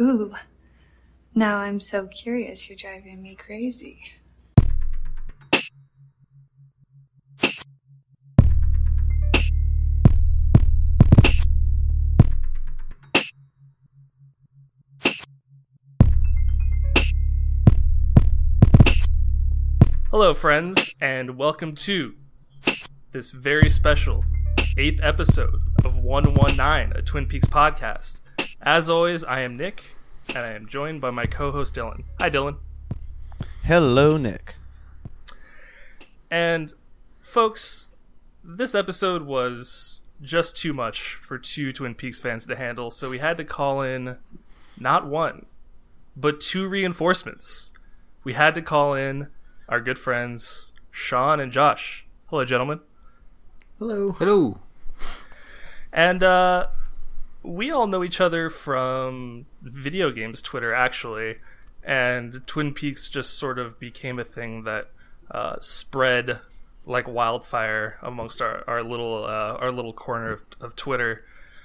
Ooh. Now I'm so curious, you're driving me crazy. Hello, friends, and welcome to this very special eighth episode of 119, a Twin Peaks podcast. As always, I am Nick, and I am joined by my co host Dylan. Hi, Dylan. Hello, Nick. And, folks, this episode was just too much for two Twin Peaks fans to handle, so we had to call in not one, but two reinforcements. We had to call in our good friends Sean and Josh. Hello, gentlemen. Hello. Hello. And uh, we all know each other from video games Twitter, actually. And Twin Peaks just sort of became a thing that uh, spread like wildfire amongst our, our little uh, our little corner of, of Twitter.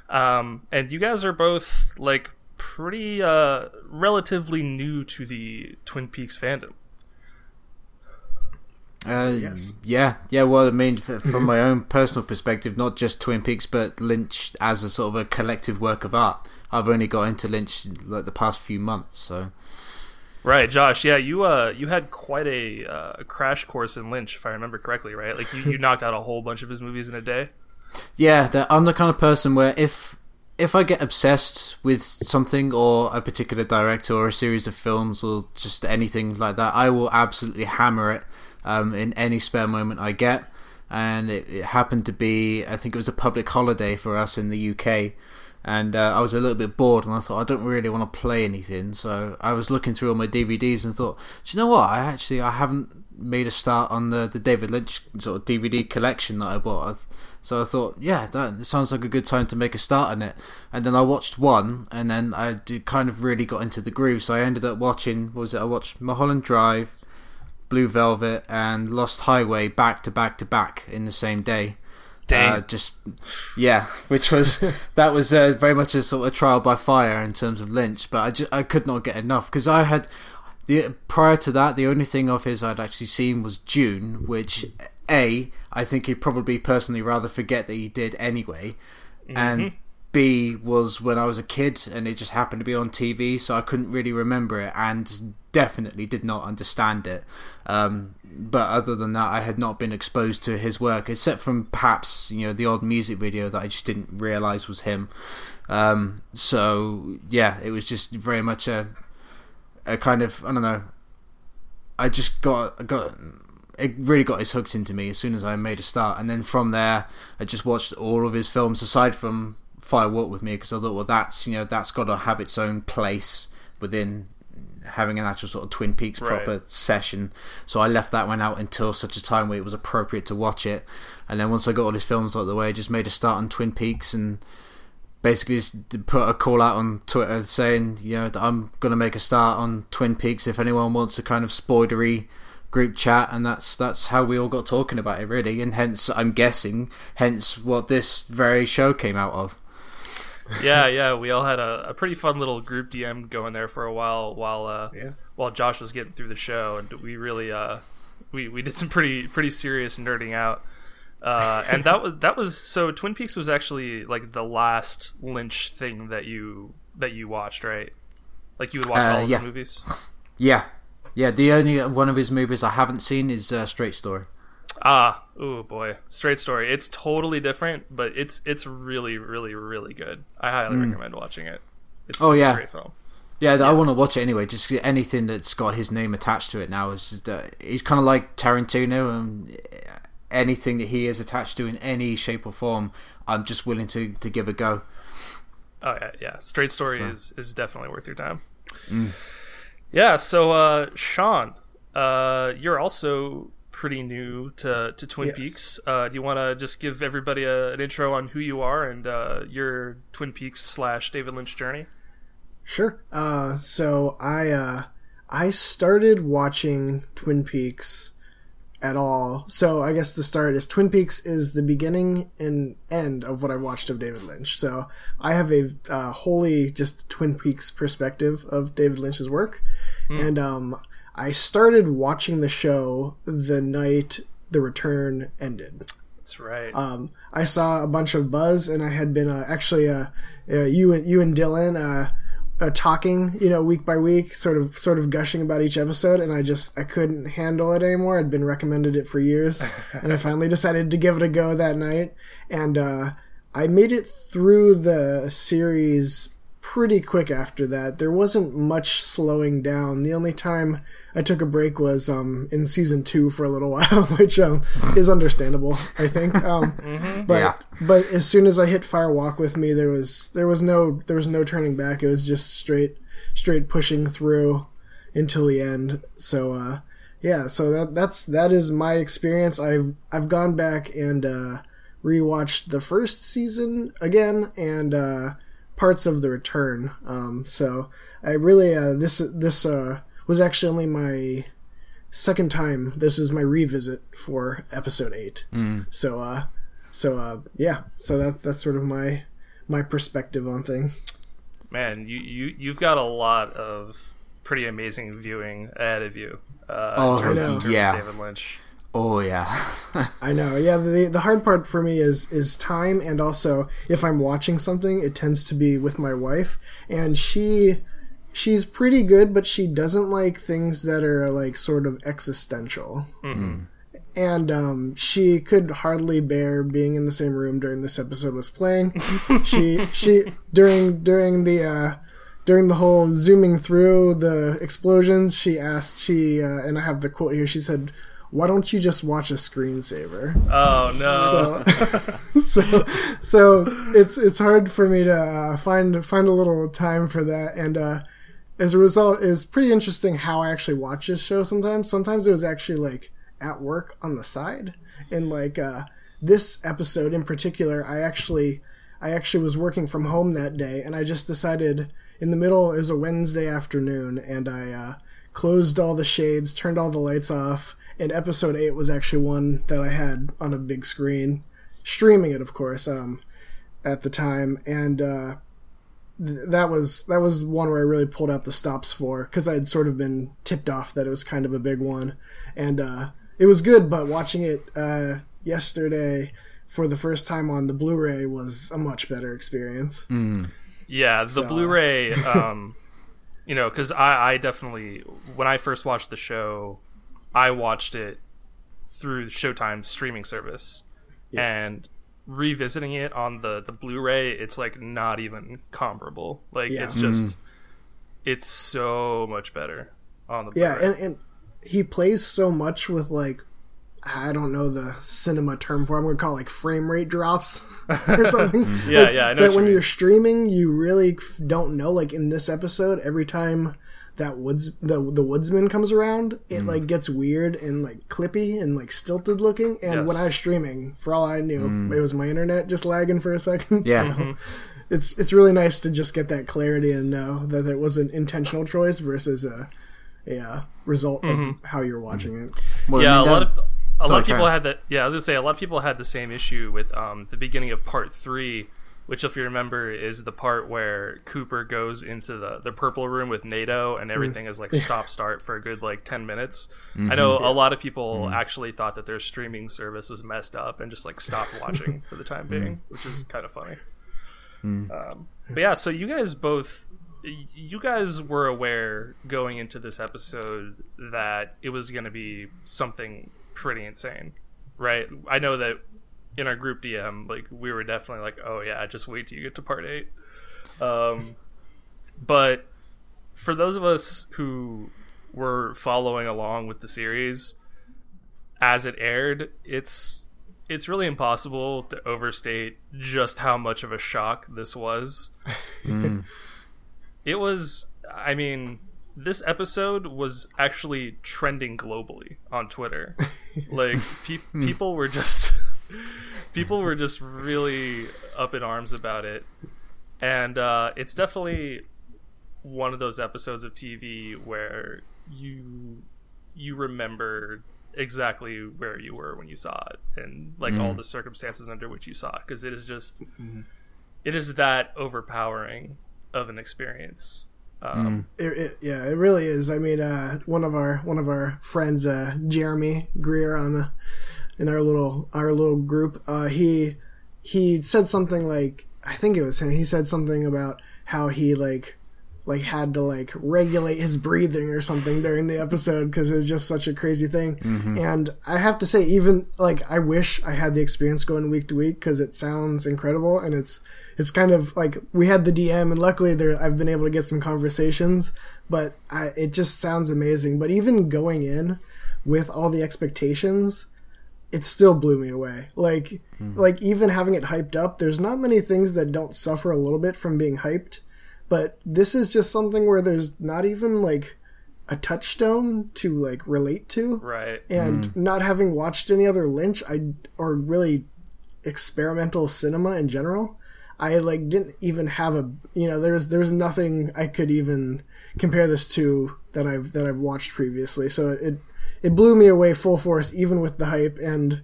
Um, and you guys are both like pretty uh, relatively new to the Twin Peaks fandom. Uh, Yes. Yeah, yeah. Well, I mean, from my own personal perspective, not just Twin Peaks, but Lynch as a sort of a collective work of art. I've only got into Lynch like the past few months, so Right, Josh. Yeah, you uh you had quite a uh, crash course in Lynch, if I remember correctly. Right, like you, you knocked out a whole bunch of his movies in a day. yeah. The, I'm the kind of person where if if I get obsessed with something or a particular director or a series of films or just anything like that, I will absolutely hammer it um, in any spare moment I get. And it, it happened to be, I think it was a public holiday for us in the UK. And uh, I was a little bit bored, and I thought I don't really want to play anything. So I was looking through all my DVDs and thought, do you know what? I actually I haven't made a start on the, the David Lynch sort of DVD collection that I bought. So I thought, yeah, that sounds like a good time to make a start on it. And then I watched one, and then I kind of really got into the groove. So I ended up watching, was it? I watched Mulholland Drive, Blue Velvet, and Lost Highway back to back to back in the same day. Dang. Uh, just yeah, which was that was uh, very much a sort of trial by fire in terms of Lynch, but I just I could not get enough because I had the prior to that the only thing of his I'd actually seen was Dune, which a I think he'd probably personally rather forget that he did anyway, and B was when I was a kid and it just happened to be on TV, so I couldn't really remember it and definitely did not understand it. Um, but other than that, I had not been exposed to his work, except from perhaps you know the odd music video that I just didn't realize was him. Um, so yeah, it was just very much a a kind of I don't know. I just got got it really got his hooks into me as soon as I made a start, and then from there I just watched all of his films aside from Fire Walk with Me because I thought, well, that's you know that's got to have its own place within having an actual sort of Twin Peaks Right. proper session. So I left that one out until such a time where it was appropriate to watch it, and then once I got all his films out of the way, I just made a start on Twin Peaks and basically just put a call out on Twitter saying, you know, that I'm going to make a start on Twin Peaks if anyone wants a kind of spoilery group chat, and that's that's how we all got talking about it, really, and hence I'm guessing, hence what this very show came out of. Yeah, yeah, we all had a, a pretty fun little group DM going there for a while while uh, Yeah. while Josh was getting through the show, and we really uh, we we did some pretty pretty serious nerding out. Uh, and that was that was so Twin Peaks was actually like the last Lynch thing that you that you watched, right? Like you would watch Uh, all of yeah. his movies. Yeah, yeah. The only one of his movies I haven't seen is uh, Straight Story. Ah, oh boy, Straight Story. It's totally different, but it's it's really really really good. I highly recommend watching it. It's, Oh, it's yeah. a great film. Yeah, I want to watch it anyway. Just anything that's got his name attached to it now is uh, he's kind of like Tarantino, and anything that he is attached to in any shape or form, I'm just willing to to give a go. Oh yeah, yeah. Straight Story So- is is definitely worth your time. Yeah. So, uh, Sean, uh, you're also pretty new to to Twin Yes. Peaks. Uh, do you want to just give everybody a, an intro on who you are and uh, your Twin Peaks slash David Lynch journey? Sure. Uh, so I uh, I started watching Twin Peaks at all. So I guess the start is Twin Peaks is the beginning and end of what I watched of David Lynch. So I have a uh, wholly just Twin Peaks perspective of David Lynch's work, and um, I started watching the show the night The Return ended. That's right. Um, I saw a bunch of buzz, and I had been uh, actually uh, uh, you and you and Dylan uh, uh, talking, you know, week by week, sort of sort of gushing about each episode, and I just I couldn't handle it anymore. I'd been recommended it for years, and I finally decided to give it a go that night, and uh, I made it through the series pretty quick after that. There wasn't much slowing down. The only time I took a break was um, in season two for a little while, which um, is understandable, I think. Um, But Yeah. but as soon as I hit Fire Walk with me, there was there was no there was no turning back. It was just straight straight pushing through until the end. So uh, yeah, so that that's that is my experience. I've I've gone back and uh, rewatched the first season again and uh, parts of the return. Um, so I really uh, this this uh, was actually only my second time. This is my revisit for episode eight. So uh, so uh, yeah, so that that's sort of my my perspective on things. Man, you, you you've got a lot of pretty amazing viewing ahead of you. Uh, Oh, in terms, I know. in terms yeah. of David Lynch. Oh yeah. I know. Yeah, the the hard part for me is is time, and also if I'm watching something, it tends to be with my wife, and she she's pretty good, but she doesn't like things that are like sort of existential. And um, she could hardly bear being in the same room during this episode was playing. she she during during the uh, during the whole zooming through the explosions, she asked she uh, and I have the quote here. She said, "Why don't you just watch a screensaver?" Oh no! so so so it's it's hard for me to uh, find find a little time for that. And uh as a result it's pretty interesting how i actually watch this show sometimes. Sometimes it was actually like at work on the side. And like uh this episode in particular i actually i actually was working from home that day. And i just decided in the middle it was a wednesday afternoon. And i uh closed all the shades turned all the lights off and episode 8 was actually one that i had on a big screen streaming it, of course, um, at the time, and uh, th- that was that was one where I really pulled out the stops for because I had sort of been tipped off that it was kind of a big one, and uh, it was good. But watching it uh, yesterday for the first time on the Blu-ray was a much better experience. Yeah, the Blu-ray. Um, you know, because I, I definitely when I first watched the show, I watched it through Showtime's streaming service, and revisiting it on the the Blu-ray, it's like not even comparable. Like Yeah. it's just, mm-hmm. it's so much better on the Yeah, Blu-ray. and, and he plays so much with like I don't know the cinema term for. it. I'm going to call it like frame rate drops or something. Yeah, Like, yeah, I know That what you when mean. you're streaming, you really don't know. Like in this episode, every time that woods the the woodsman comes around, it like gets weird and like clippy and like stilted looking. And when I was streaming, for all I knew, it was my internet just lagging for a second. Yeah. So it's it's really nice to just get that clarity and know that it was an intentional choice versus a a uh, result of how you're watching it. Well, I yeah, mean, a lot of a lot of people had that. Yeah, I was gonna say a lot of people had the same issue with um, the beginning of part three, which, if you remember, is the part where Cooper goes into the the purple room with Naido, and mm. everything is like stop start for a good like ten minutes. I mm-hmm. know a lot of people mm-hmm. actually thought that their streaming service was messed up and just like stopped watching for the time being, mm. which is kind of funny. Mm. Um, but yeah, so you guys both you guys were aware going into this episode that it was going to be something pretty insane, right? I know that in our group DM, like we were definitely like, "Oh yeah, just wait till you get to part 8." Um but for those of us who were following along with the series as it aired, it's it's really impossible to overstate just how much of a shock this was. It was I mean, this episode was actually trending globally on Twitter. like pe- people were just people were just really up in arms about it. And uh, it's definitely one of those episodes of TV where you you remember exactly where you were when you saw it and like all the circumstances under which you saw it because it is just it is that overpowering of an experience um, It, it, yeah, it really is. I mean, uh, one of our one of our friends, uh, Jeremy Greer, on the in our little our little group, uh, he he said something like I think it was him. He said something about how he like like had to like regulate his breathing or something during the episode because it was just such a crazy thing. And I have to say, even like I wish I had the experience going week to week because it sounds incredible and it's it's kind of like we had the DM and luckily there I've been able to get some conversations, but I, it just sounds amazing. But even going in with all the expectations, it still blew me away. Like hmm. like even having it hyped up, there's not many things that don't suffer a little bit from being hyped, but this is just something where there's not even like a touchstone to like relate to right and hmm. not having watched any other Lynch, I or really experimental cinema in general, I like didn't even have a you know there's there's nothing I could even compare this to that I've that I've watched previously. So it it blew me away full force, even with the hype and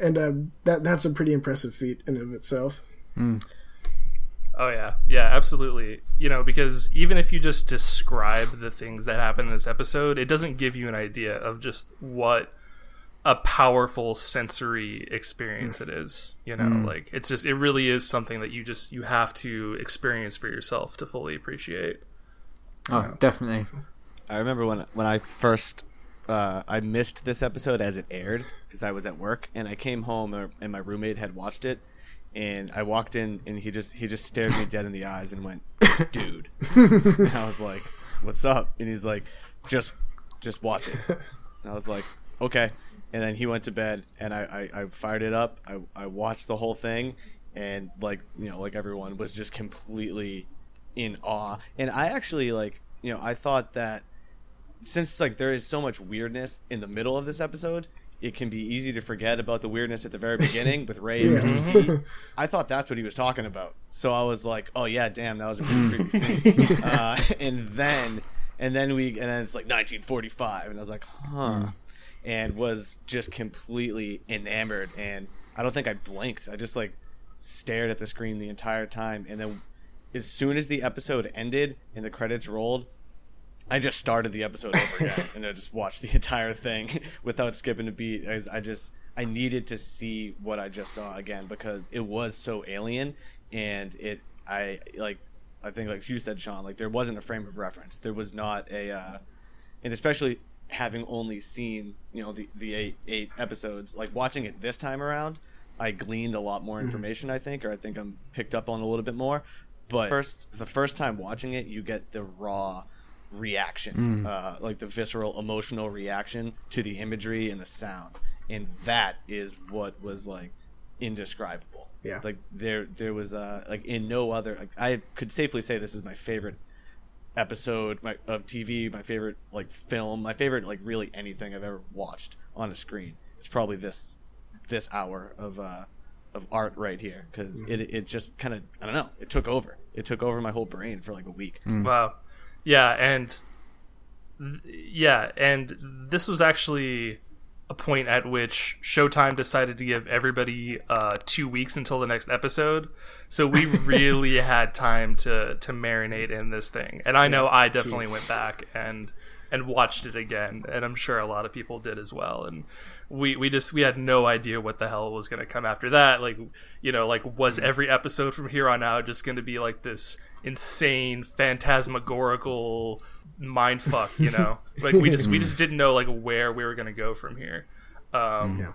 and uh, that that's a pretty impressive feat in of itself. Oh yeah, yeah, absolutely. You know, because even if you just describe the things that happen in this episode, it doesn't give you an idea of just what a powerful sensory experience it is. You know, like it's just it really is something that you just you have to experience for yourself to fully appreciate. Oh, definitely. I remember when when I first uh, I missed this episode as it aired because I was at work and I came home uh, and my roommate had watched it and I walked in and he just he just stared me dead in the eyes and went, "Dude," and I was like, "What's up?" And he's like, "Just just watch it." And I was like, "Okay." And then he went to bed and I, I, I fired it up. I, I watched the whole thing and like you know like everyone was just completely in awe. And I actually like you know I thought that since like there is so much weirdness in the middle of this episode, it can be easy to forget about the weirdness at the very beginning with Ray and Mr. I thought that's what he was talking about. So I was like, oh yeah, damn, that was a pretty creepy scene. Uh, and then and then we and then it's like 1945, and I was like, huh, and was just completely enamored. And I don't think I blinked. I just like stared at the screen the entire time. And then as soon as the episode ended and the credits rolled, I just started the episode over again and I just watched the entire thing without skipping a beat. I just I needed to see what I just saw again because it was so alien and it I like I think like you said Sean like there wasn't a frame of reference. There was not a uh, and especially having only seen you know the the eight eight episodes like watching it this time around I gleaned a lot more information I think or I think I'm picked up on a little bit more but first the first time watching it you get the raw reaction uh, like the visceral emotional reaction to the imagery and the sound. And that is what was like indescribable. Yeah. like there there was uh like in no other like, i could safely say this is my favorite episode my, of tv my favorite like film my favorite like really anything i've ever watched on a screen. It's probably this this hour of uh of art right here because it, it just kind of i don't know it took over. It took over my whole brain for like a week. Wow. Yeah, and th- yeah, and this was actually a point at which Showtime decided to give everybody uh, two weeks until the next episode. So we really had time to to marinate in this thing. And I know I definitely went back and and watched it again, and I'm sure a lot of people did as well. And we we just we had no idea what the hell was going to come after that. Like you know, like was every episode from here on out just going to be like this insane phantasmagorical mind fuck? You know, like we just we just didn't know like where we were going to go from here. Um, Yeah.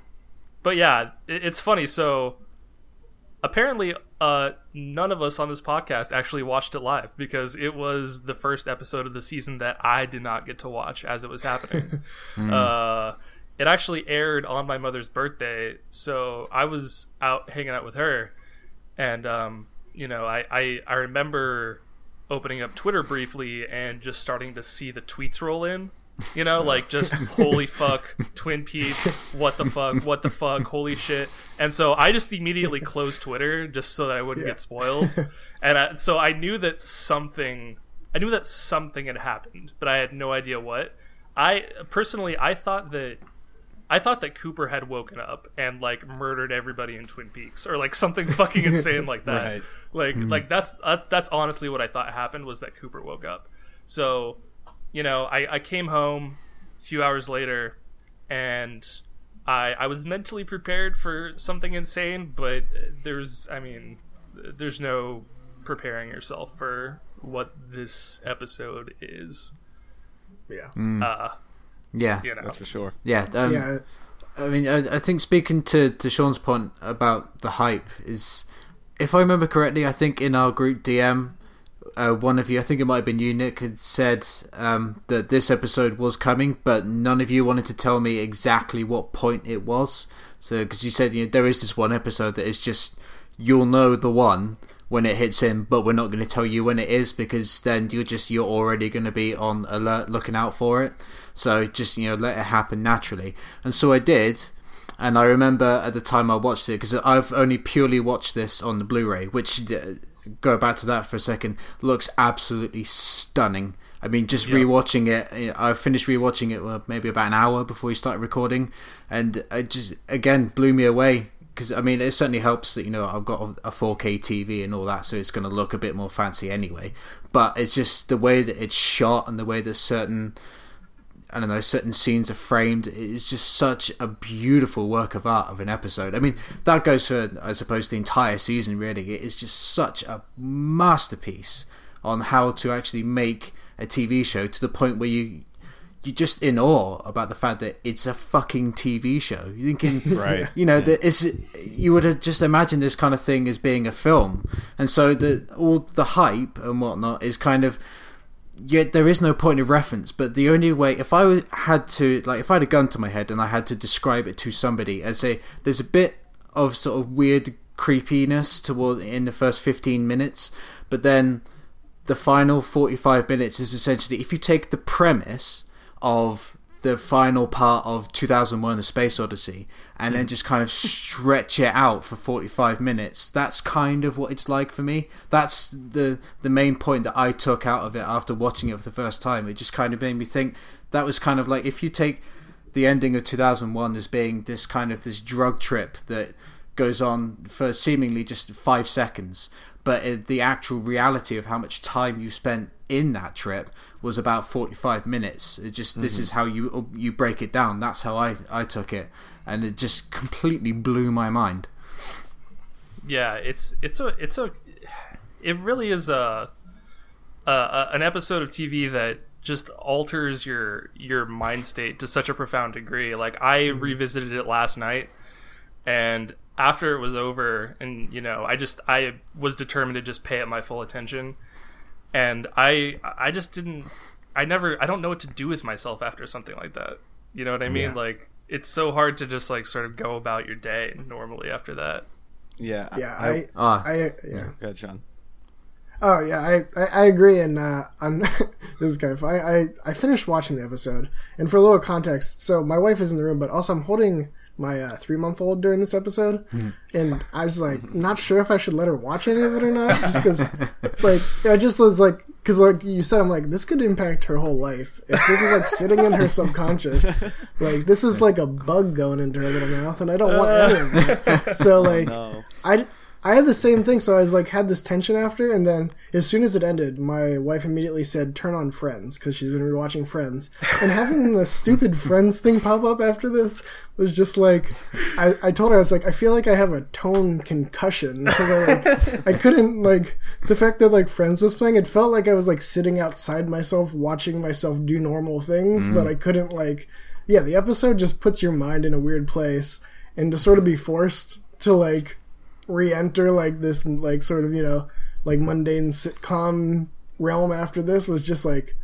But yeah, it, it's funny. So apparently uh none of us on this podcast actually watched it live because it was the first episode of the season that I did not get to watch as it was happening. uh it actually aired on my mother's birthday, so I was out hanging out with her and um you know, I I, I remember opening up Twitter briefly and just starting to see the tweets roll in. You know, like just holy fuck, Twin Peaks, what the fuck, what the fuck, holy shit. And so I just immediately closed Twitter just so that I wouldn't Yeah. get spoiled. And I, so I knew that something, I knew that something had happened, but I had no idea what. I personally, I thought that I thought that Cooper had woken up and like murdered everybody in Twin Peaks or like something fucking insane like that. Right. Like like that's that's that's honestly what I thought happened was that Cooper woke up. So, you know, I, I came home a few hours later and I I was mentally prepared for something insane, but there's I mean there's no preparing yourself for what this episode is. Yeah. Uh, Yeah, you know. That's for sure. yeah. Um, yeah. I mean, I, I think speaking to, to Sean's point about the hype is, if I remember correctly, I think in our group DM, uh, one of you, I think it might have been you, Nick, had said um, that this episode was coming, but none of you wanted to tell me exactly what point it was. So, because you said you know, there is this one episode that is just you'll know the one when it hits in, but we're not going to tell you when it is because then you're just you're already going to be on alert, looking out for it. So just you know let it happen naturally. And so I did, and I remember at the time I watched it because I've only purely watched this on the Blu-ray, which uh, go back to that for a second looks absolutely stunning. I mean, just Yeah. rewatching it, I finished rewatching it maybe about an hour before we started recording, and it just again blew me away because I mean, it certainly helps that you know I've got a 4K TV and all that, so it's going to look a bit more fancy anyway. But it's just the way that it's shot and the way that certain I don't know, certain scenes are framed. It's just such a beautiful work of art of an episode. I mean, that goes for, I suppose, the entire season, really. It is just such a masterpiece on how to actually make a TV show to the point where you. You're just in awe about the fact that it's a fucking TV show. You're thinking, Right. You know, that it's you would have just imagined this kind of thing as being a film, and so the all the hype and whatnot is kind of yeah, there is no point of reference, but the only way, if I had to, like, if I had a gun to my head and I had to describe it to somebody, I'd say there's a bit of sort of weird creepiness toward in the first 15 minutes, but then the final 45 minutes is essentially if you take the premise of the final part of 2001 the Space Odyssey and then hmm. just kind of stretch it out for 45 minutes. That's kind of what it's like for me. That's the the main point that I took out of it after watching it for the first time. It just kind of made me think that was kind of like if you take the ending of 2001 as being this kind of this drug trip that goes on for seemingly just 5 seconds but the actual reality of how much time you spent in that trip was about 45 minutes. It just this mm-hmm. is how you you break it down. That's how I I took it. And it just completely blew my mind. Yeah it's it's a it's a it really is a, a, a an episode of tv that just alters your your mind state to such a profound degree. Like i mm-hmm. revisited it last night and after it was over and you know i just i was determined to just pay it my full attention and i i just didn't i never i don't know what to do with myself after something like that you know what i mean Yeah. like it's so hard to just like sort of go about your day normally after that Yeah. Yeah, I, Ah. I, yeah. Go ahead, Sean. Oh yeah, I, I, I agree. And uh, on this is kind of fun. I, I I finished watching the episode, and for a little context, so my wife is in the room, but also I'm holding my uh, three month old during this episode, and I was like not sure if I should let her watch any of it or not, just because like I just was like because like you said, I'm like this could impact her whole life if this is like sitting in her subconscious, like this is like a bug going into her little mouth, and I don't want any of it. So like. No. I, I had the same thing, so I was like had this tension after, and then as soon as it ended, my wife immediately said, "Turn on Friends" because she's been rewatching Friends, and having the stupid Friends thing pop up after this was just like, I, I told her I was like, I feel like I have a tone concussion because I like I couldn't like the fact that like Friends was playing, it felt like I was like sitting outside myself watching myself do normal things, mm-hmm. but I couldn't like, yeah, the episode just puts your mind in a weird place, and to sort of be forced to like re-enter like this like sort of you know like mundane sitcom realm after this was just like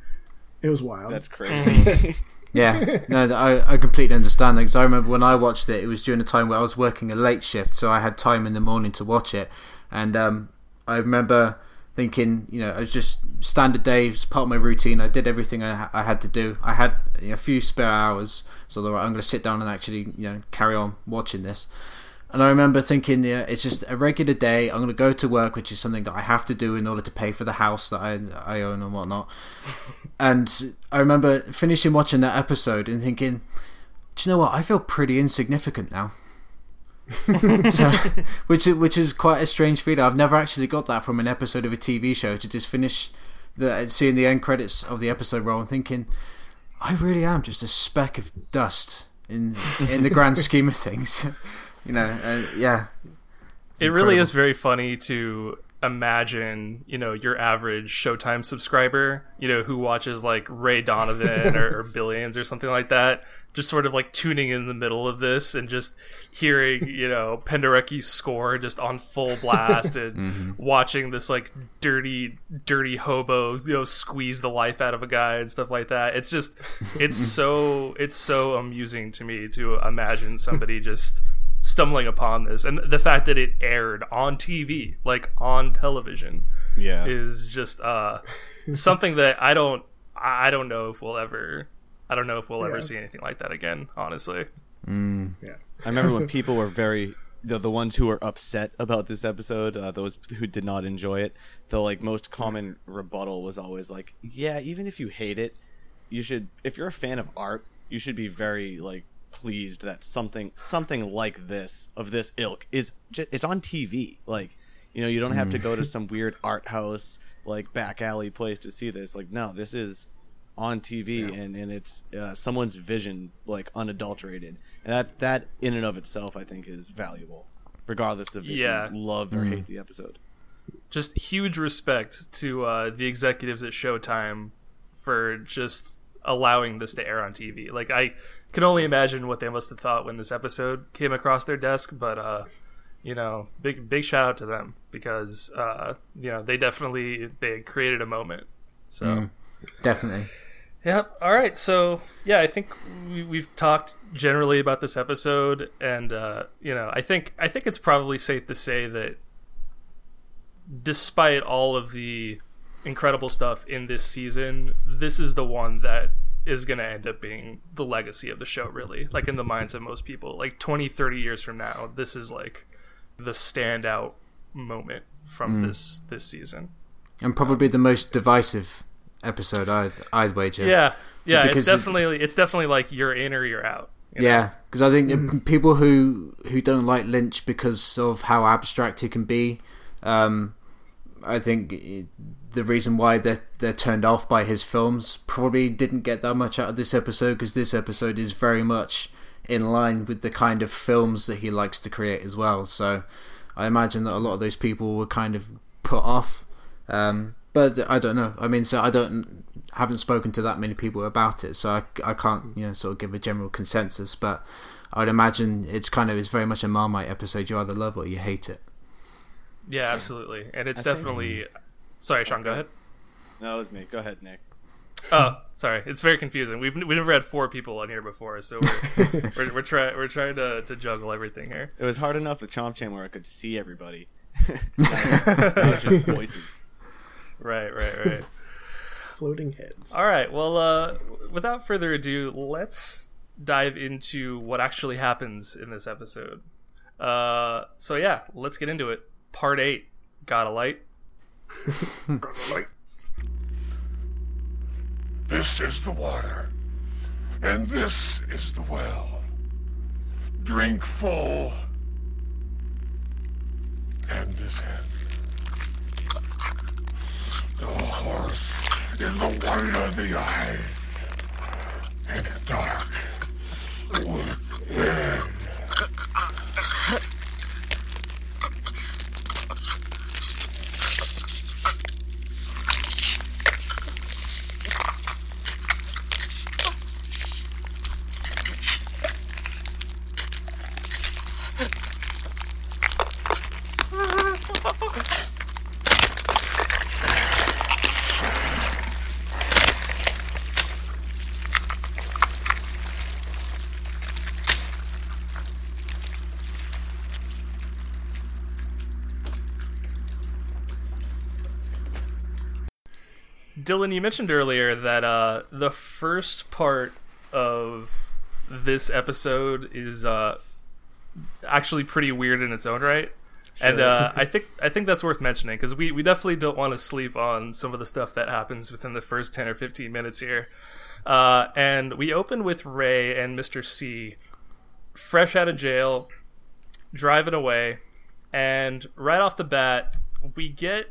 it was wild That's crazy. Yeah, no, I, I completely understand that because I remember when I watched it, it was during a time where I was working a late shift, so I had time in the morning to watch it, and um, I remember thinking, you know, it was just standard day, it was part of my routine. I did everything I, I had to do. I had a few spare hours, so I thought, right, I'm going to sit down and actually, you know, carry on watching this. And I remember thinking, yeah, it's just a regular day. I'm going to go to work, which is something that I have to do in order to pay for the house that I I own and whatnot. and I remember finishing watching that episode and thinking, do you know what? I feel pretty insignificant now. so, which is which is quite a strange feeling. I've never actually got that from an episode of a TV show to just finish the seeing the end credits of the episode roll and thinking, I really am just a speck of dust in in the grand scheme of things. You know, uh, yeah. It really incredible. is very funny to imagine, you know, your average Showtime subscriber, you know, who watches like Ray Donovan or, or Billions or something like that, just sort of like tuning in the middle of this and just hearing, you know, Penderecki's score just on full blast and watching this like dirty, dirty hobo, you know, squeeze the life out of a guy and stuff like that. It's just, it's so, it's so amusing to me to imagine somebody just stumbling upon this and the fact that it aired on TV, like on television, Yeah. is just uh something that I don't I don't know if we'll ever I don't know if we'll ever see anything like that again, honestly. Yeah. I remember when people were very the the ones who were upset about this episode, uh, those who did not enjoy it. The like most common rebuttal was always like, "Yeah, even if you hate it, you should. If you're a fan of art, you should be very like pleased that something something like this of this ilk is it's on TV. Like, you know, you don't have to go to some weird art house like back alley place to see this. Like, no, this is on TV and and it's uh, someone's vision like unadulterated, and that that in and of itself I think is valuable, regardless of if Yeah. you love or hate the episode. Just huge respect to uh the executives at Showtime for just allowing this to air on TV. Like I can only imagine what they must have thought when this episode came across their desk, but uh you know, big big shout out to them because uh you know, they definitely they created a moment. So definitely. Yep. All right. So yeah, I think we, we've talked generally about this episode, and uh, you know, I think I think it's probably safe to say that, despite all of the incredible stuff in this season, this is the one that is going to end up being the legacy of the show. Really, like in the minds of most people, like 20, 30 years from now, this is like the standout moment from this this season. And probably the most divisive episode I'd, I'd wager. Yeah. Yeah, Because it's it- definitely it's definitely like you're in or you're out. you? Yeah, because I think uh, people who who don't like Lynch because of how abstract he can be, um, I think the reason why they're they're turned off by his films probably didn't get that much out of this episode because this episode is very much in line with the kind of films that he likes to create as well. So I imagine that a lot of those people were kind of put off. Um, but I don't know. I mean, so I don't haven't spoken to that many people about it, so I, I can't you know sort of give a general consensus. But I'd imagine it's kind of it's very much a Marmite episode. You either love or you hate it. Yeah, absolutely. And it's I think- definitely Sorry, Sean, go ahead. No, it was me. Go ahead, Nick. Oh, sorry. It's very confusing. We've we never had four people on here before, so we're we're, we're trying we're trying to, to juggle everything here. It was hard enough with Chomp Cham where I could see everybody. now, now it's just voices. Right, right, right. Floating heads. All right. Well, uh, without further ado, let's dive into what actually happens in this episode. Uh, so yeah, let's get into it. Part eight. Got a light. Got a light. This is the water, and this is the well. Drink full and this descend. The horse is the white of the eyes, and dark within. Dylan, you mentioned earlier that uh, the first part of this episode is uh, actually pretty weird in its own right. And uh, I think I think that's worth mentioning because we, we definitely don't want to sleep on some of the stuff that happens within the first ten or fifteen minutes here. Uh, and we open with Ray and Mister C, fresh out of jail, driving away, and right off the bat, we get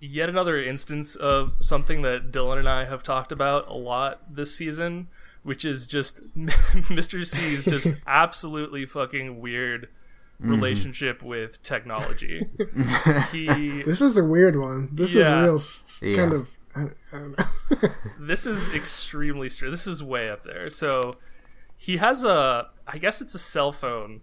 yet another instance of something that Dylan and I have talked about a lot this season, which is just Mr. C's just absolutely fucking weird mm-hmm. relationship with technology. he This is a weird one. This Yeah. is real s- Yeah. kind of. I, I don't know. this is extremely strange. This is way up there. So he has a, I guess it's a cell phone,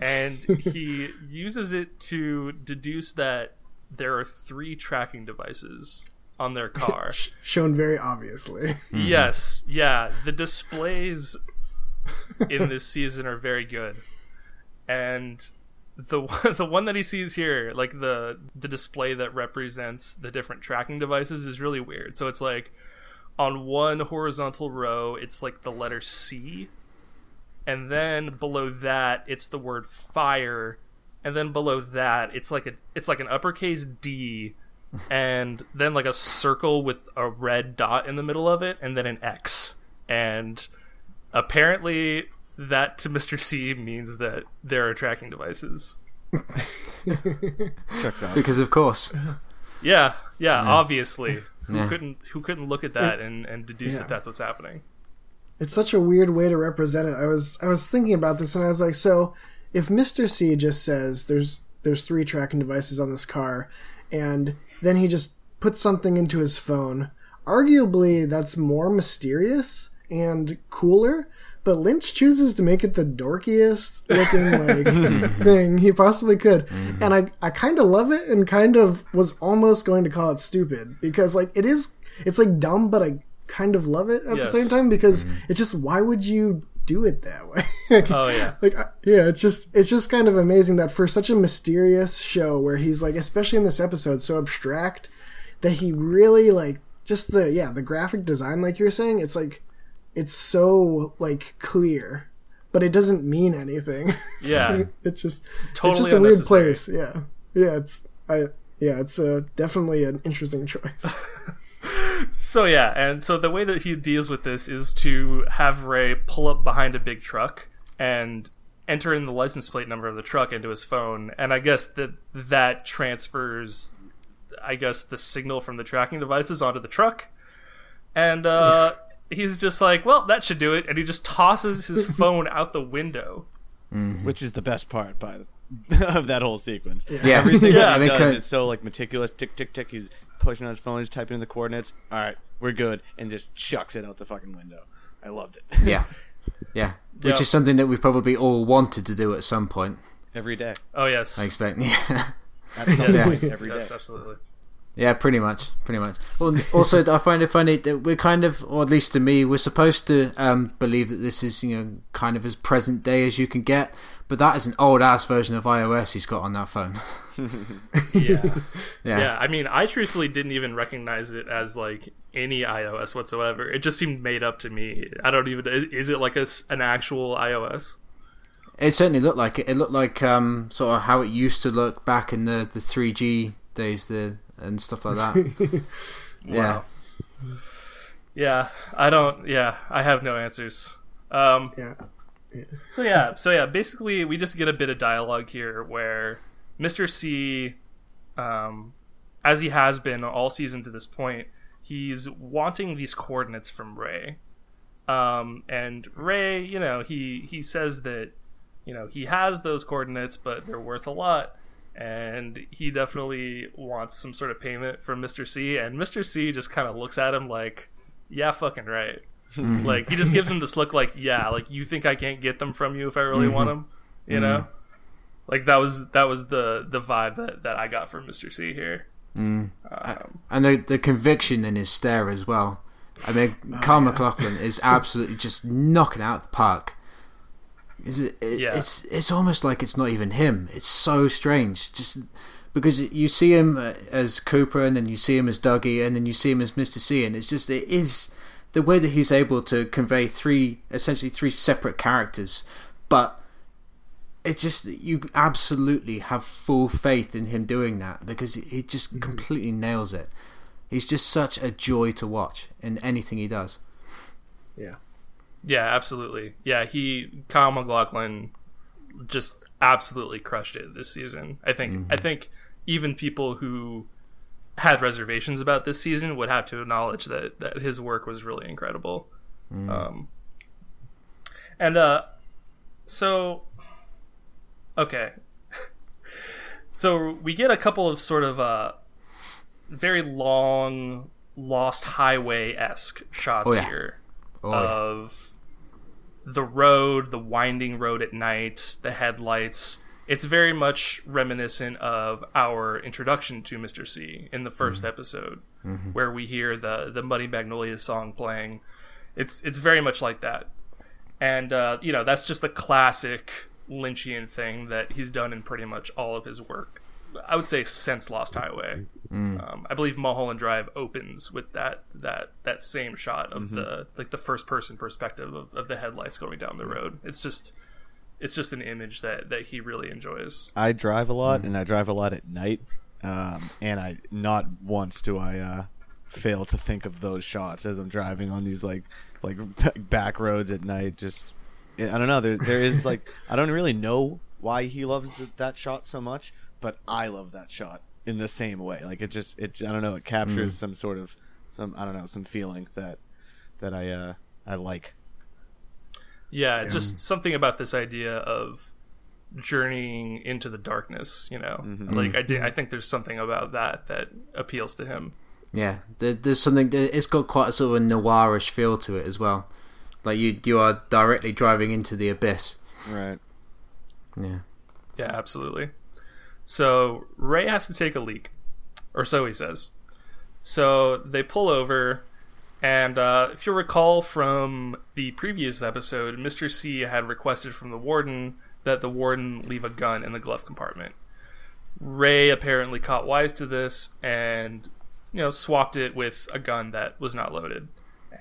and he uses it to deduce that there are three tracking devices on their car. Shown very obviously. Mm-hmm. Yes, yeah. The displays in this season are very good, and the the one that he sees here, like the the display that represents the different tracking devices, is really weird. So it's like on one horizontal row, it's like the letter C, and then below that, it's the word fire, and then below that, it's like a it's like an uppercase D. And then like a circle with a red dot in the middle of it, and then an X. And apparently, that to Mr. C means that there are tracking devices. Checks out. Because of course. Yeah, yeah, obviously. Who couldn't who couldn't look at that and, and deduce Yeah. that that's what's happening? It's such a weird way to represent it. I was I was thinking about this and I was like, so if Mr. C just says there's there's three tracking devices on this car, and then he just puts something into his phone, arguably that's more mysterious and cooler. But Lynch chooses to make it the dorkiest looking like thing he possibly could, mm-hmm. and I I kind of love it and kind of was almost going to call it stupid because like it is it's like dumb, but I kind of love it at Yes. the same time because mm-hmm. it's just why would you do it that way? Oh yeah. like yeah, it's just it's just kind of amazing that for such a mysterious show where he's like especially in this episode so abstract that he really like just the yeah, the graphic design like you're saying, it's like it's so like clear, but it doesn't mean anything. Yeah. it's just Totally it's just a weird place. Yeah. Yeah, it's I yeah, it's uh, definitely an interesting choice. So yeah, and so the way that he deals with this is to have Ray pull up behind a big truck and enter in the license plate number of the truck into his phone, and I guess that that transfers, I guess, the signal from the tracking devices onto the truck, and uh, he's just like, well, that should do it, and he just tosses his phone out the window. which is the best part by the, of that whole sequence. Yeah. Everything Yeah, that he because- does is so like meticulous. Tick tick tick. He's pushing on his phone. He's typing in the coordinates. All right, we're good, and just chucks it out the fucking window. I loved it. Yeah. Yeah. Which Yeah. is something that we probably all wanted to do at some point, Every day, Oh yes, I expect. Yeah. at some Yes. point, every day. yes, absolutely. Yeah, pretty much, pretty much. Well, also, I find it funny that we're kind of, or at least to me, we're supposed to um, believe that this is, you know, kind of as present day as you can get. But that is an old ass version of iOS he's got on that phone. Yeah. yeah. Yeah, I mean, I truthfully didn't even recognize it as like any iOS whatsoever. It just seemed made up to me. I don't even. is- it like a an actual iOS? It certainly looked like it. It looked like um, sort of how it used to look back in the the three G days, the and stuff like that. yeah. Yeah, I don't. Yeah, I have no answers. Um, yeah. so yeah, so yeah, basically, we just get a bit of dialogue here where Mr. C, um, as he has been all season to this point, he's wanting these coordinates from Ray. Um, and Ray, you know, he he says that you know he has those coordinates, but they're worth a lot, and he definitely wants some sort of payment from Mr. C. And Mr. C just kind of looks at him like, "Yeah, fucking right." Hmm. like he just gives him this look like, "Yeah, like you think I can't get them from you if I really want mm-hmm. them," you know? Mm-hmm. Like that was that was the the vibe that that I got from Mr. C here. Hmm. Um, and the the conviction in his stare as well. I mean, oh, Kyle MacLachlan is absolutely just knocking out the park. Is it, it Yeah. It's it's almost like it's not even him. It's so strange, just because you see him uh, as Cooper, and then you see him as Dougie, and then you see him as Mister C, and it's just it is the way that he's able to convey three essentially three separate characters, but it's just you absolutely have full faith in him doing that because he just completely nails it. He's just such a joy to watch in anything he does. Yeah. Yeah, absolutely. Yeah, he Kyle MacLachlan just absolutely crushed it this season. I think I think even people who had reservations about this season would have to acknowledge that that his work was really incredible. Um, and uh, so okay, so we get a couple of sort of uh, very long Lost Highway esque shots Oh, yeah. here Oh, yeah. of the road, the winding road at night, the headlights. It's very much reminiscent of our introduction to Mr. C in the 1st episode, where we hear the the Muddy Magnolia song playing. It's it's very much like that, and uh, you know that's just the classic Lynchian thing that he's done in pretty much all of his work. I would say since Lost Highway. Um, I believe Mulholland Drive opens with that that that same shot of the like the first person perspective of, of the headlights going down the road. It's just it's just an image that that he really enjoys. I drive a lot, and I drive a lot at night. Um, and I not once do I uh, fail to think of those shots as I'm driving on these like like back roads at night. Just I don't know. There there is like I don't really know why he loves that shot so much, but I love that shot in the same way. Like it just it I don't know. It captures mm-hmm. some sort of some I don't know some feeling that that I uh I like. Yeah, it's just something about this idea of journeying into the darkness. You know, mm-hmm. like I did. Mm-hmm. I think there's something about that that appeals to him. Yeah, there, there's something. It's got quite a sort of a noirish feel to it as well. Like you, you are directly driving into the abyss. Right. Yeah. Yeah, absolutely. So Ray has to take a leak, or so he says. So they pull over, and uh, if you recall from the previous episode, Mr. C had requested from the warden that the warden leave a gun in the glove compartment. Ray apparently caught wise to this and, you know, swapped it with a gun that was not loaded.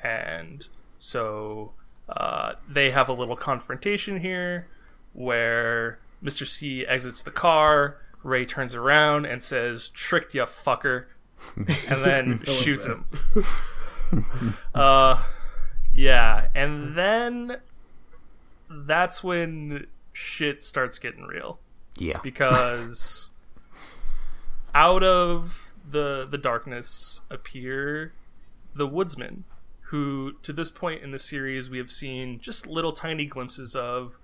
And so uh, they have a little confrontation here where Mr. C exits the car. Ray turns around and says, "Tricked ya, fucker," and then shoots him. uh, yeah, and then that's when shit starts getting real Yeah. because out of the the darkness appear the woodsmen who to this point in the series we have seen just little tiny glimpses of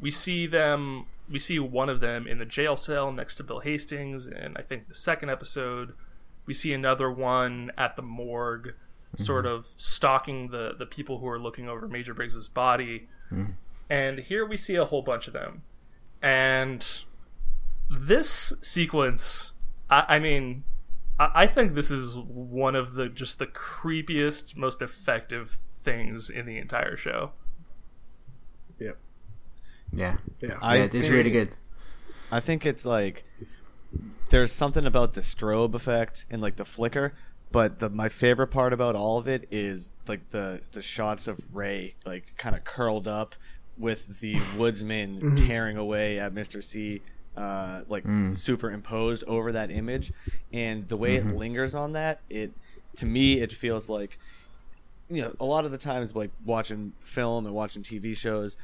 we see them we see one of them in the jail cell next to Bill Hastings and I think the second episode we see another one at the morgue mm-hmm. sort of stalking the the people who are looking over Major Briggs's body. Mm-hmm. And here we see a whole bunch of them. And this sequence I, I mean I, I think this is one of the just the creepiest most effective things in the entire show. Yeah. Yeah. I yeah, it is think- really good. I think it's like there's something about the strobe effect and like the flicker, but the my favorite part about all of it is like the the shots of Ray like kind of curled up with the woodsman mm-hmm. tearing away at Mr. C uh, like mm. superimposed over that image and the way it mm-hmm. lingers on that it to me it feels like you know a lot of the times like watching film and watching TV shows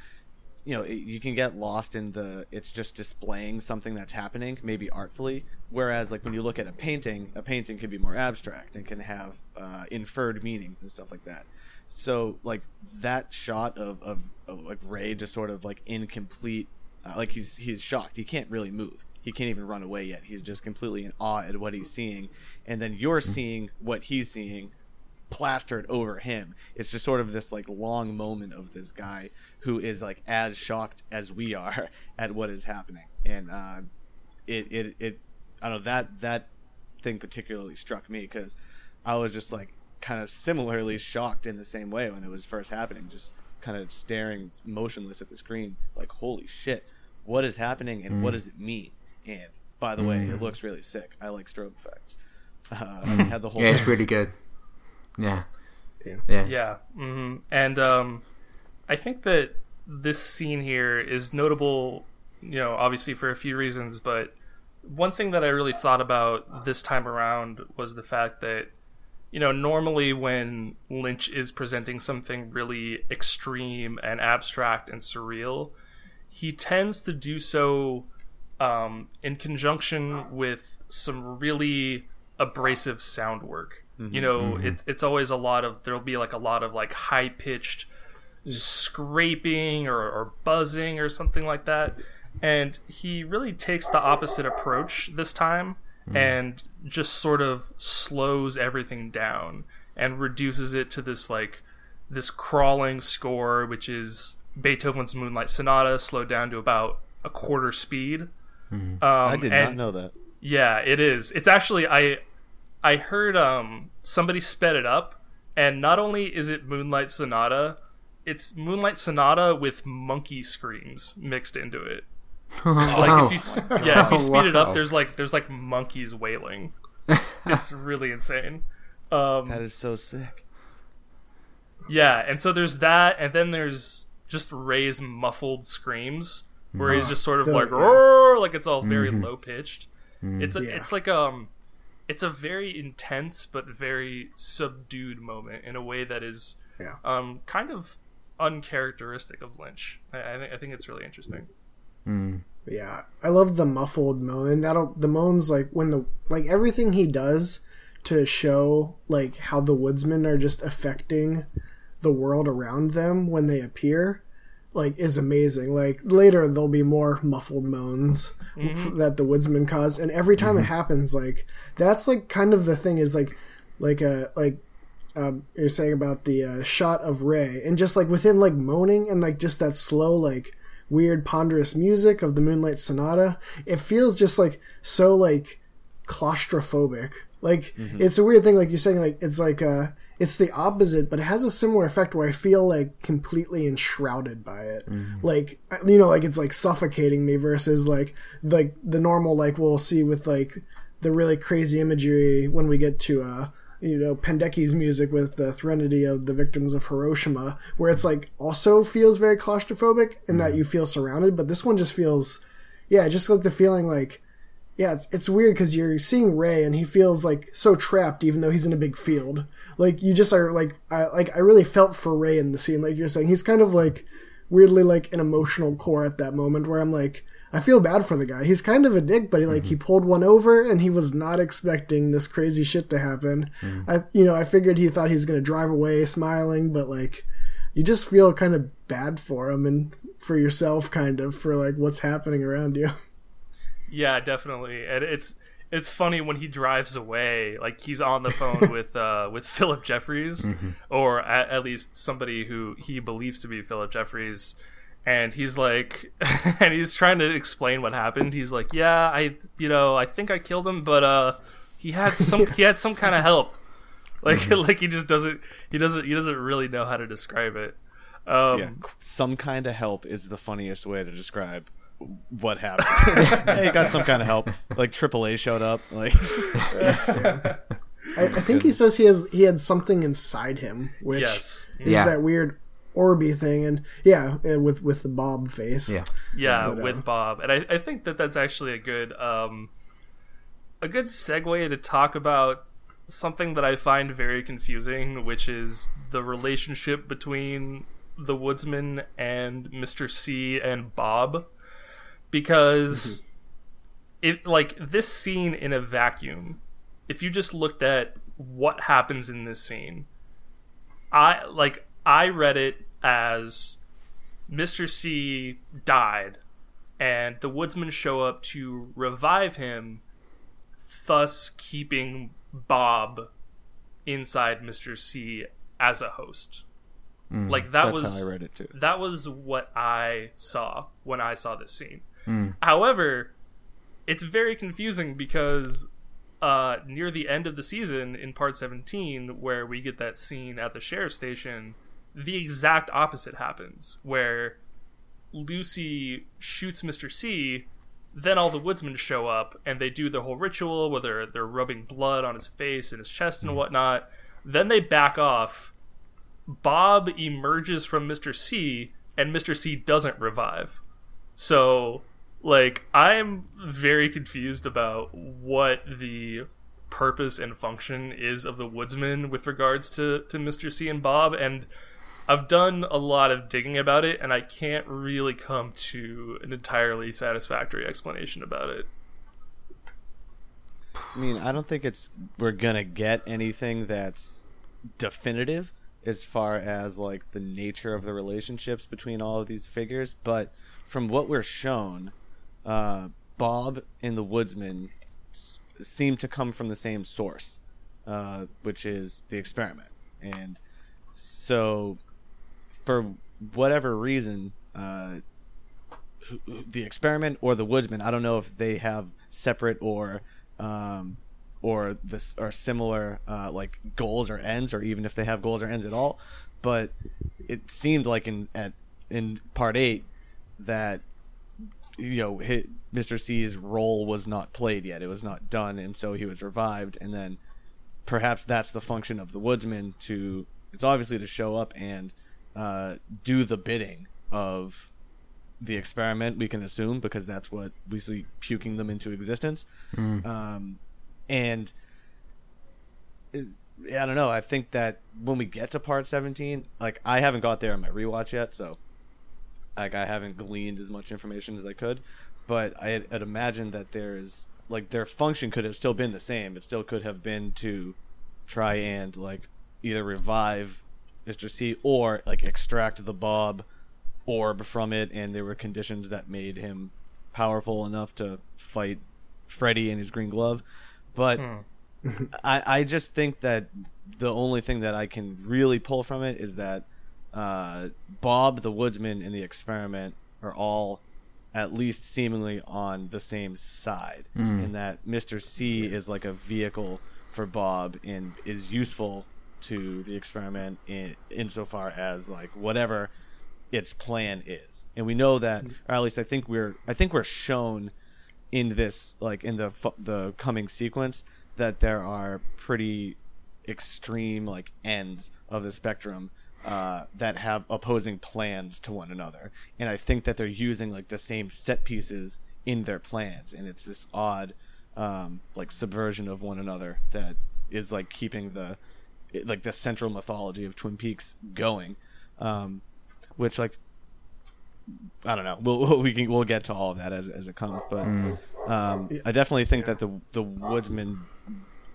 you know it, you can get lost in the it's just displaying something that's happening maybe artfully. Whereas like when you look at a painting a painting can be more abstract and can have uh, inferred meanings and stuff like that. So like that shot of, of, of like ray just sort of like incomplete uh, like he's he's shocked. He can't really move. He can't even run away yet. He's just completely in awe at what he's seeing. And then you're seeing what he's seeing plastered over him. It's just sort of this like long moment of this guy who is like as shocked as we are at what is happening, and uh, it it it I don't know that that thing particularly struck me because I was just like kind of similarly shocked in the same way when it was first happening, just kind of staring motionless at the screen, like holy shit, what is happening and what does it mean? And by the way, it looks really sick. I like strobe effects. Uh, I had the whole Yeah, it's really good. Yeah. Yeah. Yeah. Yeah, hmm and um, I think that this scene here is notable you know, obviously for a few reasons, but one thing that I really thought about this time around was the fact that, you know, normally when Lynch is presenting something really extreme and abstract and surreal, he tends to do so um, in conjunction with some really abrasive sound work. Mm-hmm. You know, mm-hmm. it's it's always a lot of there'll be like a lot of like high pitched scraping or, or buzzing or something like that. And he really takes the opposite approach this time mm-hmm. and just sort of slows everything down and reduces it to this like this crawling score, which is Beethoven's Moonlight Sonata slowed down to about a quarter speed. Um, I did not know that. yeah, it is. It's actually I I heard um somebody sped it up and not only is it Moonlight Sonata, it's Moonlight Sonata with monkey screams mixed into it. Like if you yeah, if you speed it Wow. up there's like there's like monkeys wailing. it's really insane. Um That is so sick. yeah, and so there's that, and then there's just Ray's muffled screams, where he's just sort of The- like, yeah. Like it's all very low pitched. It's a, Yeah. it's like um, it's a very intense but very subdued moment in a way that is Yeah. um kind of uncharacteristic of Lynch. I, I think I think it's really interesting. Yeah, I love the muffled moan. That'll the moans like when the like everything he does to show like how the woodsmen are just affecting the world around them when they appear, like is amazing. Like later there'll be more muffled moans f- that the woodsman cause, and every time it happens, like that's like kind of the thing is like like a like um, you're saying about the uh, shot of Ray, and just like within like moaning and like just that slow like weird ponderous music of the Moonlight Sonata, it feels just like so like claustrophobic. Like it's a weird thing, like you're saying, like it's like uh it's the opposite, but it has a similar effect where I feel like completely enshrouded by it. Like you know, like it's like suffocating me versus like like the normal like we'll see with like the really crazy imagery when we get to uh you know Penderecki's music with the Threnody of the victims of Hiroshima, where it's like also feels very claustrophobic in that you feel surrounded, but this one just feels, yeah, just like the feeling like, yeah, it's it's weird because you're seeing Ray and he feels like so trapped, even though he's in a big field. Like you just are like, I like I really felt for Ray in the scene, like you're saying, he's kind of like weirdly like an emotional core at that moment where I'm like. I feel bad for the guy. He's kind of a dick, but he like he mm-hmm. pulled one over and he was not expecting this crazy shit to happen. Mm. I you know, I figured he thought he was gonna drive away smiling, but like you just feel kind of bad for him and for yourself kind of for like what's happening around you. Yeah, definitely. And it's it's funny when he drives away, like he's on the phone with uh with Philip Jeffries or at, at least somebody who he believes to be Philip Jeffries and he's like and he's trying to explain what happened. He's like, "Yeah, I you know, I think I killed him, but uh he had some he had some kind of help." Like like he just doesn't he doesn't he doesn't really know how to describe it. Um Yeah, some kind of help is the funniest way to describe what happened. hey, got some kind of help. Like AAA showed up. Like, I, I think he says he has he had something inside him, which Yes. is Yeah. that weird orby thing, and yeah, uh, with with the bob face. Yeah. Yeah, But, uh, with Bob, and I, I think that that's actually a good um, a good segue to talk about something that I find very confusing, which is the relationship between the woodsman and Mr. C and Bob, because mm-hmm. it like this scene in a vacuum. If you just looked at what happens in this scene, I like I read it as Mr. C died, and the woodsmen show up to revive him, thus keeping Bob inside Mr. C as a host. Mm, like that that's was how I read it too. that was what I saw when I saw this scene. However, it's very confusing because uh, near the end of the season, in part 17, where we get that scene at the sheriff's station, the exact opposite happens, where Lucy shoots Mr. C. Then all the woodsmen show up and they do the whole ritual where they're they're rubbing blood on his face and his chest and whatnot. Then they back off. Bob emerges from Mr. C and Mr. C doesn't revive. So like I'm very confused about what the purpose and function is of the woodsman with regards to to Mr. C and Bob and I've done a lot of digging about it and I can't really come to an entirely satisfactory explanation about it. I mean, I don't think it's we're gonna get anything that's definitive as far as like the nature of the relationships between all of these figures, but from what we're shown, uh, Bob and the Woodsman s- seem to come from the same source, uh, which is the experiment, and so for whatever reason, uh, the experiment or the woodsman i don't know if they have separate or um, or this or similar uh, like goals or ends or even if they have goals or ends at all but it seemed like in at in part 8 that you know hit, mr c's role was not played yet. It was not done and so he was revived. And then perhaps that's the function of the woodsman to it's obviously to show up and uh, do the bidding of the experiment we can assume because that's what we see puking them into existence. Um, and it- i don't know. I think that when we get to part 17 like i haven't got there in my rewatch yet so like i haven't gleaned as much information as i could but i had, had imagined that there's like their function could have still been the same it still could have been to try and like either revive mr c or like extract the bob orb from it, and there were conditions that made him powerful enough to fight Freddy in his green glove. But hmm. I, I just think that the only thing that I can really pull from it is that uh, Bob the Woodsman and the experiment are all at least seemingly on the same side, and that Mister C is like a vehicle for Bob and is useful to the experiment in insofar as like whatever its plan is, and we know that, or at least I think we're I think we're shown in this like in the the coming sequence that there are pretty extreme like ends of the spectrum uh, that have opposing plans to one another, and I think that they're using like the same set pieces in their plans, and it's this odd um, like subversion of one another that is like keeping the like the central mythology of Twin Peaks going. Um, which like I don't know. We'll we can we'll get to all of that as as it comes, but um, I definitely think that the the woodsmen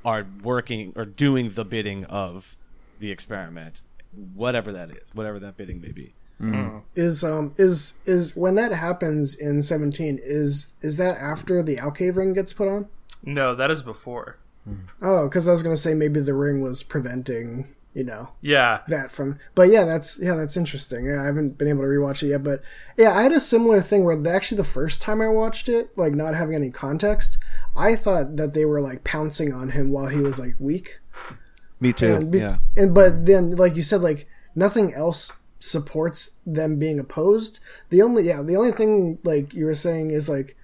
are working or doing the bidding of the experiment, whatever that is, whatever that bidding may be. Mm-hmm. Uh-huh. is um is is when that happens in 17 is is that after the Owl Cave ring gets put on No, that is before. Hmm. oh because i was gonna say maybe the ring was preventing you know Yeah. that from but yeah that's yeah that's interesting yeah i haven't been able to rewatch it yet but yeah i had a similar thing where the, actually the first time i watched it like not having any context i thought that they were like pouncing on him while he was like weak Me too. and be- yeah. and but then like you said like nothing else supports them being opposed the only yeah the only thing like you were saying is like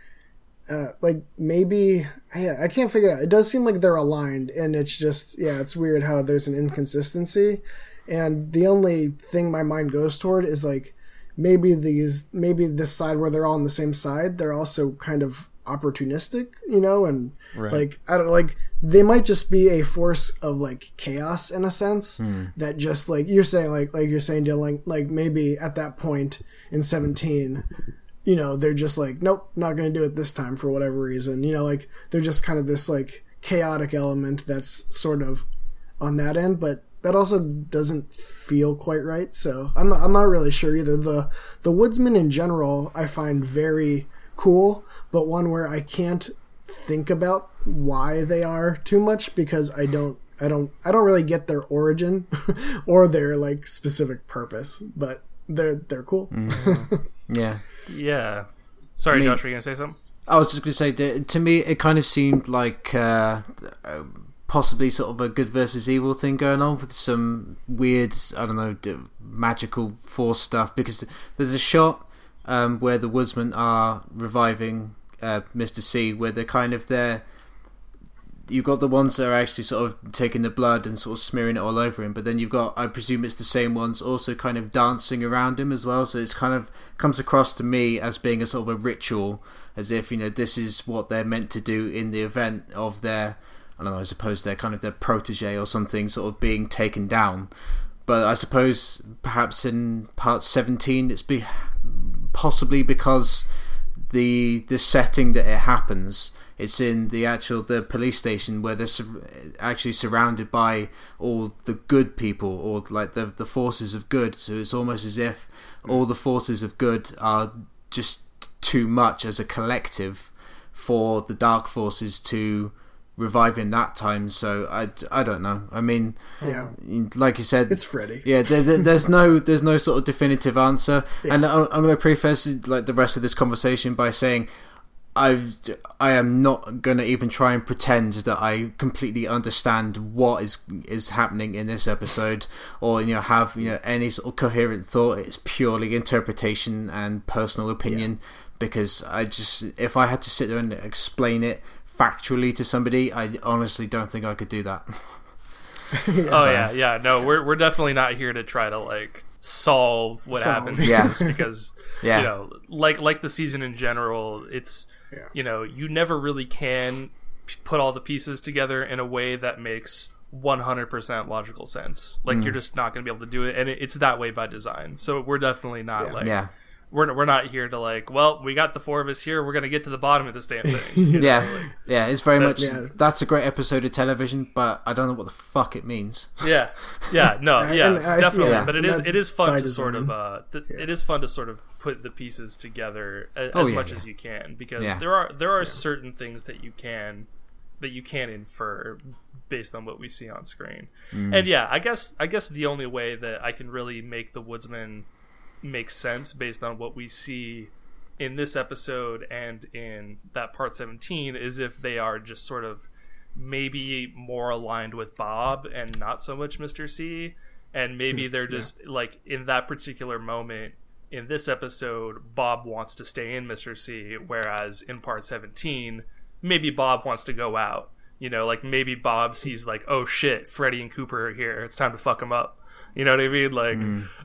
uh like maybe yeah i can't figure it out it does seem like they're aligned and it's just yeah it's weird how there's an inconsistency and the only thing my mind goes toward is like maybe these maybe this side where they're all on the same side they're also kind of opportunistic you know and Right. like i don't like they might just be a force of like chaos in a sense hmm. that just like you're saying like like you're saying Dylan like, like maybe at that point in 17 you know they're just like nope not gonna do it this time for whatever reason. You know like they're just kind of this like chaotic element that's sort of on that end but that also doesn't feel quite right so i'm not, I'm not really sure either. The the woodsman in general i find very cool but one where i can't think about why they are too much because i don't i don't i don't really get their origin or their like specific purpose but they're they're cool Yeah. Yeah. Sorry, mean- Josh, were you gonna say something? I was just going to say that to me, it kind of seemed like uh, uh, possibly sort of a good versus evil thing going on with some weird, I don't know, magical force stuff. Because there's a shot um, where the woodsmen are reviving uh, Mr. C, where they're kind of there. you've got the ones that are actually sort of taking the blood and sort of smearing it all over him, but then you've got, I presume it's the same ones also kind of dancing around him as well. So it's kind of comes across to me as being a sort of a ritual, as if you know this is what they're meant to do in the event of their, I don't know, I suppose they're kind of their protege or something, sort of being taken down. But I suppose perhaps in part seventeen, it's be possibly because the the setting that it happens it's in the actual the police station where they're sur- actually surrounded by all the good people or like the the forces of good. So it's almost as if all the forces of good are just too much as a collective for the dark forces to revive in that time. So I, I don't know. I mean, Yeah. like you said, It's Freddy. yeah, there, there- there's no there's no sort of definitive answer, and I- I'm going to preface like the rest of this conversation by saying I I am not going to even try and pretend that I completely understand what is is happening in this episode, or you know have you know any sort of coherent thought. It's purely interpretation and personal opinion. Because I just, if I had to sit there and explain it factually to somebody, I honestly don't think I could do that. Oh yeah, yeah. No, we're we're definitely not here to try to like solve what Solve. happened. Yeah. Just because Yeah. you know, like like the season in general, it's Yeah. you know, you never really can put all the pieces together in a way that makes 100% logical sense. Like Mm. you're just not going to be able to do it and it, it's that way by design. So we're definitely not like Yeah. We're we're not here to like, well, we got the four of us here, we're going to get to the bottom of this damn thing. you know, Yeah, like- yeah, it's very much. Yeah. That's a great episode of television, but I don't know what the fuck it means. Yeah, yeah, no, yeah, and I- definitely. yeah, but it and is that's it is fun by to sort of uh, th- it is fun to sort of put the pieces together as, Oh, as yeah, much yeah. as you can because Yeah. there are there are certain things that you can that you can infer based on what we see on screen. Mm. And yeah, I guess I guess the only way that I can really make the woodsman make sense based on what we see in this episode and in that part 17 is if they are just sort of maybe more aligned with Bob and not so much Mr. C and maybe hmm, they're just like in that particular moment in this episode Bob wants to stay in Mr. C whereas in part 17 maybe Bob wants to go out you know like maybe Bob sees like oh shit Freddy and Cooper are here it's time to fuck them up you know what I mean like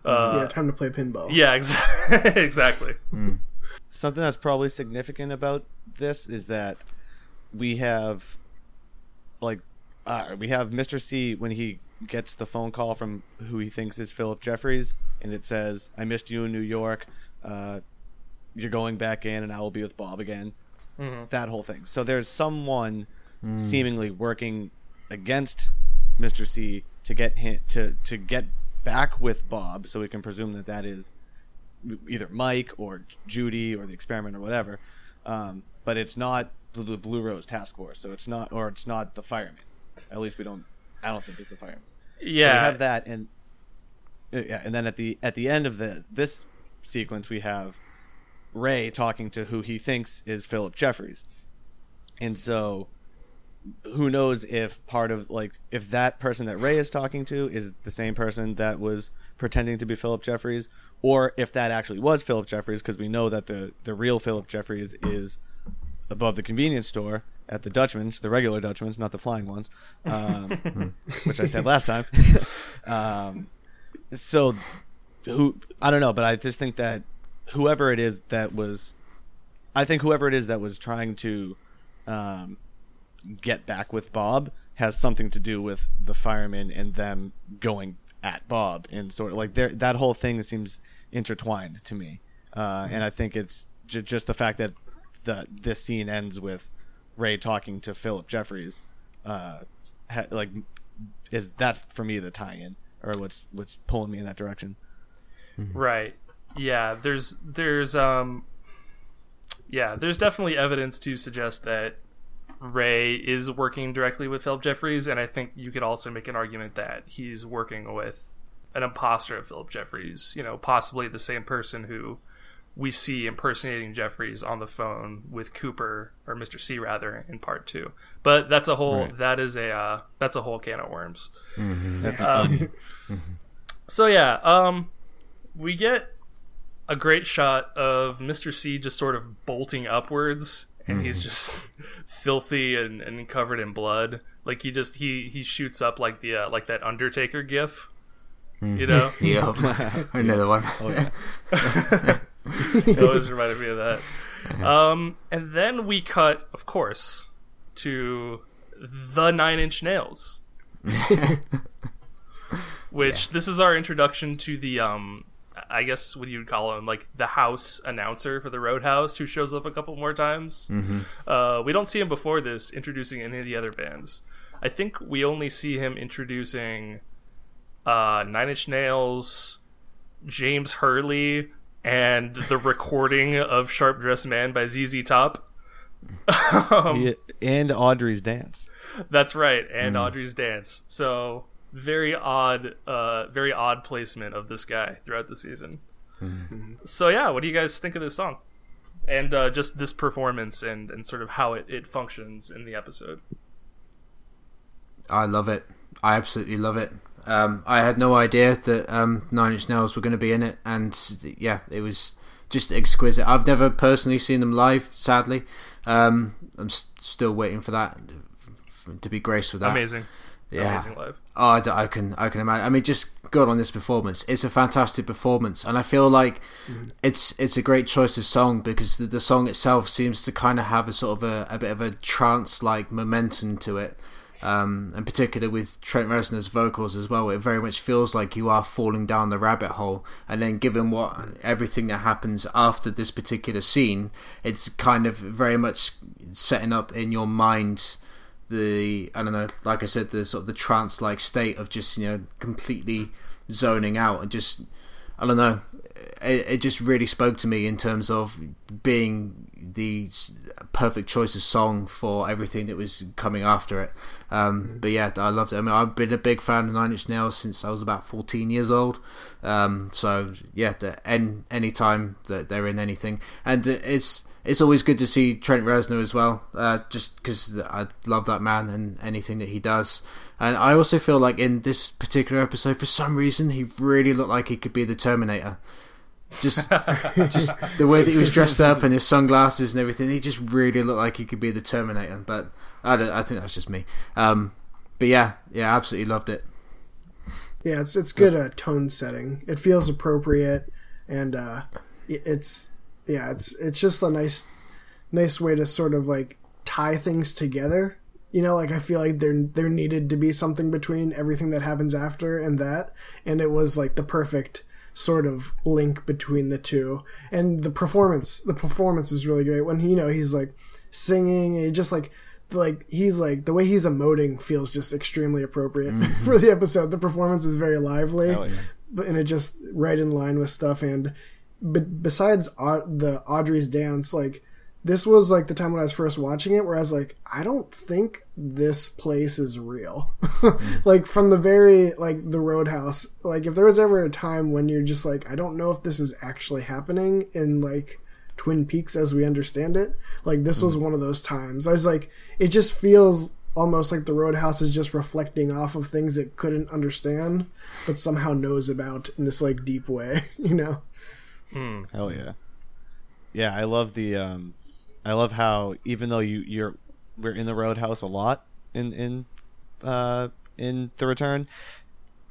uh yeah, time to play pinball. yeah, exa- exactly. Something that's probably significant about this is that we have, like, uh, we have Mr. C when he gets the phone call from who he thinks is Philip Jeffries, and it says, "I missed you in New York. Uh, you're going back in, and I will be with Bob again." That whole thing. So there's someone seemingly working against Mr. C to get him to to get back with Bob, so we can presume that that is either Mike or Judy or the experiment or whatever. Um, but it's not the, the Blue Rose Task Force, so it's not, or it's not the fireman. At least we don't. I don't think it's the fireman. So we have that, and uh, yeah, and then at the at the end of the this sequence, we have Ray talking to who he thinks is Philip Jeffries, and so who knows if part of like if that person that Ray is talking to is the same person that was pretending to be Philip Jeffries, or if that actually was Philip Jeffries, because we know that the the real Philip Jeffries is above the convenience store at the Dutchman's, the regular Dutchman's, not the flying ones, um, which I said last time. um, so, who I don't know, but I just think that whoever it is that was, I think whoever it is that was trying to um, get back with Bob has something to do with the firemen and them going at Bob and sort of like there that whole thing seems intertwined to me, uh, and I think it's j- just the fact that the this scene ends with Ray talking to Philip Jeffries, uh, ha- like is that's for me the tie-in or what's what's pulling me in that direction. right. Yeah, there's there's um yeah, there's definitely evidence to suggest that Ray is working directly with Philip Jeffries, and I think you could also make an argument that he's working with an imposter of Philip Jeffries, you know, possibly the same person who we see impersonating Jeffries on the phone with Cooper or Mr. C rather in part two. But that's a whole that is a uh, that's a whole can of worms. That's Um, so yeah, um, we get a great shot of Mr. C just sort of bolting upwards, and he's just filthy and, and covered in blood. Like he just he he shoots up like the uh, like that Undertaker gif. You know, Yeah, another one. Oh yeah. it always reminded me of that. Um, and then we cut, of course, to the Nine Inch Nails, which this is our introduction to the um, I guess what you would call him, like the house announcer for the Roadhouse, who shows up a couple more times. Mm-hmm. Uh, we don't see him before this introducing any of the other bands. I think we only see him introducing uh, Nine Inch Nails, James Hurley, and the recording of Sharp Dressed Man by ZZ Top. um, Yeah, and Audrey's dance. That's right, and Audrey's dance. So very odd, uh, very odd placement of this guy throughout the season. So yeah, what do you guys think of this song, and uh, just this performance and and sort of how it, it functions in the episode? I love it. I absolutely love it. Um, I had no idea that um, Nine Inch Nails were going to be in it, and yeah, it was just exquisite. I've never personally seen them live, sadly. Um, I'm s- still waiting for that to be graced with that. Amazing, Yeah. amazing live. Oh, I, I can I can imagine. I mean, just good on this performance. It's a fantastic performance, and I feel like it's it's a great choice of song because the, the song itself seems to kind of have a sort of a, a bit of a trance like momentum to it. Um, and particularly with Trent Reznor's vocals as well, it very much feels like you are falling down the rabbit hole. And then, given what everything that happens after this particular scene, it's kind of very much setting up in your mind the I don't know, like I said, the sort of the trance like state of just you know completely zoning out and just I don't know. It, it just really spoke to me in terms of being the perfect choice of song for everything that was coming after it. Um, but yeah, I loved it. I mean, I've been a big fan of Nine Inch Nails since I was about 14 years old. Um, so yeah, the, any any time that they're in anything, and it's it's always good to see Trent Reznor as well, uh, just because I love that man and anything that he does. And I also feel like in this particular episode, for some reason, he really looked like he could be the Terminator. Just, just the way that he was dressed up and his sunglasses and everything, he just really looked like he could be the Terminator. But I, don't, I think that's just me. Um, but yeah, yeah, absolutely loved it. Yeah, it's it's good uh, tone setting. It feels appropriate, and uh, it- it's yeah, it's it's just a nice nice way to sort of like tie things together. You know, like I feel like there there needed to be something between everything that happens after and that, and it was like the perfect sort of link between the two. And the performance, the performance is really great when you know he's like singing, and just like like he's like the way he's emoting feels just extremely appropriate mm-hmm. for the episode. The performance is very lively, yeah. but and it just right in line with stuff. And but besides Au- the Audrey's dance, like this was like the time when I was first watching it, where I was like, I don't think this place is real. like from the very like the Roadhouse, like if there was ever a time when you're just like, I don't know if this is actually happening in like Twin Peaks as we understand it. Like this was mm. one of those times. I was like, it just feels almost like the Roadhouse is just reflecting off of things it couldn't understand, but somehow knows about in this like deep way. You know? Hell yeah. Yeah, I love the um I love how even though you you're we're in the roadhouse a lot in in uh in the return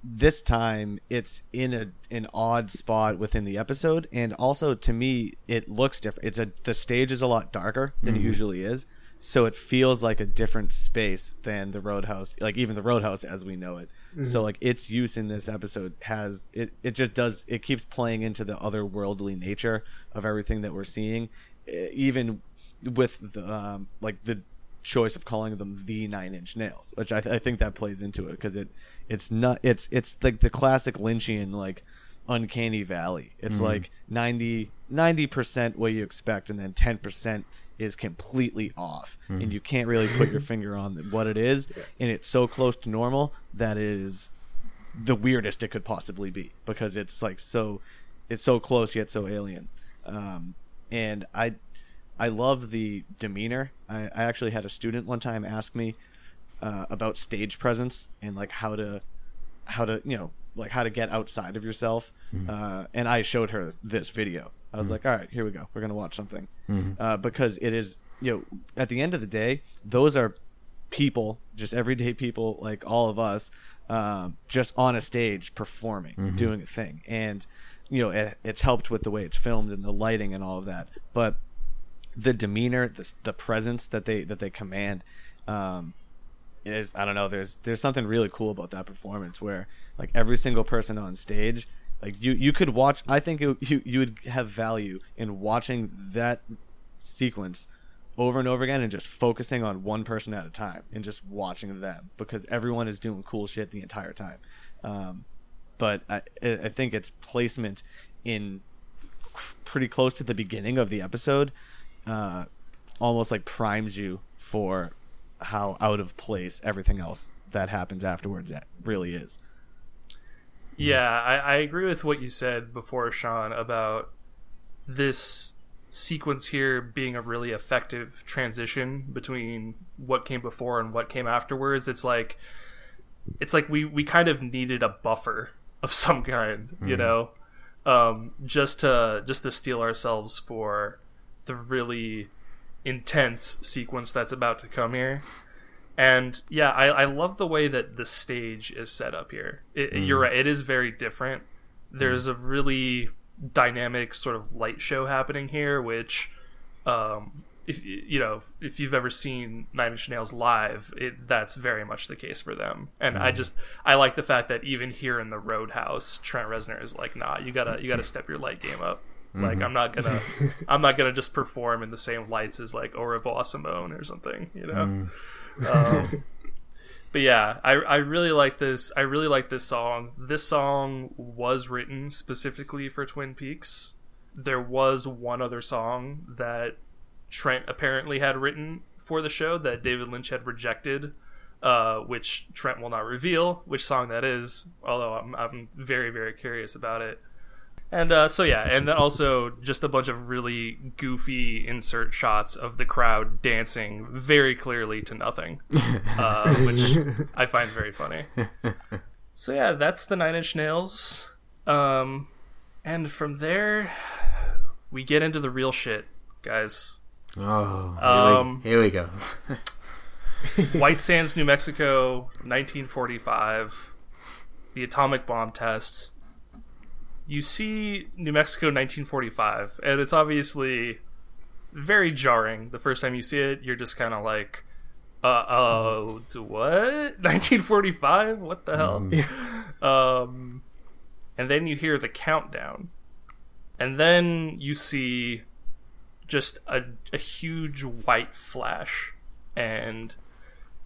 this time it's in a an odd spot within the episode. And also to me it looks different it's a the stage is a lot darker than it usually is. So it feels like a different space than the roadhouse like even the roadhouse as we know it so like its use in this episode has it it just does it keeps playing into the otherworldly nature of everything that we're seeing even with the um, like the choice of calling them the nine inch nails which i, th- I think that plays into it because it it's not it's it's like the classic lynchian like uncanny valley. It's like 90 percent what you expect and then 10% is completely off. And you can't really put your finger on what it is. And it's so close to normal that it is the weirdest it could possibly be because it's like so it's so close yet so alien. Um, and i i love the demeanor. I, I actually had a student one time ask me uh, about stage presence and like how to how to you know like how to get outside of yourself. Uh, and i showed her this video i was like all right here we go. We're gonna watch something. Uh, because it is you know, at the end of the day, those are people, just everyday people like all of us, um, just on a stage performing, doing a thing, and you know, it, it's helped with the way it's filmed and the lighting and all of that, but the demeanor, the the presence that they that they command, um, is I don't know. There's there's something really cool about that performance where like every single person on stage, like you you could watch. I think it, you you would have value in watching that sequence over and over again and just focusing on one person at a time and just watching them because everyone is doing cool shit the entire time. Um, but I I think its placement in pretty close to the beginning of the episode uh, almost like primes you for how out of place everything else that happens afterwards really is. Yeah, I, I agree with what you said before, Sean, about this sequence here being a really effective transition between what came before and what came afterwards. It's like it's like we, we kind of needed a buffer of some kind, you know, um, just to just to steel ourselves for the really intense sequence that's about to come here. And yeah, I, I love the way that the stage is set up here. It, You're mm. right; it is very different. There's mm. a really dynamic sort of light show happening here, which, um, if you know, if you've ever seen Nine Inch Nails live, it, that's very much the case for them. And I mm. just I like the fact that even here in the Roadhouse, Trent Reznor is like, nah, you gotta you gotta step your light game up. Like mm-hmm. I'm not gonna I'm not gonna just perform in the same lights as like revoir Simone or something, you know. Um, but yeah, I I really like this. I really like this song. This song was written specifically for Twin Peaks. There was one other song that Trent apparently had written for the show that David Lynch had rejected, uh, which Trent will not reveal which song that is. Although I'm I'm very very curious about it. And uh, so yeah, and then also just a bunch of really goofy insert shots of the crowd dancing very clearly to nothing, uh, which I find very funny. So yeah, that's the Nine Inch Nails, um, and from there we get into the real shit, guys. Oh, here, Um, we, here we go. White Sands, New Mexico, 1945. The atomic bomb test. You see New Mexico 1945, and it's obviously very jarring. The first time you see it, you're just kind of like, uh oh, what? 1945? What the hell? Um, and then you hear the countdown, and then you see just a, a huge white flash, and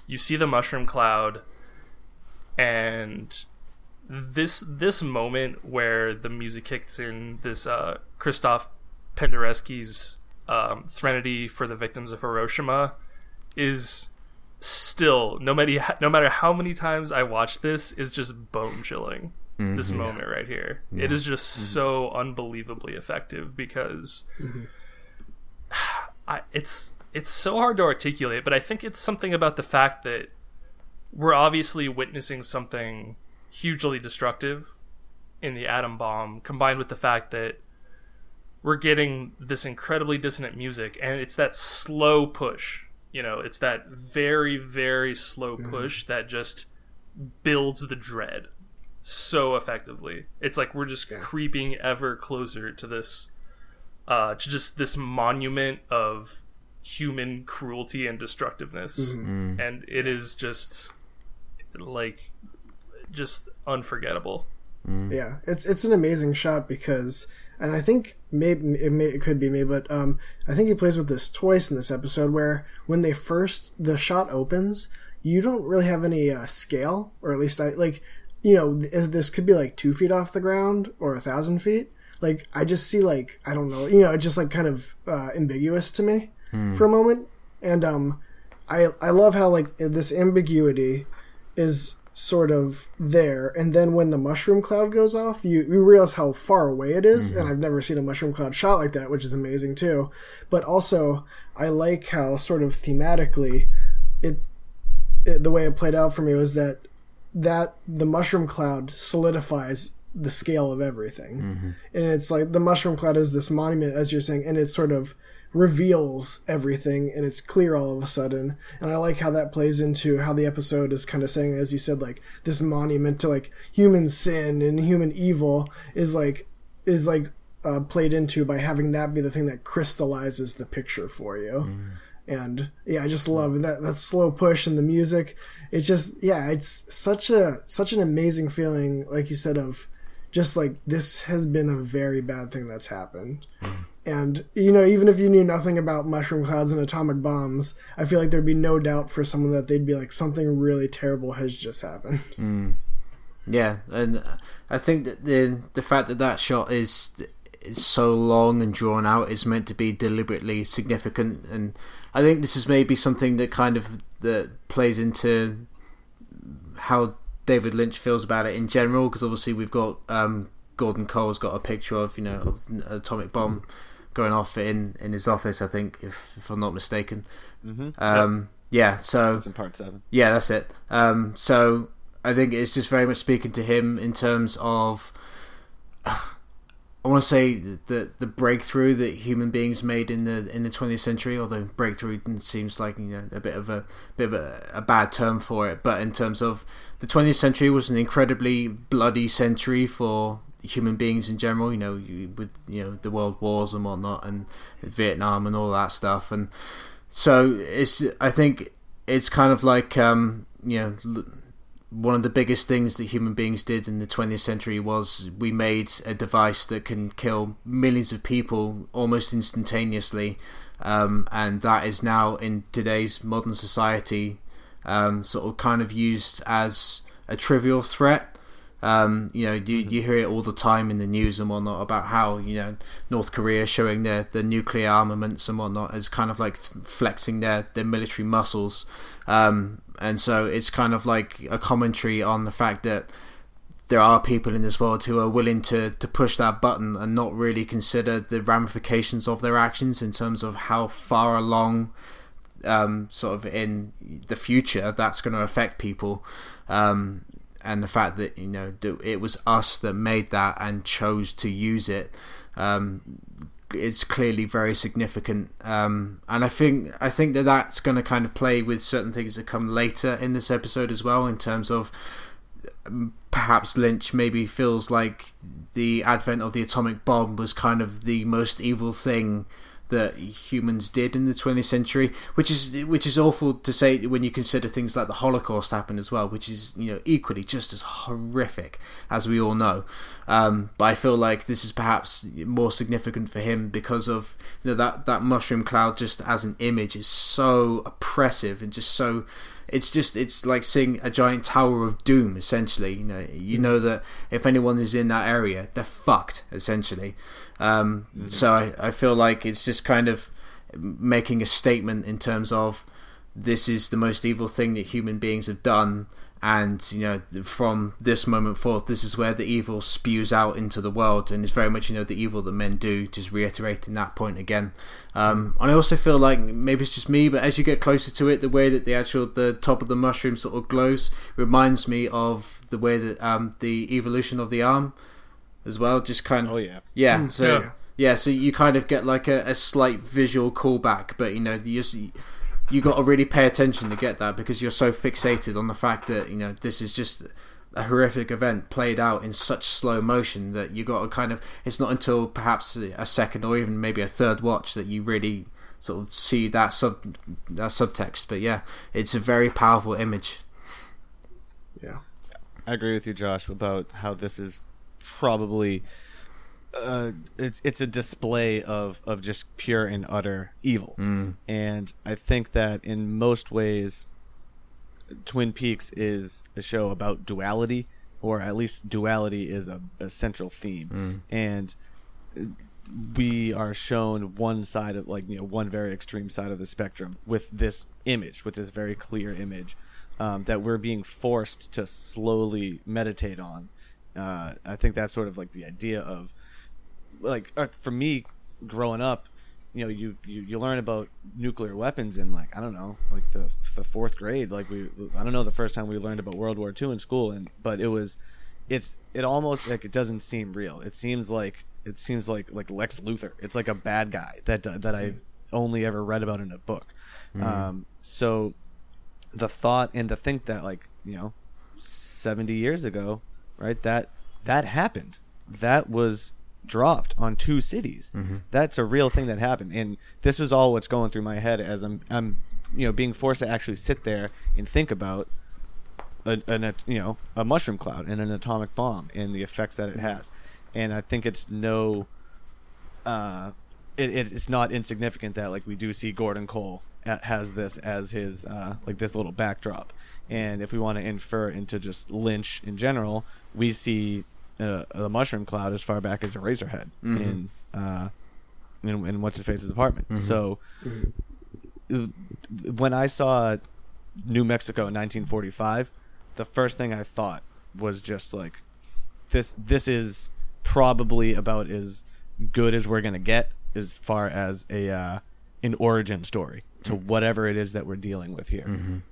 you see the mushroom cloud, and this this moment where the music kicks in, this uh, Christoph Penderecki's um, Threnody for the victims of Hiroshima, is still no matter no matter how many times I watch this is just bone chilling. This moment right here, it is just so unbelievably effective because I, it's it's so hard to articulate, but I think it's something about the fact that we're obviously witnessing something hugely destructive in the atom bomb, combined with the fact that we're getting this incredibly dissonant music, and it's that slow push. You know, it's that very, very slow mm-hmm. push that just builds the dread so effectively. It's like we're just creeping ever closer to this, uh, to just this monument of human cruelty and destructiveness, mm-hmm. mm. and it is just like just unforgettable. Yeah, it's it's an amazing shot because, and I think maybe it, may, it could be me, but um, I think he plays with this twice in this episode where when they first the shot opens, you don't really have any uh, scale, or at least I like, you know, th- this could be like two feet off the ground or a thousand feet. Like I just see like I don't know, you know, it's just like kind of uh, ambiguous to me for a moment, and um, I I love how like this ambiguity is sort of there. And then when the mushroom cloud goes off you, you realize how far away it is, and mm-hmm. i've never seen a mushroom cloud shot like that which is amazing too. But also i like how sort of thematically it, it the way it played out for me was that that the mushroom cloud solidifies the scale of everything. Mm-hmm. And it's like the mushroom cloud is this monument as you're saying and it's sort of reveals everything and it's clear all of a sudden. And I like how that plays into how the episode is kind of saying, as you said, like this monument to like human sin and human evil is like is like uh, played into by having that be the thing that crystallizes the picture for you. And yeah, I just love that that slow push and the music. It's just yeah, it's such a such an amazing feeling, like you said, of just like this has been a very bad thing that's happened. And you know, even if you knew nothing about mushroom clouds and atomic bombs, I feel like there'd be no doubt for someone that they'd be like something really terrible has just happened. Yeah, and I think that the the fact that that shot is is so long and drawn out is meant to be deliberately significant, and I think this is maybe something that kind of that plays into how David Lynch feels about it in general, because obviously we've got um, Gordon Cole's got a picture of you know of an atomic bomb going off in in his office, I think, if if I'm not mistaken. Mm-hmm. Um, Yeah, so It's in part seven. yeah, that's it. Um, so I think it's just very much speaking to him in terms of, I want to say the the breakthrough that human beings made in the in the 20th century. Although breakthrough seems like you know a bit of a bit of a, a bad term for it, but in terms of the 20th century was an incredibly bloody century for human beings in general. You know, you- with you know the world wars and whatnot, and Vietnam and all that stuff, and so it's I think it's kind of like um, you know one of the biggest things that human beings did in the 20th century was we made a device that can kill millions of people almost instantaneously, um, and that is now in today's modern society um, sort of kind of used as a trivial threat. Um, you know, you, you hear it all the time in the news and whatnot about how you know North Korea showing their, their nuclear armaments and whatnot is kind of like flexing their, their military muscles, um, and so it's kind of like a commentary on the fact that there are people in this world who are willing to, to push that button and not really consider the ramifications of their actions in terms of how far along um, sort of in the future that's going to affect people. Um, and the fact that you know it was us that made that and chose to use it um, it's clearly very significant. Um, and I think I think that that's going to kind of play with certain things that come later in this episode as well in terms of perhaps Lynch maybe feels like the advent of the atomic bomb was kind of the most evil thing that humans did in the 20th century which is which is awful to say when you consider things like the holocaust happened as well which is you know equally just as horrific as we all know. Um, but i feel like this is perhaps more significant for him because of you know that that mushroom cloud just as an image is so oppressive and just so it's just it's like seeing a giant tower of doom essentially. You know you know that if anyone is in that area they're fucked essentially um, so I, I feel like it's just kind of making a statement in terms of this is the most evil thing that human beings have done. And you know from this moment forth this is where the evil spews out into the world. And it's very much you know the evil that men do just reiterating that point again. Um, and i also feel like maybe it's just me but as you get closer to it the way that the actual the top of the mushroom sort of glows reminds me of the way that um, the evolution of the arm as well just kind of Oh yeah. yeah, hmm. so yeah. yeah. so you kind of get like a, a slight visual callback, but you know, you just, you got to really pay attention to get that because you're so fixated on the fact that you know this is just a horrific event played out in such slow motion that you got to kind of. It's not until perhaps a second or even maybe a third watch that you really sort of see that sub that subtext. But yeah, it's a very powerful image. Yeah. I agree with you, Josh, about how this is probably uh, it's it's a display of of just pure and utter evil, and I think that in most ways, Twin Peaks is a show about duality, or at least duality is a, a central theme, and we are shown one side of like you know one very extreme side of the spectrum with this image with this very clear image um, that we're being forced to slowly meditate on uh, i think that's sort of like the idea of like uh, for me growing up you know you, you you learn about nuclear weapons in like i don't know like the the fourth grade. Like we i don't know the first time we learned about world war ii in school and but it was it's it almost like it doesn't seem real. It seems like it seems like like lex luthor. It's like a bad guy that that i only ever read about in a book. Um, so the thought and to think that like you know 70 years ago right? That that happened. That was dropped on two cities. That's a real thing that happened. And this was all what's going through my head as i'm i'm you know being forced to actually sit there and think about a, an, you know a mushroom cloud and an atomic bomb and the effects that it has. And i think it's no uh, it, it, it's not insignificant that like we do see Gordon Cole has this as his uh, like this little backdrop, and if we want to infer into just Lynch in general, we see uh, the Mushroom Cloud as far back as Eraserhead in uh, in, in what's his face's apartment. So uh, when I saw New Mexico in 1945, the first thing I thought was just like this this is probably about as good as we're gonna get as far as a uh, an origin story to whatever it is that we're dealing with here,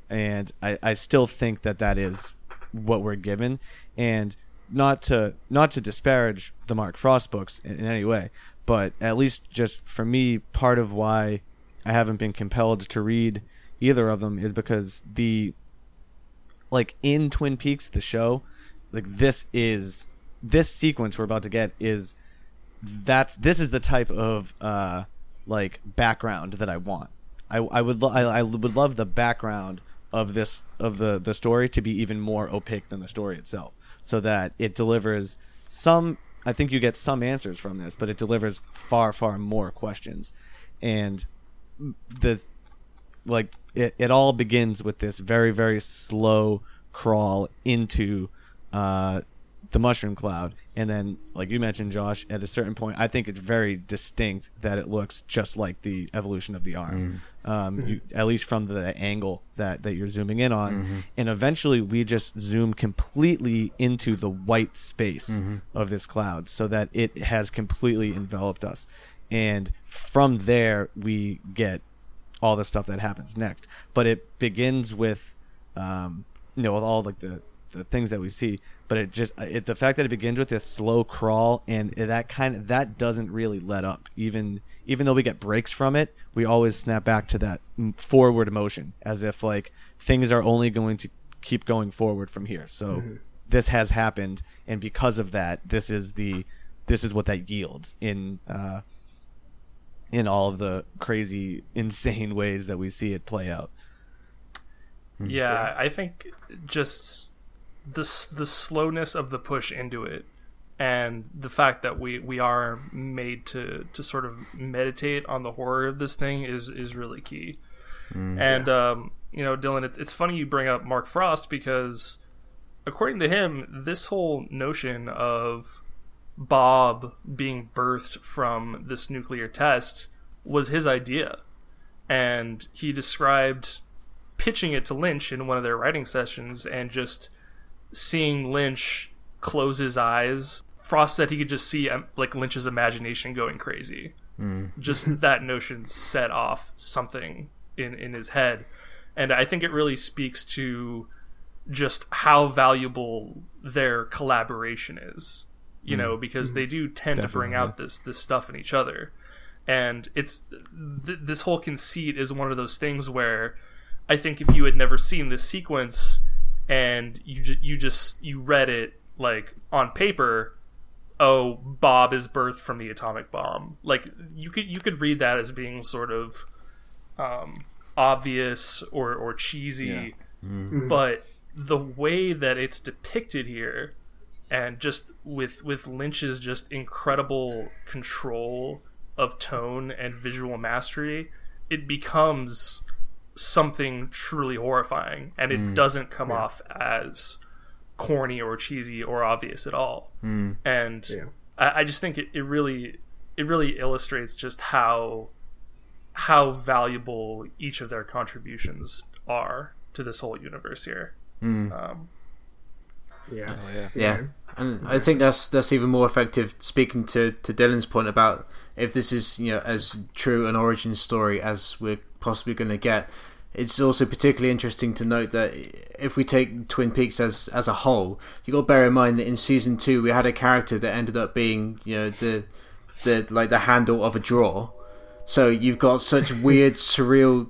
and I, I still think that that is what we're given, and not to not to disparage the Mark Frost books in, in any way, but at least just for me, part of why I haven't been compelled to read either of them is because the like in Twin Peaks, the show, like this is this sequence we're about to get is that's this is the type of uh like background that I want. I I would lo- I, I would love the background of this of the the story to be even more opaque than the story itself, so that it delivers some. I think you get some answers from this, but it delivers far far more questions, and the like it, it all begins with this very very slow crawl into uh the mushroom cloud. And then like you mentioned josh at a certain point i think it's very distinct that it looks just like the evolution of the arm. Um you, at least from the angle that that you're zooming in on. And eventually we just zoom completely into the white space of this cloud so that it has completely enveloped us. And from there we get all the stuff that happens next. But it begins with, um, you know, with all like the the things that we see. But it just it, the fact that it begins with this slow crawl and that kind of that doesn't really let up. Even even though we get breaks from it, we always snap back to that forward motion as if like things are only going to keep going forward from here. So this has happened, and because of that, this is the this is what that yields in uh, in all of the crazy, insane ways that we see it play out. Yeah, I think just the the slowness of the push into it, and the fact that we we are made to to sort of meditate on the horror of this thing is is really key. and um, you know, Dylan, it, it's funny you bring up Mark Frost because, according to him, this whole notion of Bob being birthed from this nuclear test was his idea. And he described pitching it to Lynch in one of their writing sessions and just seeing Lynch close his eyes. Frost said he could just see um, like Lynch's imagination going crazy. Just that notion set off something in in his head, and I think it really speaks to just how valuable their collaboration is. You know, because they do tend to bring out this this stuff in each other, and it's th- this whole conceit is one of those things where I think if you had never seen this sequence and you ju- you just you read it like on paper, oh Bob is birthed from the atomic bomb. Like you could you could read that as being sort of um, obvious or or cheesy, but the way that it's depicted here and just with with Lynch's just incredible control of tone and visual mastery, it becomes something truly horrifying, and it mm. doesn't come off as corny or cheesy or obvious at all. Mm. And Yeah. I, I just think it, it really it really illustrates just how how valuable each of their contributions are to this whole universe here. Mm. Um, oh, Yeah. Yeah, and I think that's that's even more effective. Speaking to to Dylan's point about if this is you know as true an origin story as we're possibly going to get, it's also particularly interesting to note that if we take Twin Peaks as as a whole, you got to bear in mind that in season two we had a character that ended up being you know the the like the handle of a drawer. So you've got such weird, surreal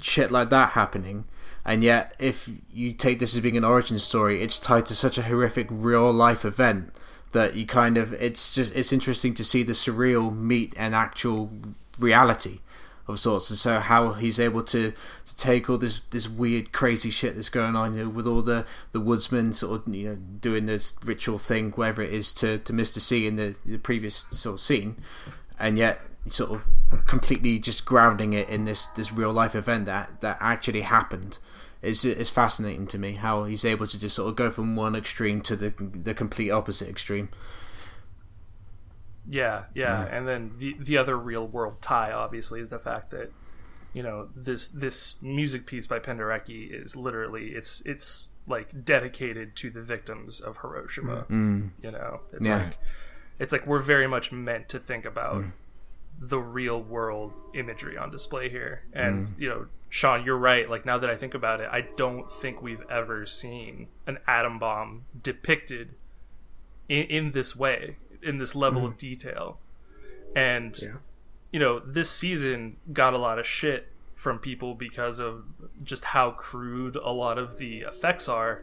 shit like that happening, and yet if you take this as being an origin story, it's tied to such a horrific real life event that you kind of it's just it's interesting to see the surreal meet an actual reality of sorts, and so how he's able to, to take all this this weird crazy shit that's going on you know, with all the the woodsmen sort of you know doing this ritual thing, whatever it is to to Mister C in the, the previous sort of scene, and yet sort of completely just grounding it in this this real life event that that actually happened. It's, it's fascinating to me how he's able to just sort of go from one extreme to the the complete opposite extreme. Yeah, yeah, and then the the other real world tie obviously is the fact that you know this this music piece by Penderecki is literally it's it's like dedicated to the victims of Hiroshima. Mm. Mm. You know, it's Yeah. like it's like we're very much meant to think about mm. the real world imagery on display here. And you know, Sean, you're right. Like now that I think about it, I don't think we've ever seen an atom bomb depicted in, in this way, in this level of hmm. detail. And Yeah. you know, this season got a lot of shit from people because of just how crude a lot of the effects are.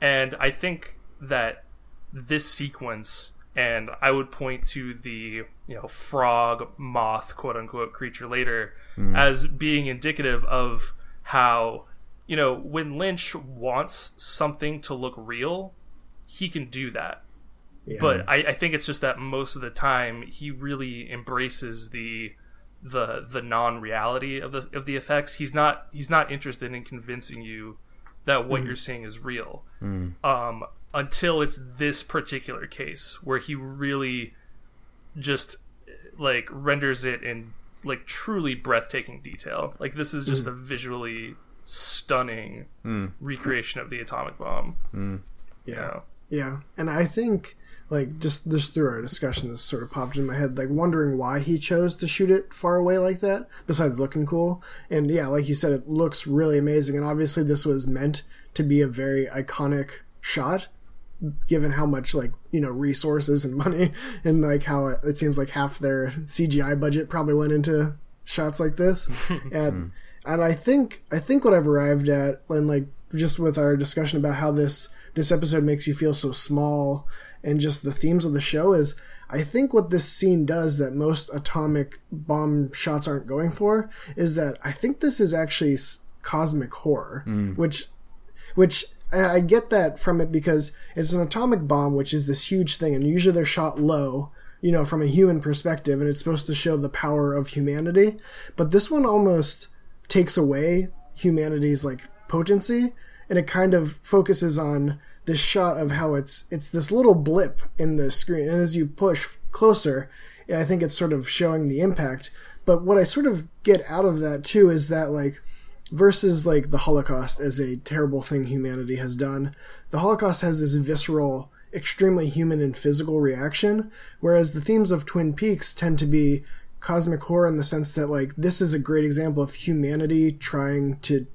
And I think that this sequence and I would point to the you know frog moth quote unquote creature later hmm. as being indicative of how you know when Lynch wants something to look real, he can do that. Yeah. But I, I think it's just that most of the time he really embraces the the the non reality of the of the effects. He's not he's not interested in convincing you that what mm. you're seeing is real. Mm. Um, until it's this particular case where he really just like renders it in like truly breathtaking detail. Like this is just mm. a visually stunning recreation of the atomic bomb. yeah. You know? Yeah, and I think like just just through our discussion, this sort of popped in my head, like wondering why he chose to shoot it far away like that. Besides looking cool, and yeah, like you said, it looks really amazing, and obviously this was meant to be a very iconic shot, given how much like you know resources and money, and like how it, it seems like half their CGI budget probably went into shots like this, and hmm. and I think I think what I've arrived at, and like just with our discussion about how this this episode makes you feel so small and just the themes of the show is I think what this scene does that most atomic bomb shots aren't going for is that I think this is actually cosmic horror, mm. which which I I get that from it because it's an atomic bomb, which is this huge thing, and usually they're shot low, you know, from a human perspective, and it's supposed to show the power of humanity. But this one almost takes away humanity's like potency, and it kind of focuses on this shot of how it's it's this little blip in the screen, and as you push closer, I think it's sort of showing the impact. But what I sort of get out of that too is that like versus like the Holocaust as a terrible thing humanity has done. The Holocaust has this visceral, extremely human and physical reaction, whereas the themes of Twin Peaks tend to be cosmic horror in the sense that like this is a great example of humanity trying to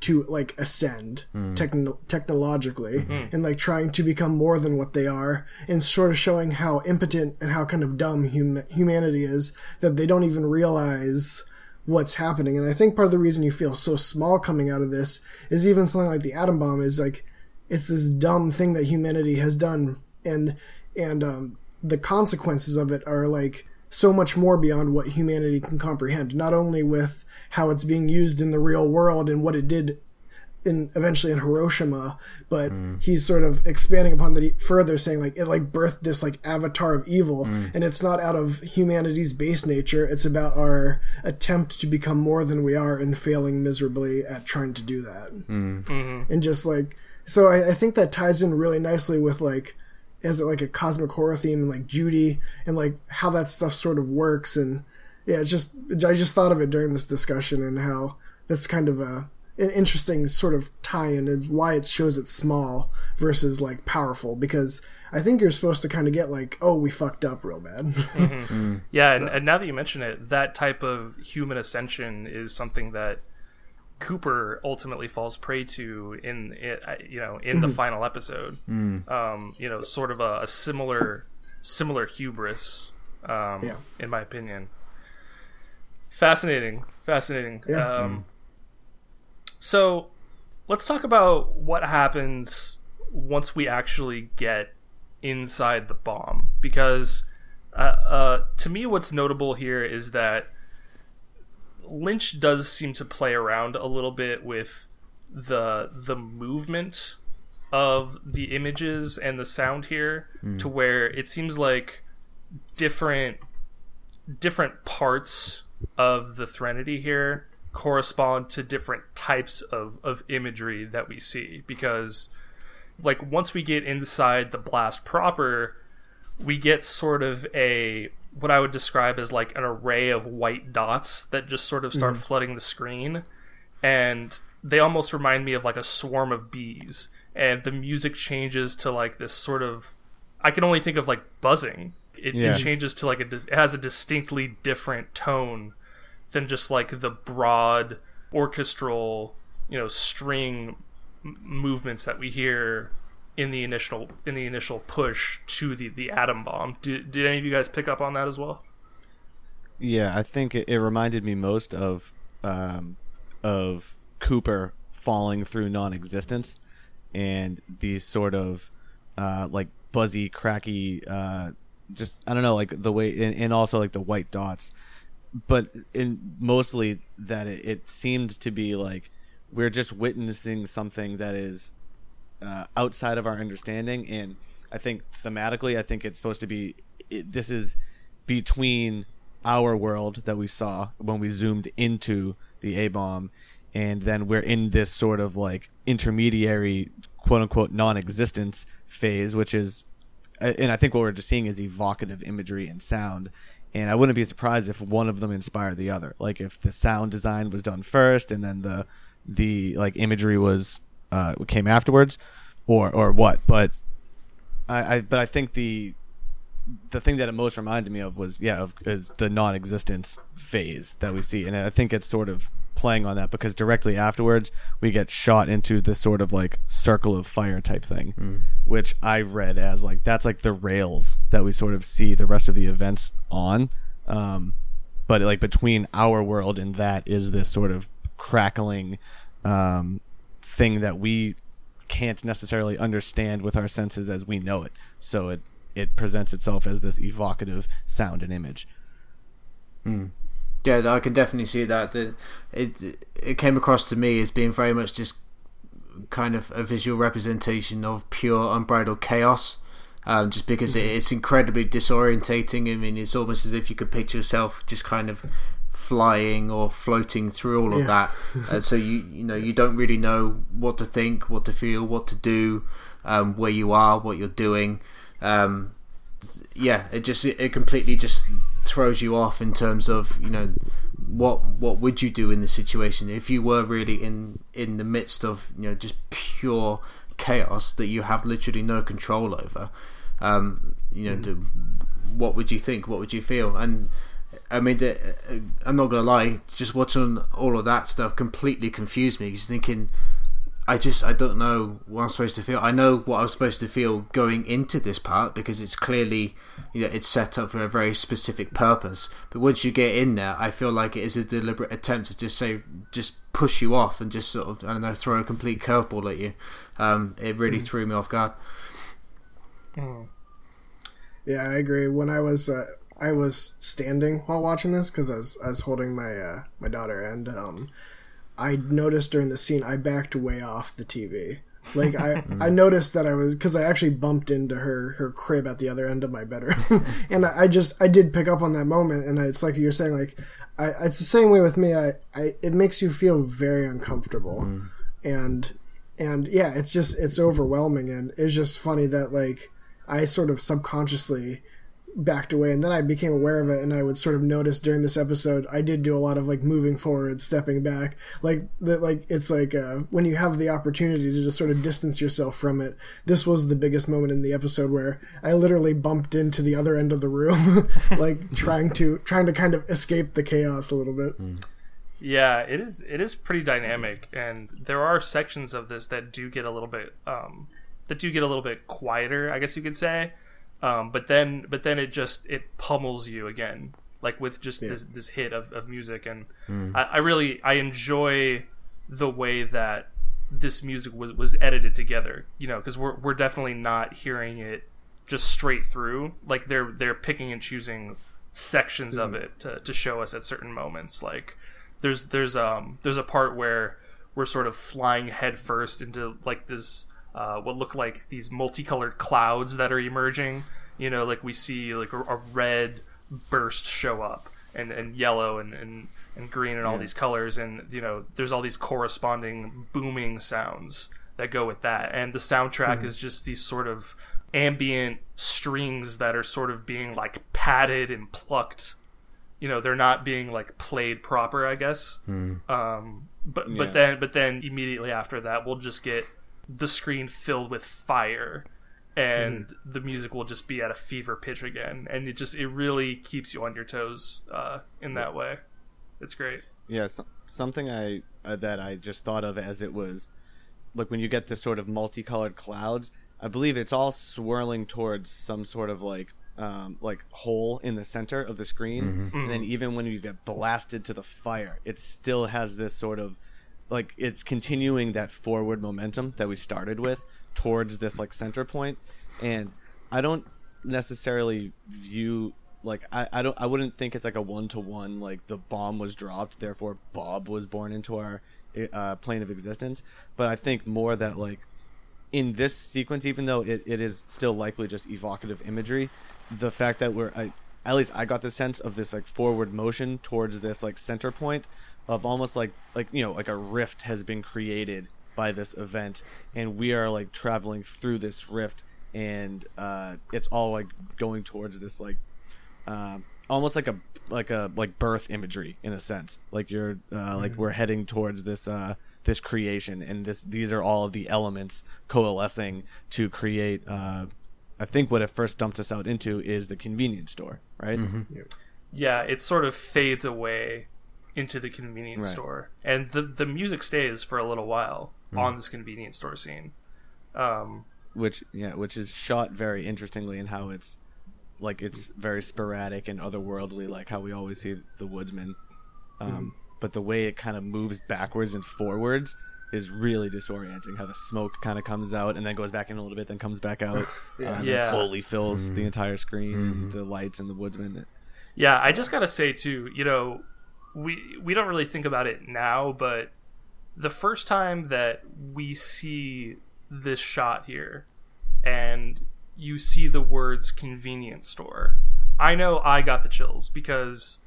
to like ascend techno- technologically and like trying to become more than what they are and sort of showing how impotent and how kind of dumb hum- humanity is that they don't even realize what's happening. And i think part of the reason you feel so small coming out of this is even something like the atom bomb is like it's this dumb thing that humanity has done and and um, the consequences of it are like so much more beyond what humanity can comprehend. Not only with how it's being used in the real world and what it did in eventually in Hiroshima, but mm. he's sort of expanding upon that further, saying like it like birthed this like avatar of evil, mm. and it's not out of humanity's base nature. It's about our attempt to become more than we are and failing miserably at trying to do that. Mm. Mm-hmm. And just like so, I, I think that ties in really nicely with like as like a cosmic horror theme and like Judy and like how that stuff sort of works. And yeah, it's just I just thought of it during this discussion and how that's kind of a an interesting sort of tie-in and why it shows it small versus like powerful. Because I think you're supposed to kind of get like oh we fucked up real bad. Mm-hmm. Mm. Yeah, and, and now that you mention it, that type of human ascension is something that Cooper ultimately falls prey to in it, you know in the final episode. Um, you know, sort of a, a similar similar hubris, um, Yeah. in my opinion. Fascinating, fascinating. Yeah. Um, so, let's talk about what happens once we actually get inside the bomb. Because, uh, uh, to me, what's notable here is that Lynch does seem to play around a little bit with the the movement of the images and the sound here hmm. to where it seems like different different parts of the Threnody here correspond to different types of, of imagery that we see because like once we get inside the blast proper we get sort of a what I would describe as like an array of white dots that just sort of start mm. flooding the screen. And they almost remind me of like a swarm of bees. And the music changes to like this sort of I can only think of like buzzing. It, Yeah. it changes to like a it has a distinctly different tone than just like the broad orchestral you know string movements that we hear in the initial in the initial push to the the atom bomb. Did, did any of you guys pick up on that as well? Yeah, I think it, it reminded me most of um, of Cooper falling through non-existence, and these sort of uh, like buzzy, cracky, uh, just I don't know, like the way, and, and also like the white dots, but in mostly that it, it seemed to be like we're just witnessing something that is uh, outside of our understanding. And i think thematically i think it's supposed to be it, this is between our world that we saw when we zoomed into the a bomb and then we're in this sort of like intermediary quote unquote non-existence phase which is and i think what we're just seeing is evocative imagery and sound. And i wouldn't be surprised if one of them inspired the other. Like if the sound design was done first and then the the like imagery was uh came afterwards or or what. But i, I but i think the the thing that it most reminded me of was yeah of is the non-existence phase that we see. And i think it's sort of playing on that because directly afterwards we get shot into this sort of like circle of fire type thing which i read as like that's like the rails that we sort of see the rest of the events on. Um but like between our world and that is this sort of crackling um thing that we can't necessarily understand with our senses as we know it so it it presents itself as this evocative sound and image Yeah, I can definitely see that. The, it it came across to me as being very much just kind of a visual representation of pure unbridled chaos. Um, just because it, it's incredibly disorientating. I mean, it's almost as if you could picture yourself just kind of flying or floating through all of Yeah. that. Uh, so you you know you don't really know what to think, what to feel, what to do, um, where you are, what you're doing. Um, yeah, it just it, completely just throws you off in terms of you know what what would you do in this situation if you were really in in the midst of you know just pure chaos that you have literally no control over. Um, you know, do, what would you think? What would you feel? And I mean, the, uh, I'm not gonna lie, just watching all of that stuff completely confused me. Just thinking, I just I don't know what I'm supposed to feel. I know what I'm supposed to feel going into this part because it's clearly you know it's set up for a very specific purpose. But once you get in there, I feel like it is a deliberate attempt to just say just push you off and just sort of I don't know throw a complete curveball at you. Um, it really threw me off guard. Yeah, I agree. When I was uh, I was standing while watching this because I was I was holding my uh, my daughter, and um, I noticed during the scene I backed way off the TV. Like I, I noticed that I was because I actually bumped into her her crib at the other end of my bedroom, and I, I just I did pick up on that moment, and it's like you're saying like I it's the same way with me. I, I it makes you feel very uncomfortable, and and yeah, it's just it's overwhelming, and it's just funny that like I sort of subconsciously backed away and then I became aware of it and I would sort of notice during this episode I did do a lot of like moving forward, stepping back. Like that like it's like uh, when you have the opportunity to just sort of distance yourself from it. This was the biggest moment in the episode where I literally bumped into the other end of the room like trying to trying to kind of escape the chaos a little bit. Yeah, it is. It is pretty dynamic, and there are sections of this that do get a little bit, um, that do get a little bit quieter, I guess you could say. Um, but then, but then it just it pummels you again. like with just Yeah. this this hit of, of music and Hmm. I, I really I enjoy the way that this music was, was edited together you know because we're, we're definitely not hearing it just straight through like they're they're picking and choosing sections of it to, to show us at certain moments like there's there's um there's a part where we're sort of flying headfirst into like this uh, what look like these multicolored clouds that are emerging. You know like we see like a, a red burst show up and, and yellow and, and, and green and all these colors. And you know there's all these corresponding booming sounds that go with that. And the soundtrack is just these sort of ambient strings that are sort of being like padded and plucked. You know they're not being like played proper i guess. Um but Yeah. but then but then immediately after that we'll just get the screen filled with fire and the music will just be at a fever pitch again and it just it really keeps you on your toes uh in that way. It's great. Yeah, so, something I uh, that I just thought of as it was like when you get this sort of multicolored clouds. I believe it's all swirling towards some sort of like um, like hole in the center of the screen, and then even when you get blasted to the fire, it still has this sort of like it's continuing that forward momentum that we started with towards this like center point. And i don't necessarily view like I, I don't I wouldn't think it's like a one to one like the bomb was dropped therefore Bob was born into our uh, plane of existence. But I think more that like in this sequence even though it, it is still likely just evocative imagery the fact that we're I, at least I got the sense of this like forward motion towards this like center point of almost like like you know like a rift has been created by this event and we are like traveling through this rift and uh it's all like going towards this like um, almost like a like a like birth imagery in a sense. Like you're uh, like we're heading towards this uh this creation and this these are all of the elements coalescing to create uh I think what it first dumps us out into is the convenience store, right? yeah it sort of fades away into the convenience Right. store and the the music stays for a little while hmm. on this convenience store scene um Which yeah, which is shot very interestingly in how it's like it's very sporadic and otherworldly, like how we always see the woodsman. Um, hmm. But the way it kind of moves backwards and forwards is really disorienting. How the smoke kind of comes out and then goes back in a little bit, then comes back out, yeah. Uh, and Yeah. then slowly fills the hmm. entire screen, the lights and the woodsman. Yeah, I just gotta say too, you know, we we don't really think about it now, but the first time that we see this shot here, and you see the words convenience store, I know I got the chills because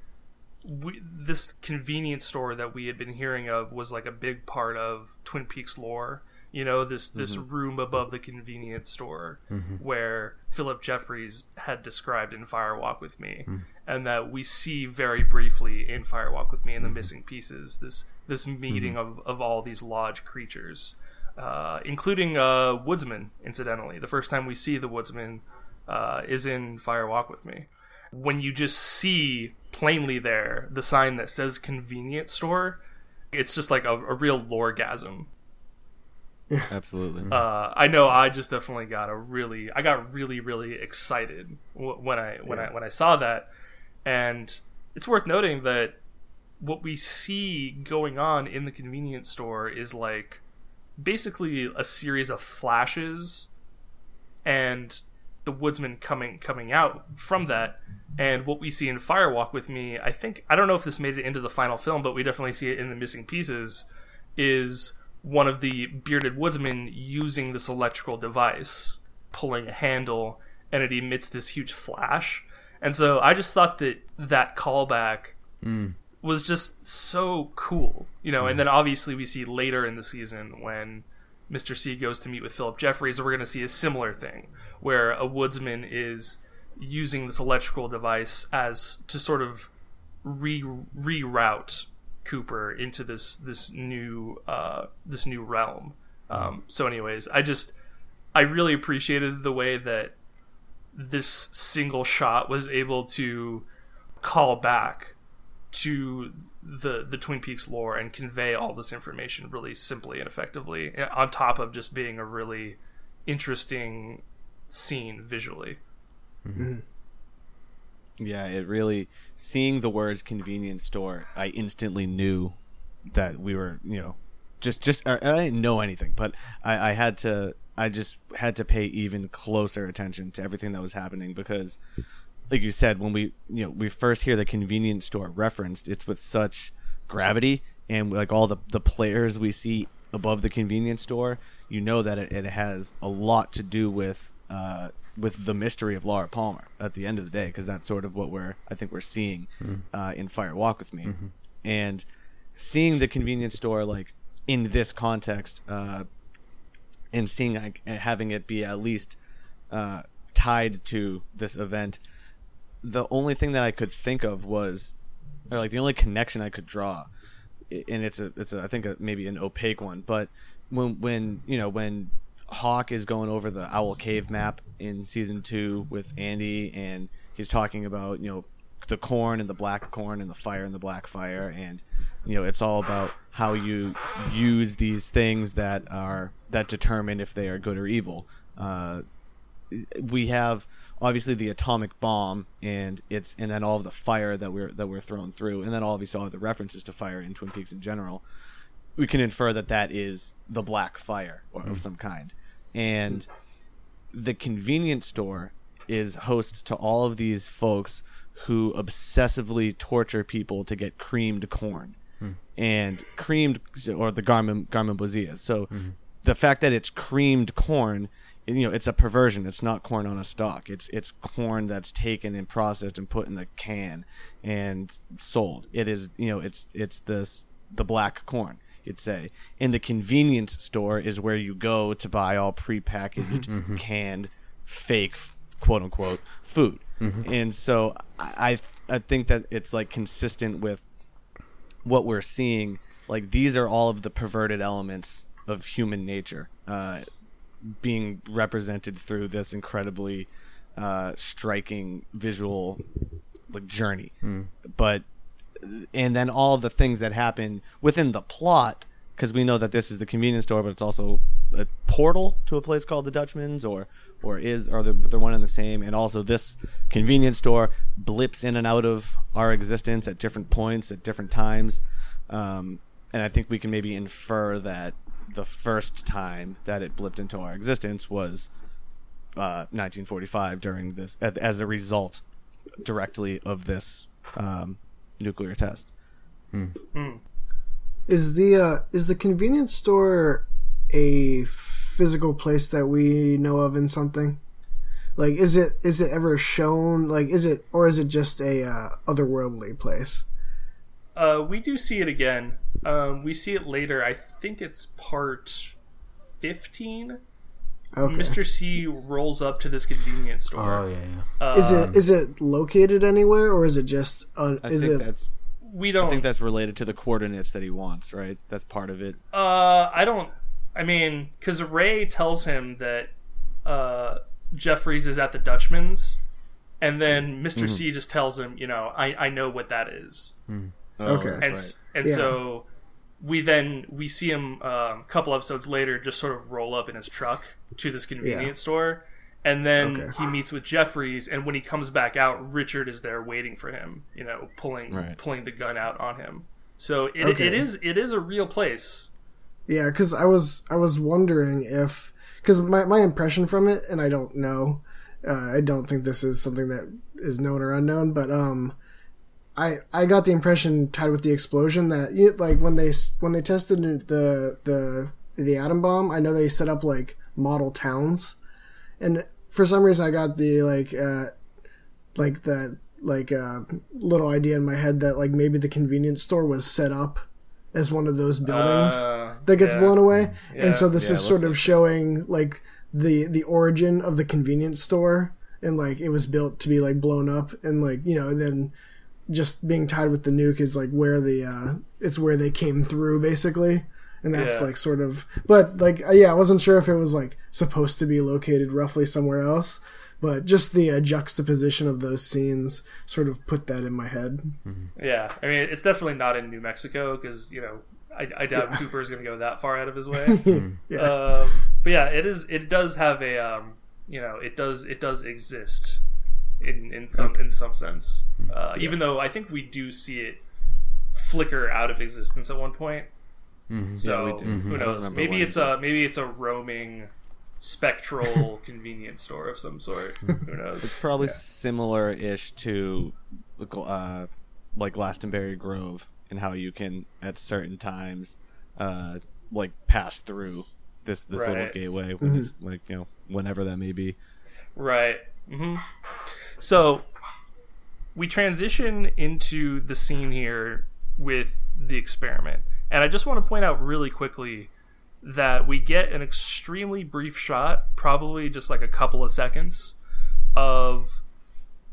we, this convenience store that we had been hearing of was like a big part of Twin Peaks lore. You know, this this mm-hmm. room above the convenience store mm-hmm. where Philip Jeffries had described in Fire Walk with Me, mm. And that we see very briefly in Fire Walk with Me and the missing pieces. This this meeting of, of all these lodge creatures, uh, including uh, Woodsman. Incidentally, the first time we see the Woodsman uh, is in Fire Walk with Me when you just see plainly there the sign that says convenience store, it's just like a, a real loregasm. Absolutely. Uh, I know I just definitely got a really, I got really, really excited w- when I when I when I saw that, and it's worth noting that what we see going on in the convenience store is like basically a series of flashes and the woodsman coming coming out from that. And what we see in Fire Walk with Me i think i don't know if this made it into the final film but we definitely see it in the missing pieces is one of the bearded woodsmen using this electrical device pulling a handle and it emits this huge flash and so i just thought that that callback was just so cool, you know. And then obviously we see later in the season when Mr. C goes to meet with Philip Jeffries, we're going to see a similar thing where a woodsman is using this electrical device as to sort of re reroute Cooper into this this new uh, this new realm. Um, so, anyways, I just I really appreciated the way that this single shot was able to call back to the the Twin Peaks lore and convey all this information really simply and effectively eh, on top of just being a really interesting scene visually. Yeah, it really seeing the words convenience store, I instantly knew that we were, you know, just just I I didn't know anything, but I, I had to I just had to pay even closer attention to everything that was happening because like you said, when we you know, we first hear the convenience store referenced, it's with such gravity and like all the the players we see above the convenience store, you know that it, it has a lot to do with uh, with the mystery of Laura Palmer at the end of the day, because that's sort of what we're I think we're seeing uh, in Fire Walk with Me, and seeing the convenience store like in this context, uh, and seeing like having it be at least uh, tied to this event, the only thing that I could think of was, or like the only connection I could draw, and it's a it's a I think a, maybe an opaque one, but when when you know when Hawk is going over the Owl Cave map in season two with Andy, and he's talking about you know the corn and the black corn and the fire and the black fire, and you know it's all about how you use these things that are that determine if they are good or evil. Uh, we have obviously the atomic bomb and it's and then all of the fire that we're that we're thrown through and then obviously all of the references to fire in Twin Peaks in general. We can infer that that is the black fire or of some kind. And the convenience store is host to all of these folks who obsessively torture people to get creamed corn and creamed or the garmon garmin bozia. So the fact that it's creamed corn you know it's a perversion. It's not corn on a stalk. It's it's corn that's taken and processed and put in the can and sold. It is you know it's it's this the black corn you'd say. And the convenience store is where you go to buy all prepackaged mm-hmm. canned fake quote unquote food. Mm-hmm. And so I i think that it's like consistent with what we're seeing like these are all of the perverted elements of human nature uh, being represented through this incredibly uh, striking visual like journey. But and then all the things that happen within the plot because we know that this is the convenience store but it's also a portal to a place called the dutchman's or or is or they're, they're one and the same and also this convenience store blips in and out of our existence at different points at different times um, and i think we can maybe infer that the first time that it blipped into our existence was uh, 1945 during this as- as a result directly of this um, nuclear test. Is the uh, is the convenience store a physical place that we know of in something? Like, is it is it ever shown? Like, is it or is it just a uh, otherworldly place? Uh, we do see it again. Um, we see it later. I think it's part fifteen. Okay. Mr. C rolls up to this convenience store. Oh yeah, yeah. Is it is it located anywhere or is it just uh, i is think it that's We don't. think that's related to the coordinates that he wants right that's part of it Uh, I don't. I mean, because Ray tells him that uh, Jeffries is at the Dutchman's, and then mister Mm-hmm. C just tells him, you know, I I know what that is, Oh, Okay. and that's s and Yeah. so we then we see him um, a couple episodes later just sort of roll up in his truck to this convenience store. And then Okay. he meets with Jeffries, and when he comes back out, Richard is there waiting for him. You know, pulling Right. pulling the gun out on him. So it, Okay. it is it is a real place. Yeah, because I was I was wondering if because my my impression from it, and I don't know, uh, I don't think this is something that is known or unknown, but um, I I got the impression tied with the explosion that you like when they when they tested the the the atom bomb, I know they set up like model towns, and for some reason I got the like uh like that like uh little idea in my head that like maybe the convenience store was set up as one of those buildings Uh, that gets yeah. blown away. Yeah. and so this Yeah, is sort of like- showing like the the origin of the convenience store. And like it was built to be like blown up. And like you know and then just being tied with the nuke is like where the uh it's where they came through basically. And that's like sort of but like uh, yeah i wasn't sure if it was like supposed to be located roughly somewhere else but just the uh, juxtaposition of those scenes sort of put that in my head Yeah, I mean, it's definitely not in New Mexico because you know I, I doubt Cooper is going to go that far out of his way. yeah uh, but yeah, it is. It does have a um, you know, it does it does exist. in in some in some sense. Uh, Even though I think we do see it flicker out of existence at one point. So Yeah, we do. who knows? Maybe when. it's a maybe it's a roaming spectral convenience store of some sort. Who knows? It's probably similar-ish to uh, like Glastonbury Grove and how you can at certain times uh, like pass through this this little gateway when it's like you know whenever that may be. Right. hmm So we transition into the scene here with the experiment. And I just want to point out really quickly that we get an extremely brief shot, probably just like a couple of seconds, of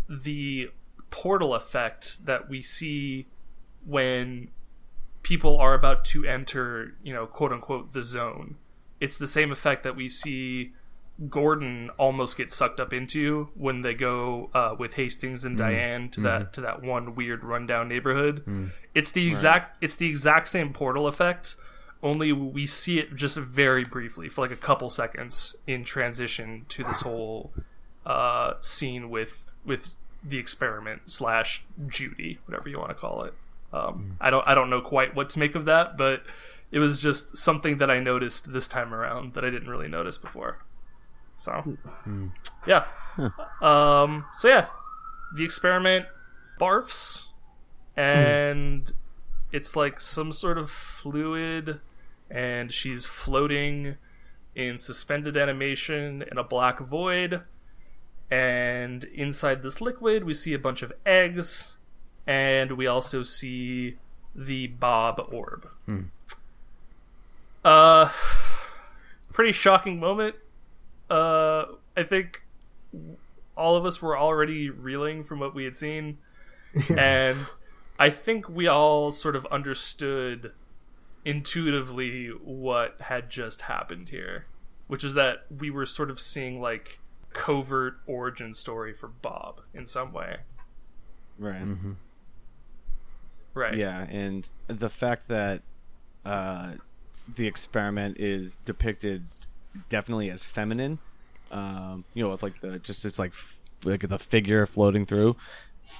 the portal effect that we see when people are about to enter, you know, quote unquote, the zone. It's the same effect that we see Gordon almost get sucked up into when they go uh, with Hastings and mm. Diane to that mm-hmm. to that one weird rundown neighborhood. Mm. It's the exact it's the exact same portal effect, only we see it just very briefly for like a couple seconds in transition to this whole uh, scene with with the experiment slash Judy, whatever you want to call it. Um, I don't I don't know quite what to make of that, but it was just something that I noticed this time around that I didn't really notice before. So, yeah. Um, so yeah, the experiment barfs, and it's like some sort of fluid, and she's floating in suspended animation in a black void. And inside this liquid, we see a bunch of eggs, and we also see the Bob orb. Uh, pretty shocking moment. Uh, I think all of us were already reeling from what we had seen, and I think we all sort of understood intuitively what had just happened here, which is that we were sort of seeing like covert origin story for Bob in some way. Right. Right. Yeah, and the fact that uh, the experiment is depicted definitely as feminine, um, you know, with like the just it's like f- like the figure floating through.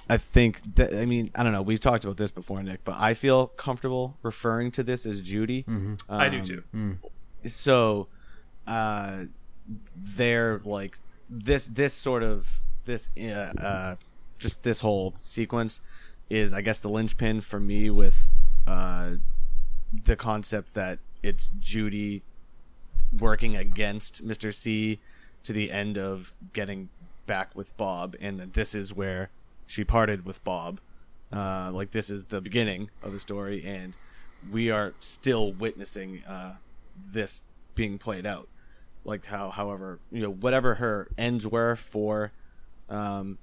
I think that I mean I don't know. We've talked about this before, Nick, but I feel comfortable referring to this as Judy. I do Um, too. so uh they're like this this sort of this uh, uh just this whole sequence is i guess the linchpin for me with uh the concept that it's judy working against mr c to the end of getting back with bob and that this is where she parted with bob. Uh like this is the beginning of the story and we are still witnessing uh this being played out. Like how however you know whatever her ends were for um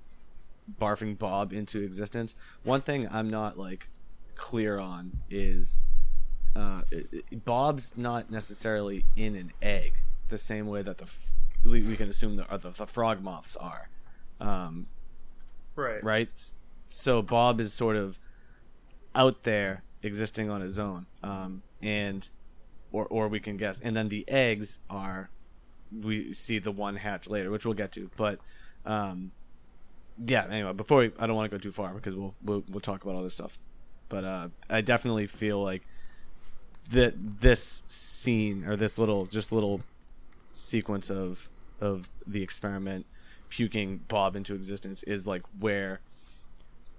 barfing bob into existence one thing i'm not like clear on is uh it- it- bob's not necessarily in an egg the same way that the f- we, we can assume the, the the frog moths are. Um Right. right? So Bob is sort of out there existing on his own, um, and or or we can guess, and then the eggs are we see the one hatch later, which we'll get to, but um, yeah. Anyway, before we, I don't want to go too far because we'll we'll, we'll talk about all this stuff, but uh, I definitely feel like that this scene or this little just little sequence of of the experiment puking Bob into existence is like where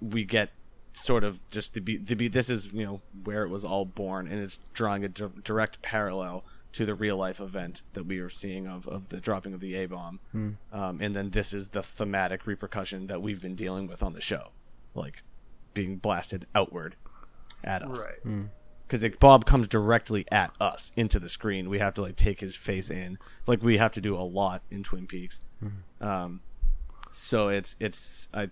we get sort of just to be to be this is you know where it was all born and it's drawing a di- direct parallel to the real life event that we are seeing of of the dropping of the A bomb hmm. um, and then this is the thematic repercussion that we've been dealing with on the show like being blasted outward at us Right. Hmm. because Bob comes directly at us into the screen. We have to like take his face in, like we have to do a lot in Twin Peaks. Hmm. Um, so it's it's I,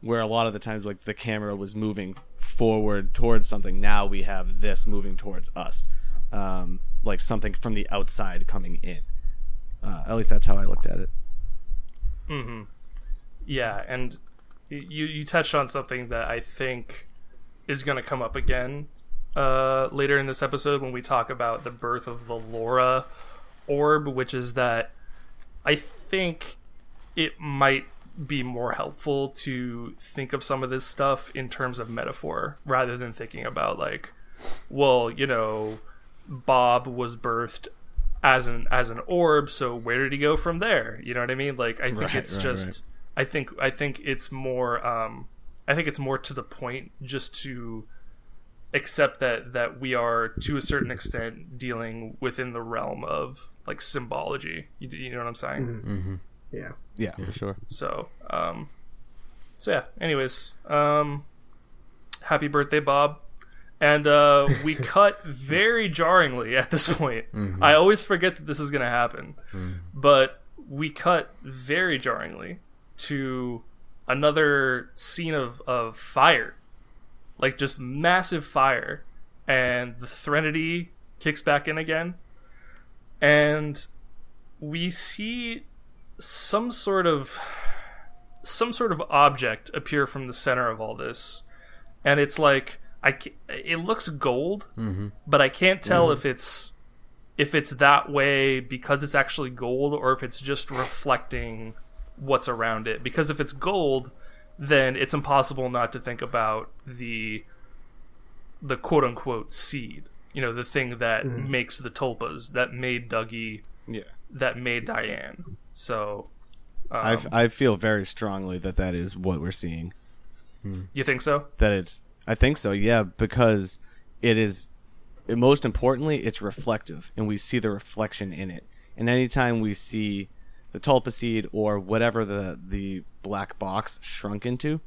where a lot of the times like the camera was moving forward towards something. Now we have this moving towards us, um, like something from the outside coming in. Uh, at least that's how I looked at it. Yeah, and you you touched on something that I think is going to come up again uh, later in this episode when we talk about the birth of the Laura orb, which is that I think it might be more helpful to think of some of this stuff in terms of metaphor rather than thinking about like, well, you know, Bob was birthed as an as an orb, so where did he go from there? You know what I mean? Like I think Right, it's right, just right. I think I think it's more um I think it's more to the point just to accept that that we are to a certain extent dealing within the realm of like symbology. You, you know what I'm saying? Yeah. Yeah, for sure. So, um, so yeah. Anyways, um, happy birthday, Bob. And uh, we cut very jarringly at this point. I always forget that this is going to happen, but we cut very jarringly to another scene of, of fire, like just massive fire, and the Threnody kicks back in again, and we see some sort of some sort of object appear from the center of all this and it's like i it looks gold mm-hmm. but i can't tell mm-hmm. if it's if it's that way because it's actually gold or if it's just reflecting what's around it because if it's gold then it's impossible not to think about the the quote unquote seed you know the thing that mm-hmm. makes the tulpas that made dougie Yeah. that made Diane. So, um, I, f- I feel very strongly that that is what we're seeing. you think so? That it's, I think so, yeah, because it is, it, most importantly, it's reflective, and we see the reflection in it. And anytime we see the tulpa seed or whatever the the black box shrunk into,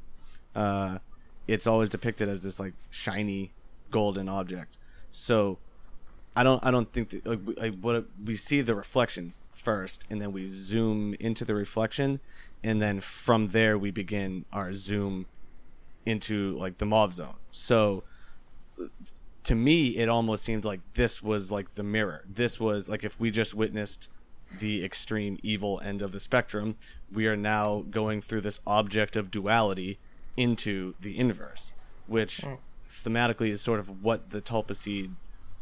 uh, it's always depicted as this like shiny golden object. So I don't I don't think that like, we- like what we see the reflection first, and then we zoom into the reflection, and then from there we begin our zoom into like the mauve zone. So to me, it almost seemed like this was like the mirror. This was like if we just witnessed the extreme evil end of the spectrum, we are now going through this object of duality into the inverse, which hmm. thematically is sort of what the tulpa seed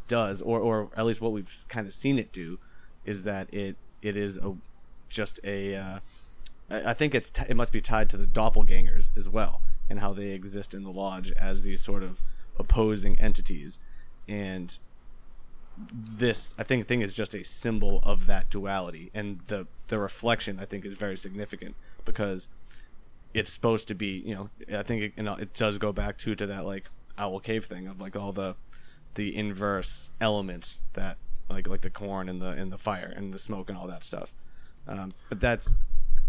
does, or or at least what we've kind of seen it do, is that it it is a just a uh, I think it's t- it must be tied to the doppelgangers as well and how they exist in the lodge as these sort of opposing entities. And this I think thing is just a symbol of that duality. And the the reflection I think is very significant because it's supposed to be you know I think it, you know, it does go back to to that like owl cave thing of like all the the inverse elements that like like the corn and the and the fire and the smoke and all that stuff um, but that's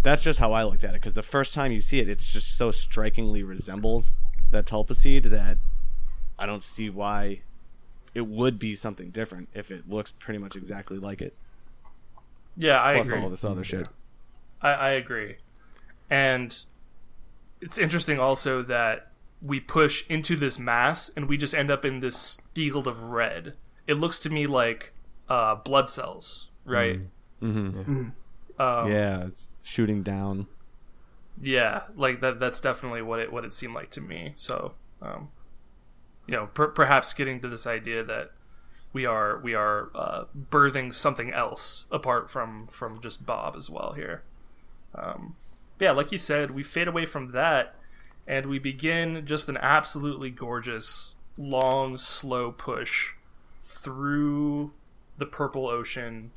that's just how I looked at it because the first time you see it, it's just so strikingly resembles that tulpa seed that I don't see why it would be something different if it looks pretty much exactly like it. Yeah, I Plus agree. all this other shit. I, I agree. And it's interesting also that we push into this mass and we just end up in this field of red. It looks to me like uh, blood cells, right? Um, yeah, it's shooting down. Yeah, like that. That's definitely what it what it seemed like to me. So, um, you know, per- perhaps getting to this idea that we are we are uh, birthing something else apart from from just Bob as well here. Um, yeah, like you said, we fade away from that, and we begin just an absolutely gorgeous, long, slow push through the purple ocean,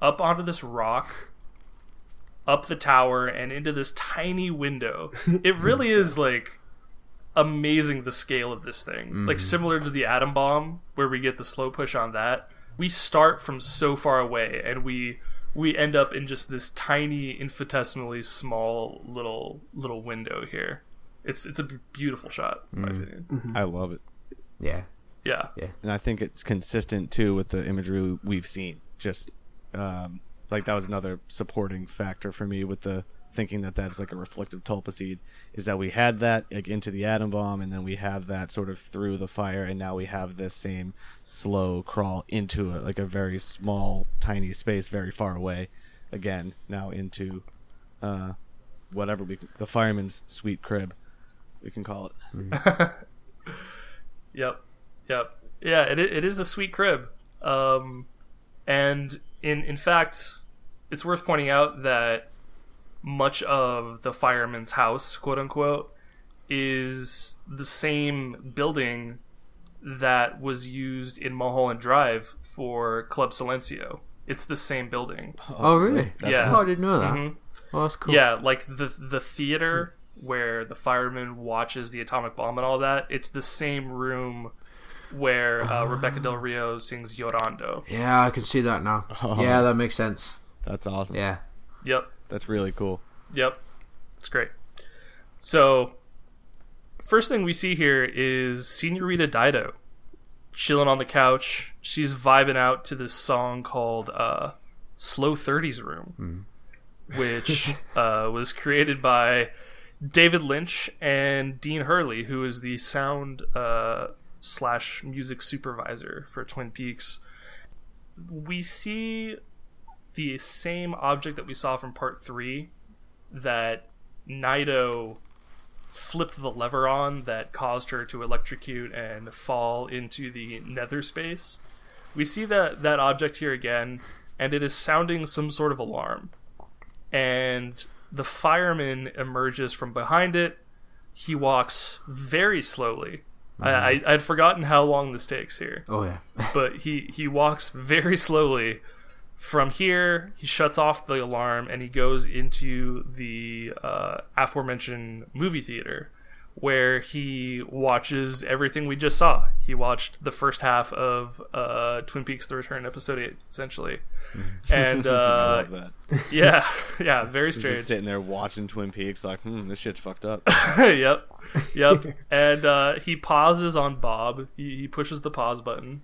up onto this rock up the tower and into this tiny window. It really is like amazing the scale of this thing. Like mm-hmm. similar to the atom bomb where we get the slow push on that. We start from so far away and we we end up in just this tiny infinitesimally small little little window here. It's it's a beautiful shot in my mm-hmm. opinion. I love it, Yeah. Yeah. and I think it's consistent too with the imagery we've seen. Just um, like that was another supporting factor for me with the thinking that that's like a reflective tulpa seed is that we had that like into the atom bomb and then we have that sort of through the fire and now we have this same slow crawl into it like a very small tiny space very far away again now into uh whatever we the fireman's sweet crib we can call it Yep. Yep. Yeah, it, it is a sweet crib. Um, and in in fact, it's worth pointing out that much of the fireman's house, quote unquote, is the same building that was used in Mulholland Drive for Club Silencio. It's the same building. Oh, really? That's Yeah. Oh, I didn't know that. Mhm. Oh, that's cool. Yeah, like the the theater where the fireman watches the atomic bomb and all that. It's the same room where uh, Rebekah Del Rio sings Llorando. Yeah, I can see that now. Oh. Yeah, that makes sense. That's awesome. Yeah. Yep, That's really cool. yep, it's great. So, first thing we see here is Senorita Dido chilling on the couch. She's vibing out to this song called uh, "Slow 30s Room," which uh, was created by David Lynch and Dean Hurley, who is the sound uh, slash music supervisor for Twin Peaks. We see the same object that we saw from part three that Naido flipped the lever on that caused her to electrocute and fall into the nether space. We see that that object here again, and it is sounding some sort of alarm. And the fireman emerges from behind it. He walks very slowly. I, I I'd forgotten how long this takes here. Oh, yeah. but he he walks very slowly. From here he shuts off the alarm and he goes into the uh, aforementioned movie theater where he watches everything we just saw he watched the first half of uh, twin peaks the return episode 8 essentially and I uh, love that. yeah yeah very strange just sitting there watching Twin Peaks, like, hmm, this shit's fucked up. yep, yep. and uh, he pauses on Bob. He, he pushes the pause button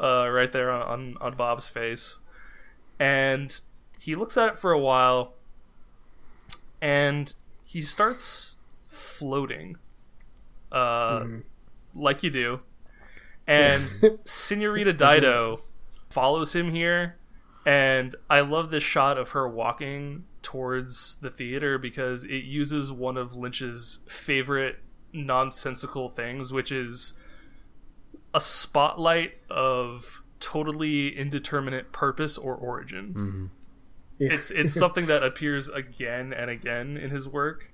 uh, right there on, on on Bob's face, and he looks at it for a while, and he starts floating, uh, like you do, and Senorita Dido follows him here. And I love this shot of her walking towards the theater because it uses one of Lynch's favorite nonsensical things, which is a spotlight of totally indeterminate purpose or origin. Yeah. It's it's something that appears again and again in his work,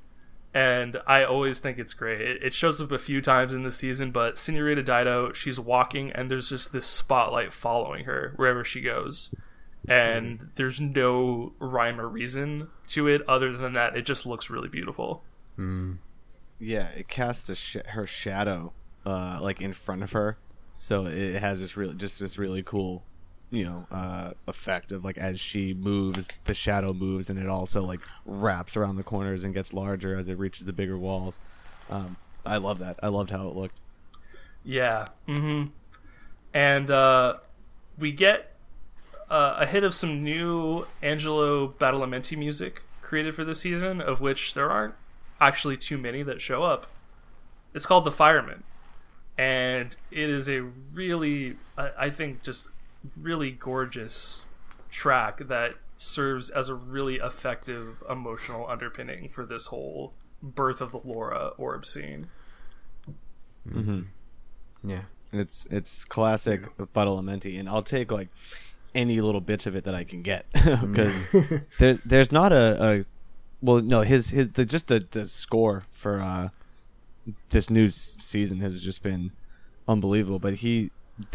and I always think it's great. It, it shows up a few times in the season, but Senorita Dido, she's walking, and there's just this spotlight following her wherever she goes, and there's no rhyme or reason to it other than that it just looks really beautiful. yeah, it casts a sh- her shadow, uh, like in front of her, so it has this really, just this really cool, you know, uh, effect of like as she moves, the shadow moves, and it also like wraps around the corners and gets larger as it reaches the bigger walls. Um, I love that. I loved how it looked. Yeah. Mm-hmm. And uh, we get uh, a hit of some new Angelo Badalamenti music created for this season, of which there aren't actually too many that show up. It's called The Fireman. And it is a really, I think, just really gorgeous track that serves as a really effective emotional underpinning for this whole birth of the Laura orb scene. Yeah. It's it's classic Badalamenti, and I'll take like any little bits of it that I can get because there, there's not a, a well no his his the, just the the score for uh this new s- season has just been unbelievable. But he,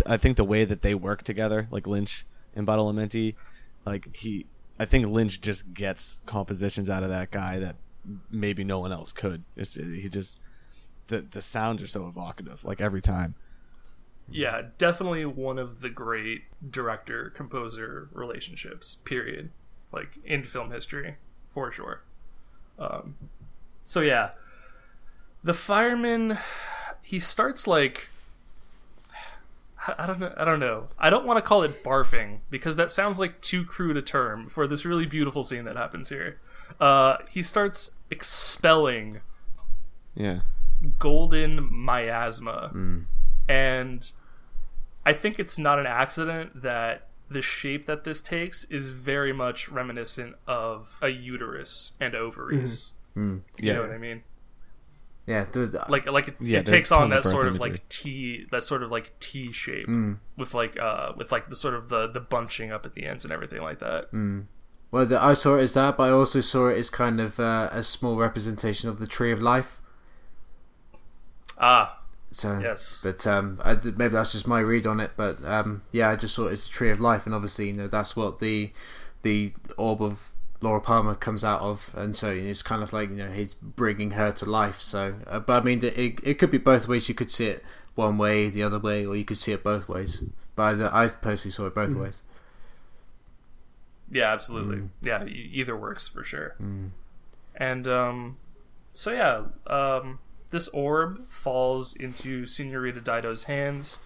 I think the way that they work together, like Lynch and Badalamenti, like he, I think Lynch just gets compositions out of that guy that maybe no one else could. It's, he just the the sounds are so evocative, like every time. yeah, definitely one of the great director composer relationships. Period. Like in film history, for sure. Um, so yeah, the fireman, he starts like. I don't know. I don't know. I don't want to call it barfing because that sounds like too crude a term for this really beautiful scene that happens here. Uh, he starts expelling Yeah. golden miasma. Mm. And I think it's not an accident that the shape that this takes is very much reminiscent of a uterus and ovaries. Mm. Mm. You Yeah. know what I mean? Yeah, dude. Like like it, Yeah, it takes on that sort of imagery. like T that sort of like T shape with like uh with like the sort of the the bunching up at the ends and everything like that. Well, the, I saw it as that, but I also saw it as kind of uh, a small representation of the Tree of Life. Ah, So Yes. but um, I, maybe that's just my read on it. But um, yeah, I just saw it as the Tree of Life, and obviously, you know, that's what the the orb of Laura Palmer comes out of, and so it's kind of like you know he's bringing her to life. So, uh, but I mean, it it could be both ways. You could see it one way, the other way, or you could see it both ways. But I, I personally saw it both ways. yeah, absolutely. Yeah, e- either works for sure. Mm. And um, so yeah, um, this orb falls into Senorita Dido's hands,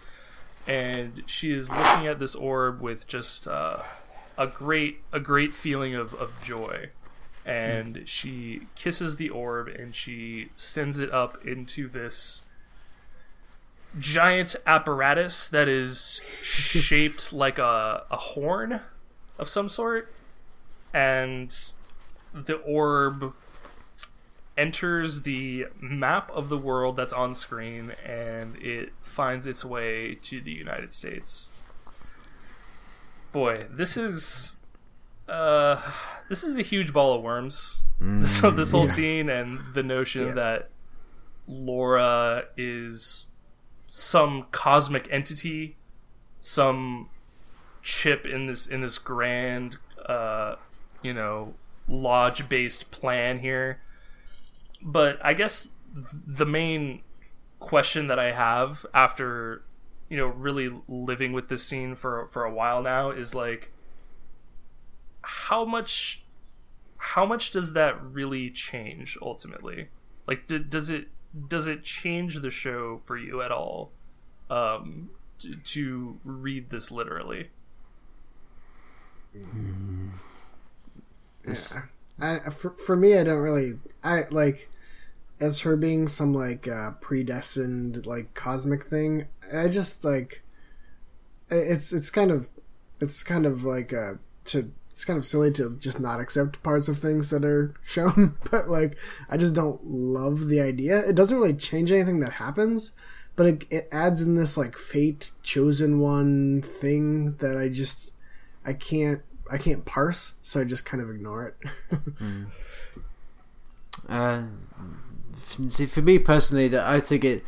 and she is looking at this orb with just uh, a great a great feeling of, of joy. And hmm. she kisses the orb and she sends it up into this giant apparatus that is shaped like a, a horn of some sort. And the orb enters the map of the world that's on screen and it finds its way to the United States. Boy, this is uh this is a huge ball of worms. so this whole scene and the notion that Laura is some cosmic entity, some chip in this in this grand uh you know lodge based plan here. But i guess the main question that i have after you know really living with this scene for for a while now is like how much how much does that really change ultimately? Like d- does it does it change the show for you at all um to, to read this literally? Yeah. I, for, for me, I don't really. I like as her being some like uh, predestined like cosmic thing. I just like it's it's kind of it's kind of like uh to it's kind of silly to just not accept parts of things that are shown, but like I just don't love the idea. It doesn't really change anything that happens, but it, it adds in this like fate chosen one thing that I just I can't I can't parse, so I just kind of ignore it. Uh, f- see, for me personally, that I think it.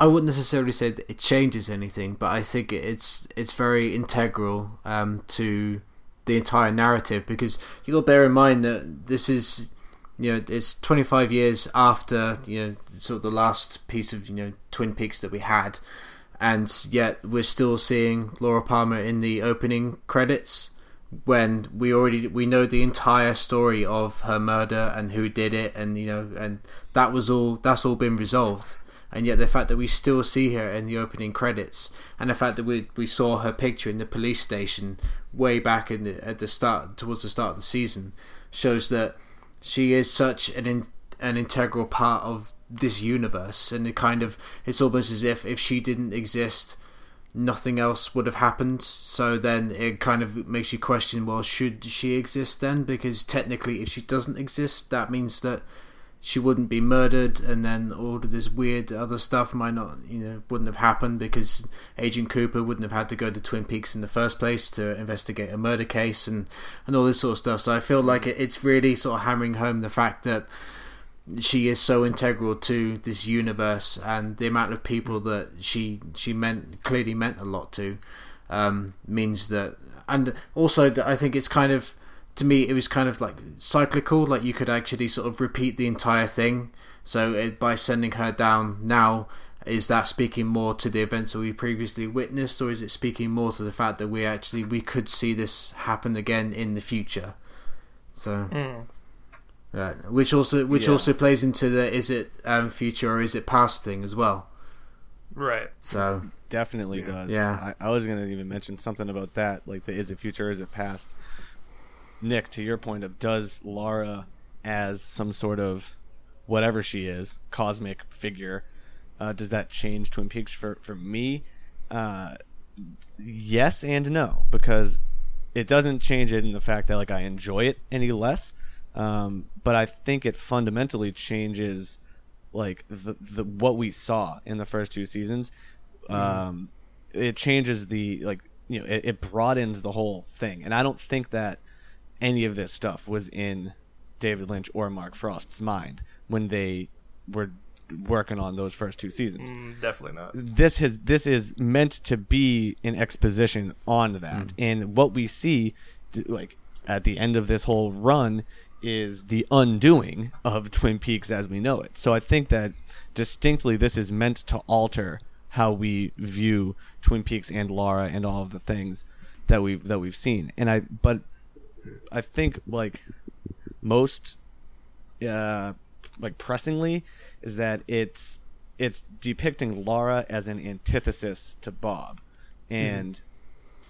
I wouldn't necessarily say that it changes anything, but I think it's it's very integral um, to the entire narrative because you got to bear in mind that this is you know it's 25 years after you know sort of the last piece of you know Twin Peaks that we had, and yet we're still seeing Laura Palmer in the opening credits when we already we know the entire story of her murder and who did it and you know and that was all that's all been resolved and yet the fact that we still see her in the opening credits and the fact that we we saw her picture in the police station way back in the, at the start towards the start of the season shows that she is such an in, an integral part of this universe and it kind of it's almost as if if she didn't exist nothing else would have happened. So then it kind of makes you question: well, should she exist then? Because technically, if she doesn't exist, that means that she wouldn't be murdered, and then all of this weird other stuff might not, you know, wouldn't have happened because Agent Cooper wouldn't have had to go to Twin Peaks in the first place to investigate a murder case and and all this sort of stuff. So I feel like it's really sort of hammering home the fact that she is so integral to this universe and the amount of people that she she meant clearly meant a lot to um, means that and also that I think it's kind of to me it was kind of like cyclical like you could actually sort of repeat the entire thing so it, by sending her down now is that speaking more to the events that we previously witnessed or is it speaking more to the fact that we actually we could see this happen again in the future so uh, which also which Yeah. also plays into the is it um, future or is it past thing as well. right So Definitely does. Yeah. I, I was gonna even mention something about that, like the is it future, is it past? Nick, to your point of does Laura as some sort of whatever she is, cosmic figure, uh, does that change Twin Peaks for for me? Uh, yes and no, because it doesn't change it in the fact that like I enjoy it any less. Um, but I think it fundamentally changes like the, the what we saw in the first two seasons. Um, it changes the like you know it, it broadens the whole thing, and I don't think that any of this stuff was in David Lynch or Mark Frost's mind when they were working on those first two seasons. Mm, definitely not. This has this is meant to be an exposition on that, and what we see, like at the end of this whole run, is the undoing of Twin Peaks as we know it. So I think that distinctly this is meant to alter how we view Twin Peaks and Laura and all of the things that we've that we've seen. And I but I think like most uh like pressingly is that it's it's depicting Laura as an antithesis to Bob and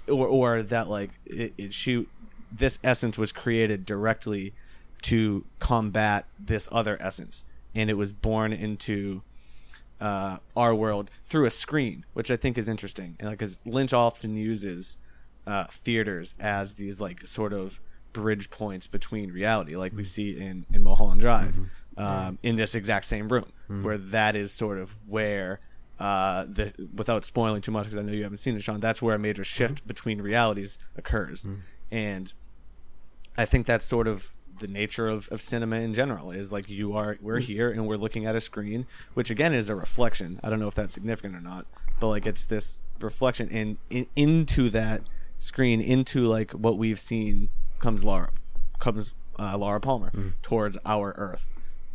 or or that like it, it she this essence was created directly to combat this other essence and it was born into uh, our world through a screen, which I think is interesting. And like, because Lynch often uses uh, theaters as these like sort of bridge points between reality, like we mm. see in in Mulholland Drive, mm-hmm. um, in this exact same room, mm. where that is sort of where. Uh, the without spoiling too much because I know you haven't seen it, Sean. That's where a major mm-hmm. shift between realities occurs, mm. and I think that's sort of the nature of, of cinema in general is like you are we're here and we're looking at a screen which again is a reflection. I don't know if that's significant or not but like it's this reflection and in, into that screen into like what we've seen comes laura comes uh, laura palmer towards our earth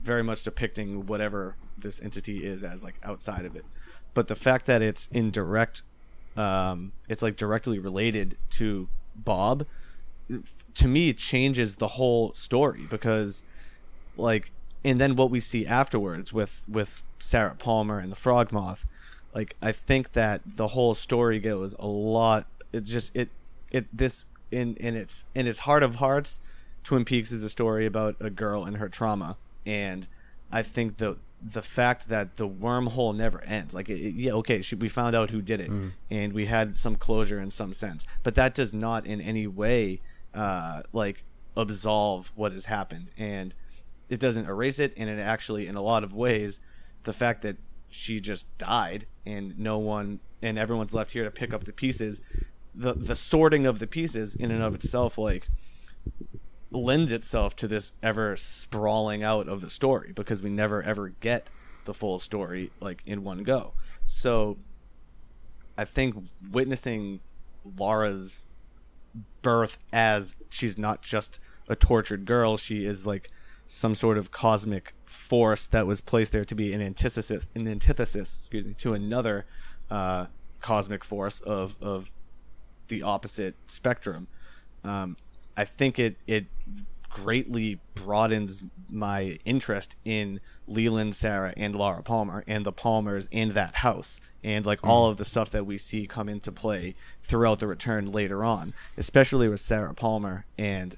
very much depicting whatever this entity is as like outside of it. But the fact that it's in direct um it's like directly related to bob to me changes the whole story because like and then what we see afterwards with with Sarah Palmer and the Frog Moth like I think that the whole story goes a lot it just it it this in in its in its heart of hearts Twin Peaks is a story about a girl and her trauma. And I think the the fact that the wormhole never ends like it, yeah okay she, we found out who did it and we had some closure in some sense but that does not in any way uh like absolve what has happened. And it doesn't erase it and it actually in a lot of ways the fact that she just died and no one and everyone's left here to pick up the pieces the the sorting of the pieces in and of itself like lends itself to this ever sprawling out of the story because we never ever get the full story like in one go. So i think witnessing laura's birth as she's not just a tortured girl she is like some sort of cosmic force that was placed there to be an antithesis an antithesis excuse me to another uh, cosmic force of of the opposite spectrum um, I think it it greatly broadens my interest in Leland, Sarah, and Laura Palmer, and the Palmers, and that house, and like all of the stuff that we see come into play throughout the return later on, especially with Sarah Palmer and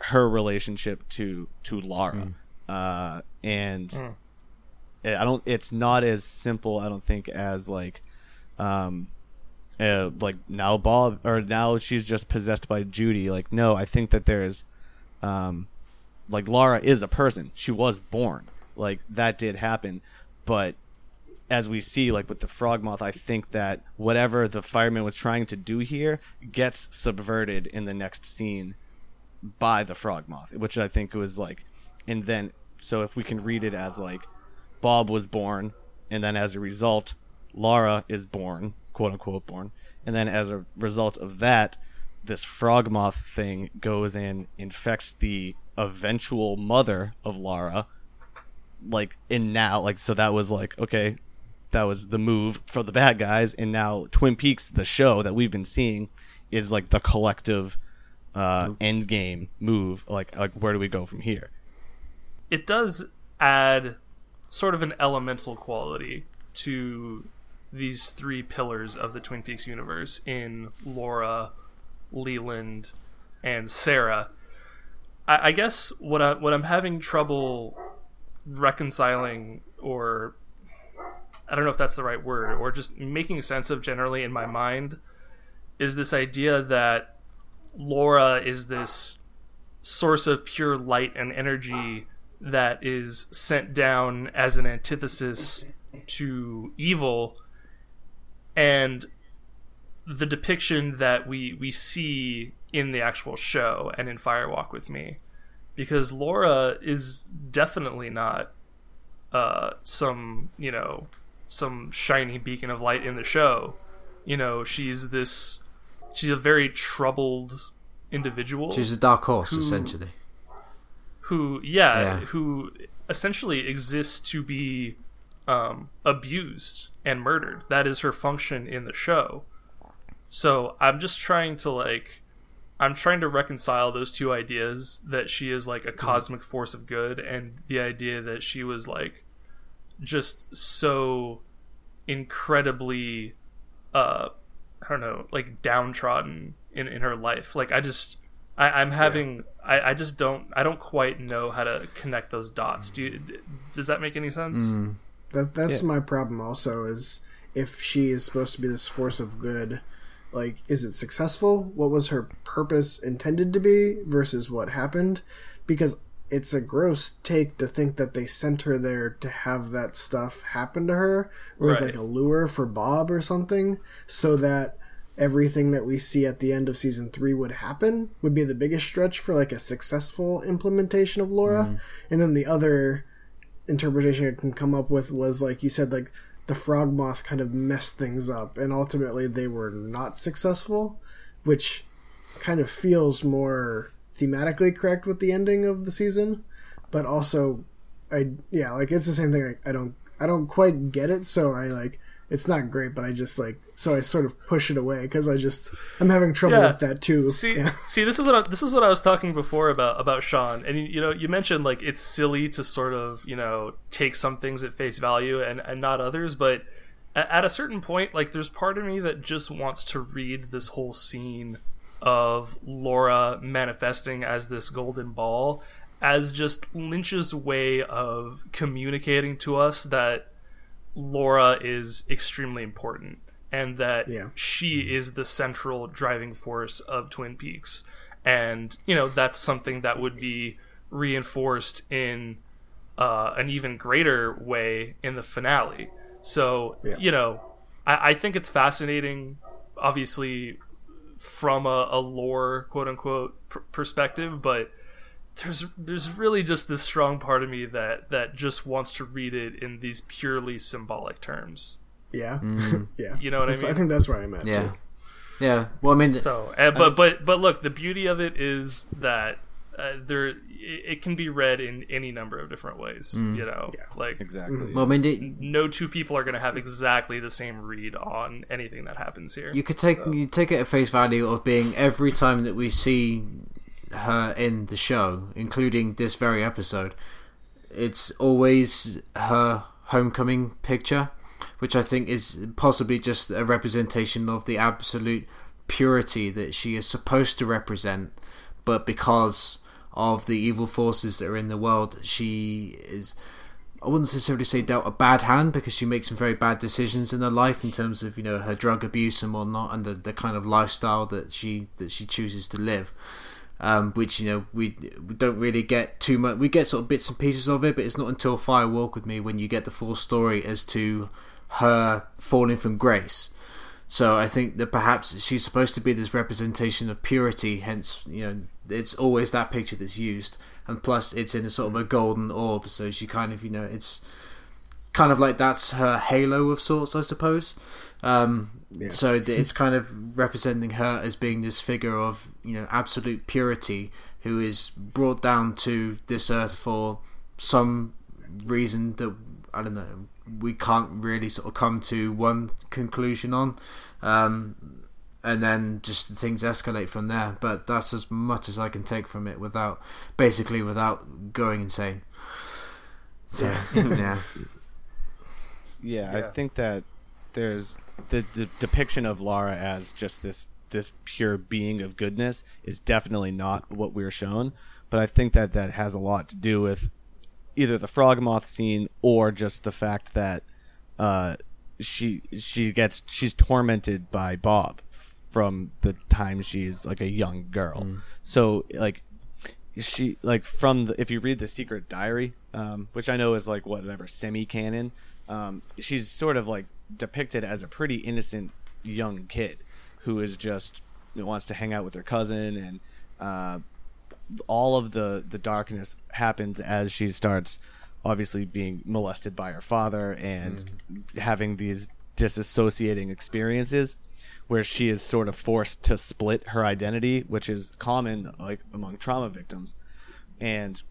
her relationship to to Laura, uh, and I don't. It's not as simple. I don't think as like, um, uh, like now Bob or now she's just possessed by Judy. Like no, I think that there's, um, like Laura is a person. She was born. Like that did happen, but as we see, like with the frog moth, I think that whatever the fireman was trying to do here gets subverted in the next scene by the frog moth, which I think was like, and then so if we can read it as like Bob was born, and then as a result, Laura is born, quote unquote born, and then as a result of that, this frog moth thing goes and infects the eventual mother of Laura, like in now, like so that was like okay, that was the move for the bad guys, and now Twin Peaks, the show that we've been seeing, is like the collective uh, end game move. Like like where do we go from here? it does add sort of an elemental quality to these three pillars of the Twin Peaks universe in Laura, Leland, and Sarah. I, I guess what I what I'm having trouble reconciling or I don't know if that's the right word or just making sense of generally in my mind is this idea that Laura is this source of pure light and energy that is sent down as an antithesis to evil and the depiction that we we see in the actual show and in Fire Walk with Me, because Laura is definitely not uh, some you know some shiny beacon of light in the show. You know, she's this she's a very troubled individual She's a dark horse, essentially. who yeah, Yeah. who essentially exists to be um, abused and murdered that is her function in the show so i'm just trying to like i'm trying to reconcile those two ideas that she is like a cosmic force of good and the idea that she was like just so incredibly uh i don't know like downtrodden in in her life like i just I, I'm having. I, I just don't. I don't quite know how to connect those dots. Do you, does that make any sense? That that's Yeah. my problem. Also, is if she is supposed to be this force of good, like, is it successful? What was her purpose intended to be versus what happened? Because it's a gross take to think that they sent her there to have that stuff happen to her, or Right. like a lure for Bob or something, so that everything that we see at the end of season three would happen would be the biggest stretch for like a successful implementation of Laura, mm. and then the other interpretation I can come up with was like you said, like the frog moth kind of messed things up, and ultimately they were not successful, which kind of feels more thematically correct with the ending of the season, but also, I yeah, like it's the same thing. I, I don't I don't quite get it, so I like it's not great, but I just like so I sort of push it away because I just I'm having trouble Yeah. with that too. See, yeah. see, this is what I, this is what I was talking before about about Sean, and you, know, you mentioned like it's silly to sort of you know take some things at face value and and not others, but at, at a certain point, like there's part of me that just wants to read this whole scene of Laura manifesting as this golden ball as just Lynch's way of communicating to us that Laura is extremely important and that Yeah. she is the central driving force of Twin Peaks. And, you know, that's something that would be reinforced in uh, an even greater way in the finale. So, Yeah. you know, I, I think it's fascinating, obviously, from a, a lore, quote unquote, pr- perspective, but there's there's really just this strong part of me that that just wants to read it in these purely symbolic terms. Yeah, yeah. You know what I mean? I think that's where I'm at. Yeah. too. Yeah. Well, I mean, So, uh, but but but look, the beauty of it is that uh, there it, it can be read in any number of different ways. You know, like Exactly. well, I mean, it, no two people are going to have exactly the same read on anything that happens here. you could take you take it at face value of being every time that we see her in the show, including this very episode, it's always her homecoming picture, which I think is possibly just a representation of the absolute purity that she is supposed to represent, but because of the evil forces that are in the world, she is. I wouldn't necessarily say dealt a bad hand because she makes some very bad decisions in her life in terms of you know her drug abuse and whatnot and the, the kind of lifestyle that she that she chooses to live. Um, which you know we, we don't really get too much. We get sort of bits and pieces of it, but it's not until Fire Walk with Me when you get the full story as to her falling from grace. So I think that perhaps she's supposed to be this representation of purity. Hence, you know, it's always that picture that's used, and plus it's in a sort of a golden orb. So she kind of, you know, it's kind of like that's her halo of sorts, I suppose. Um, Yeah. So it's kind of representing her as being this figure of you know absolute purity who is brought down to this earth for some reason that I don't know we can't really sort of come to one conclusion on. Um, and then just things escalate from there. But that's as much as I can take from it without, basically, without going insane. So yeah, Yeah, I think that there's the d- depiction of Laura as just this this pure being of goodness is definitely not what we're shown. But I think that that has a lot to do with either the frog moth scene or just the fact that uh, she she gets she's tormented by Bob from the time she's like a young girl. So like she like from the if you read the secret diary um, which i know is like whatever semi-canon um, she's sort of like depicted as a pretty innocent young kid who is just wants to hang out with her cousin, and uh, all of the the darkness happens as she starts obviously being molested by her father and having these disassociating experiences where she is sort of forced to split her identity which is common like among trauma victims. And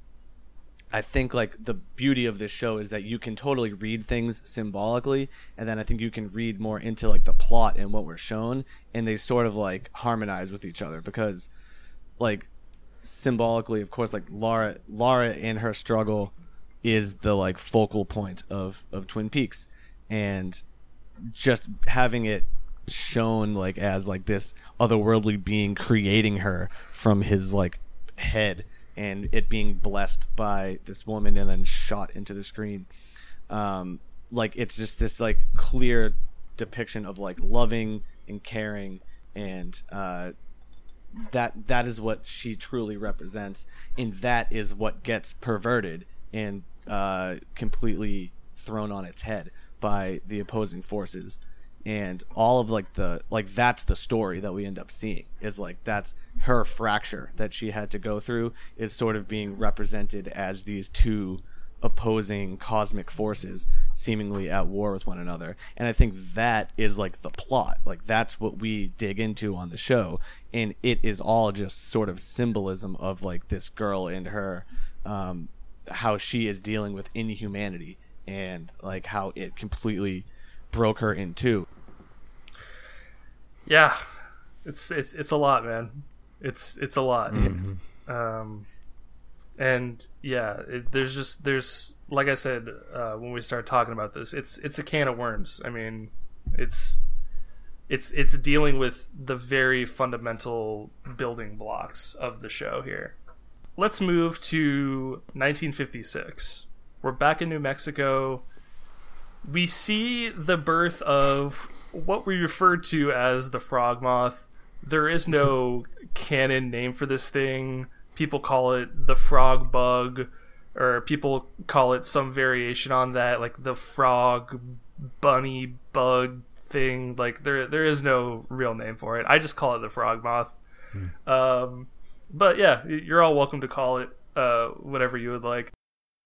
I think like the beauty of this show is that you can totally read things symbolically, and then I think you can read more into like the plot and what we're shown, and they sort of like harmonize with each other because, like, symbolically, of course, like Laura, Laura and her struggle is the like focal point of of Twin Peaks, and just having it shown like as like this otherworldly being creating her from his like head and it being blessed by this woman and then shot into the screen. Um like it's just this like clear depiction of like loving and caring and uh that that is what she truly represents and that is what gets perverted and uh completely thrown on its head by the opposing forces and all of like the like that's the story that we end up seeing is like that's her fracture that she had to go through is sort of being represented as these two opposing cosmic forces seemingly at war with one another. And i think that is like the plot. Like that's what we dig into on the show. And it is all just sort of symbolism of like this girl and her um how she is dealing with inhumanity and like how it completely broke her in two Yeah, it's it's it's a lot, man. It's it's a lot. Um, and yeah, it, there's just there's like I said uh, when we start talking about this, it's it's a can of worms. I mean, it's it's it's dealing with the very fundamental building blocks of the show here. Let's move to 1956. We're back in New Mexico. We see the birth of what we refer to as the frog moth. There is no canon name for this thing. People call it the frog bug, or people call it some variation on that, like the frog bunny bug thing. Like there, there is no real name for it. I just call it the frog moth. Um, but yeah, you're all welcome to call it uh, whatever you would like.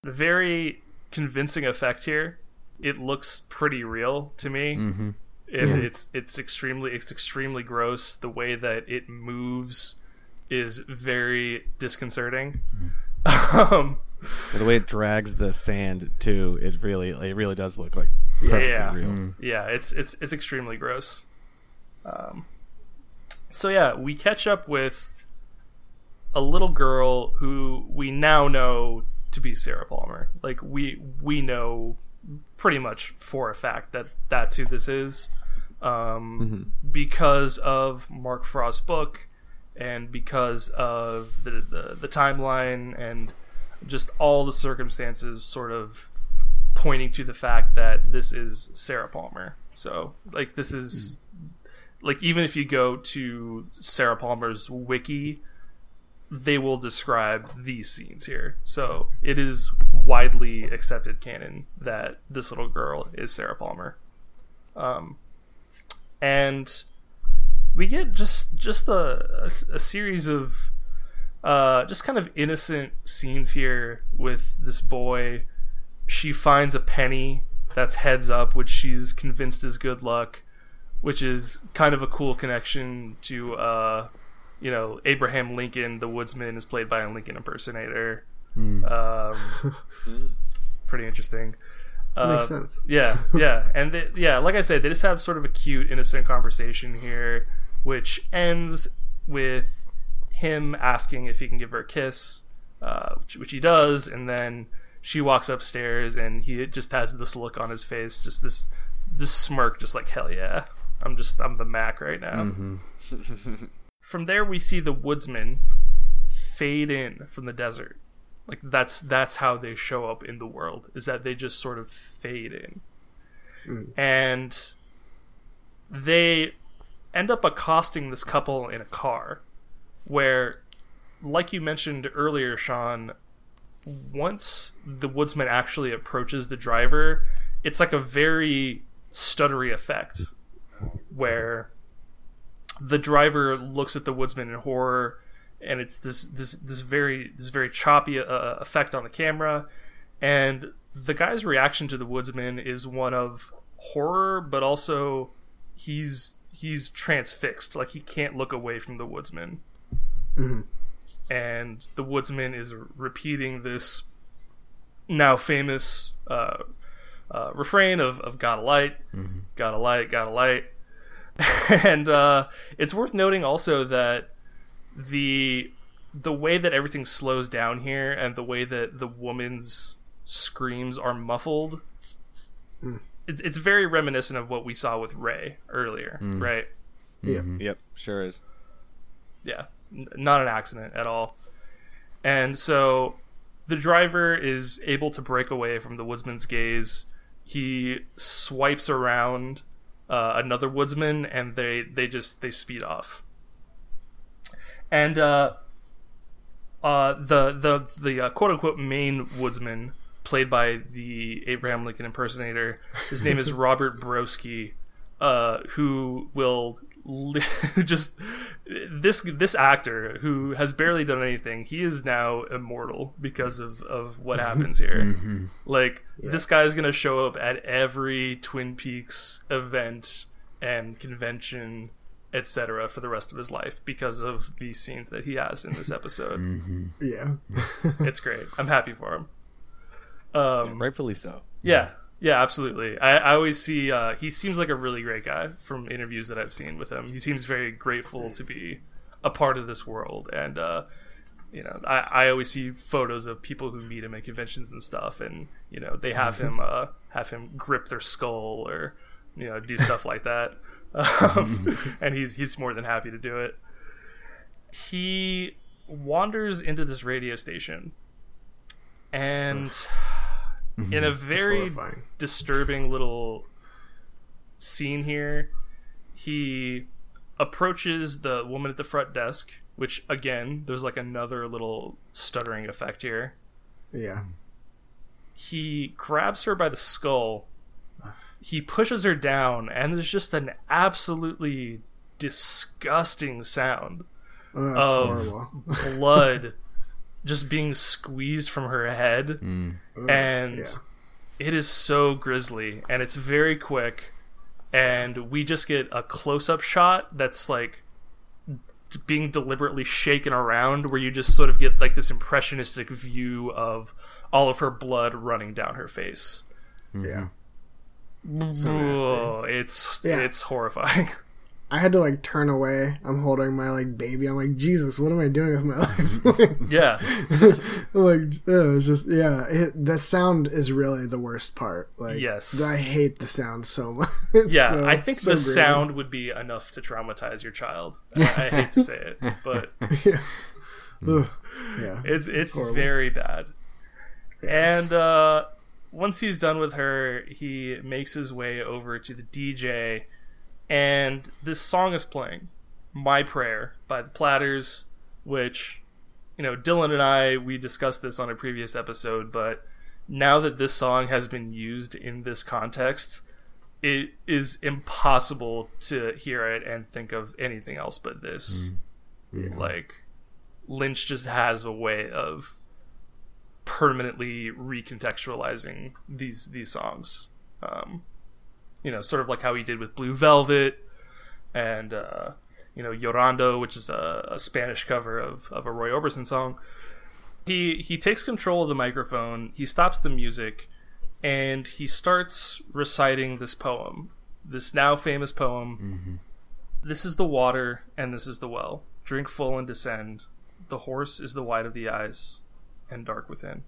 Very convincing effect here. It looks pretty real to me. Mm-hmm. It, It's it's extremely it's extremely gross. The way that it moves is very disconcerting. um, the way it drags the sand too it really it really does look like perfectly yeah, real yeah. It's it's it's extremely gross. Um, so yeah, we catch up with a little girl who we now know to be Sarah Palmer. Like we we know pretty much for a fact that that's who this is. Um, because of Mark Frost's book and because of the, the the timeline and just all the circumstances sort of pointing to the fact that this is Sarah Palmer. So like this is like even if you go to Sarah Palmer's wiki, they will describe these scenes here. So it is widely accepted canon that this little girl is Sarah Palmer. Um, and we get just just a, a, a series of uh, just kind of innocent scenes here with this boy. She finds a penny that's heads up, which she's convinced is good luck, which is kind of a cool connection to, uh, you know, Abraham Lincoln, the woodsman, is played by a Lincoln impersonator. Um, pretty interesting. Uh, Makes sense. yeah, yeah, and they, yeah, like I said, they just have sort of a cute, innocent conversation here, which ends with him asking if he can give her a kiss, uh, which, which he does, and then she walks upstairs, and he just has this look on his face, just this this smirk, just like hell yeah, I'm just I'm the Mac right now. From there, we see the woodsman fade in from the desert. Like that's that's how they show up in the world is that they just sort of fade in. Hmm. And they end up accosting this couple in a car where like you mentioned earlier Sean once the woodsman actually approaches the driver it's like a very stuttery effect where the driver looks at the woodsman in horror, and it's this this this very this very choppy uh, effect on the camera, and the guy's reaction to the woodsman is one of horror, but also he's he's transfixed, like he can't look away from the woodsman, and the woodsman is repeating this now famous uh, uh, refrain of, of "Got a light, got a light, got a light," and uh, it's worth noting also that the the way that everything slows down here and the way that the woman's screams are muffled hmm. it's, it's very reminiscent of what we saw with ray earlier hmm. right? Yeah. Mm-hmm. Yep, sure is. yeah n- not an accident at all. And so the driver is able to break away from the woodsman's gaze. He swipes around uh, another woodsman and they they just they speed off. And uh, uh, the the the uh, quote unquote main woodsman played by the Abraham Lincoln impersonator his name is Robert Broski uh, who will li- just this this actor who has barely done anything he is now immortal because of of what happens here. Like this guy is gonna show up at every twin peaks event and convention etc for the rest of his life because of these scenes that he has in this episode. Yeah. it's great. I'm happy for him. Um Rightfully so. yeah, yeah, absolutely. I, I always see uh, he seems like a really great guy from interviews that I've seen with him. He seems very grateful to be a part of this world, and uh, you know, I, I always see photos of people who meet him at conventions and stuff, and you know, they have him uh, have him grip their skull or you know do stuff like that, um, and he's he's more than happy to do it. He wanders into this radio station, and in a very disturbing little scene here. He approaches the woman at the front desk, which again, there's like another little stuttering effect here. Yeah. He grabs her by the skull. He pushes her down, and there's just an absolutely disgusting sound Oh, of blood just being squeezed from her head. Mm. Oof, and yeah. it is so grisly and it's very quick. And we just get a close-up shot that's like being deliberately shaken around where you just sort of get like this impressionistic view of all of her blood running down her face. Yeah. Mm-hmm. Ugh, it's Yeah. it's horrifying I had to like turn away. I'm holding my like baby. I'm like, Jesus, what am I doing with my life? yeah like, uh, it's just yeah. It, that sound is really the worst part. Like, Yes. I hate the sound so much. It's yeah so- i think so the sound would be enough to traumatize your child i, I hate to say it but yeah. Yeah. It's it's horrible. very bad. And uh, once he's done with her, he makes his way over to the DJ, and this song is playing, "My Prayer" by the Platters, which, you know, Dylan and I we discussed this on a previous episode, but now that this song has been used in this context, it is impossible to hear it and think of anything else but this. Like Lynch just has a way of permanently recontextualizing these these songs. Um, you know, sort of like how he did with Blue Velvet and uh, you know Llorando, which is a, a Spanish cover of, of a Roy Orbison song. He he takes control of the microphone. He stops the music, and he starts reciting this poem, this now famous poem. This is the water, and this is the well. Drink full and descend. The horse is the white of the eyes, and dark within.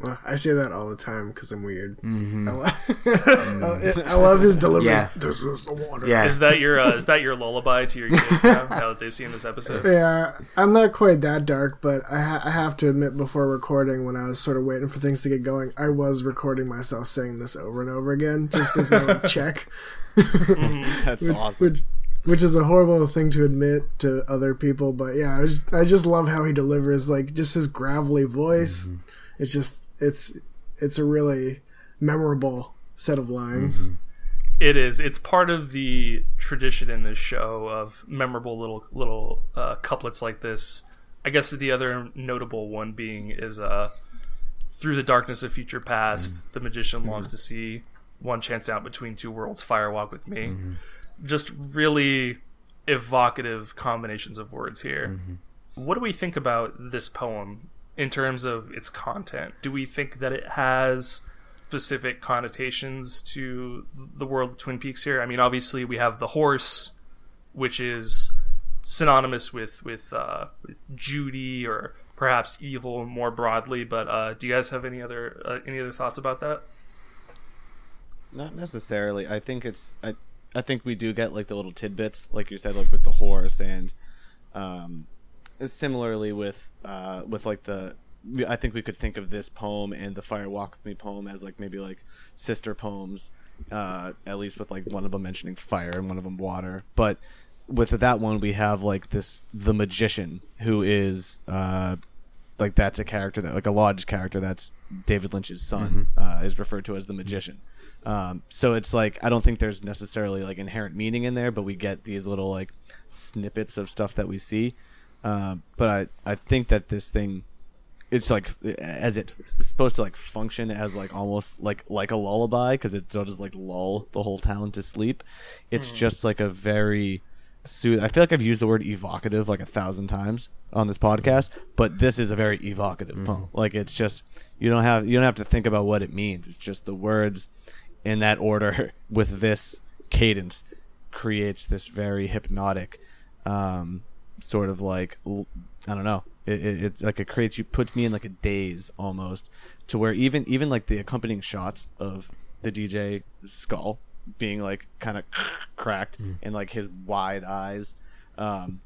Well, I say that all the time because I'm weird. Mm-hmm. I, lo- I love his delivery. Yeah. This is the water. Yeah. Is that your uh, is that your lullaby to your kids now? now that they've seen this episode? Yeah, I'm not quite that dark, but I, ha- I have to admit, before recording, when I was sort of waiting for things to get going, I was recording myself saying this over and over again, just as my like, check. Mm-hmm. That's which, awesome. Which, which is a horrible thing to admit to other people, but yeah, I just, I just love how he delivers, like just his gravelly voice. Mm-hmm. It's just, it's, it's a really memorable set of lines. Mm-hmm. It is. It's part of the tradition in this show of memorable little little uh, couplets like this. I guess the other notable one being is uh, through the darkness of future past, mm-hmm. the magician mm-hmm. longs to see one chance out between two worlds. Fire walk with me. Just really evocative combinations of words here. What do we think about this poem in terms of its content? Do we think that it has specific connotations to the world of Twin Peaks here? I mean, obviously we have the horse, which is synonymous with with, uh, with Judy or perhaps evil more broadly. But uh, do you guys have any other uh, any other thoughts about that? Not necessarily. I think it's I I think we do get like the little tidbits, like you said, like with the horse and um similarly with uh with like the I think we could think of this poem and the Fire Walk with Me poem as like maybe like sister poems, uh, at least with like one of them mentioning fire and one of them water. But with that one, we have like this the magician who is uh, like that's a character that like a lodge character that's David Lynch's son uh, is referred to as the magician. Um, so it's like I don't think there's necessarily like inherent meaning in there, but we get these little like snippets of stuff that we see. Uh, but I I think that this thing it's like as it's supposed to like function as like almost like like a lullaby because it does like lull the whole town to sleep. It's just like a very sooth. I feel like I've used the word evocative like a thousand times on this podcast, but this is a very evocative poem. Like it's just you don't have you don't have to think about what it means. It's just the words in that order with this cadence creates this very hypnotic um, sort of like I don't know. It, it, it's like it creates you puts me in like a daze almost to where even even like the accompanying shots of the DJ skull being like kind of cracked and like his wide eyes. Um,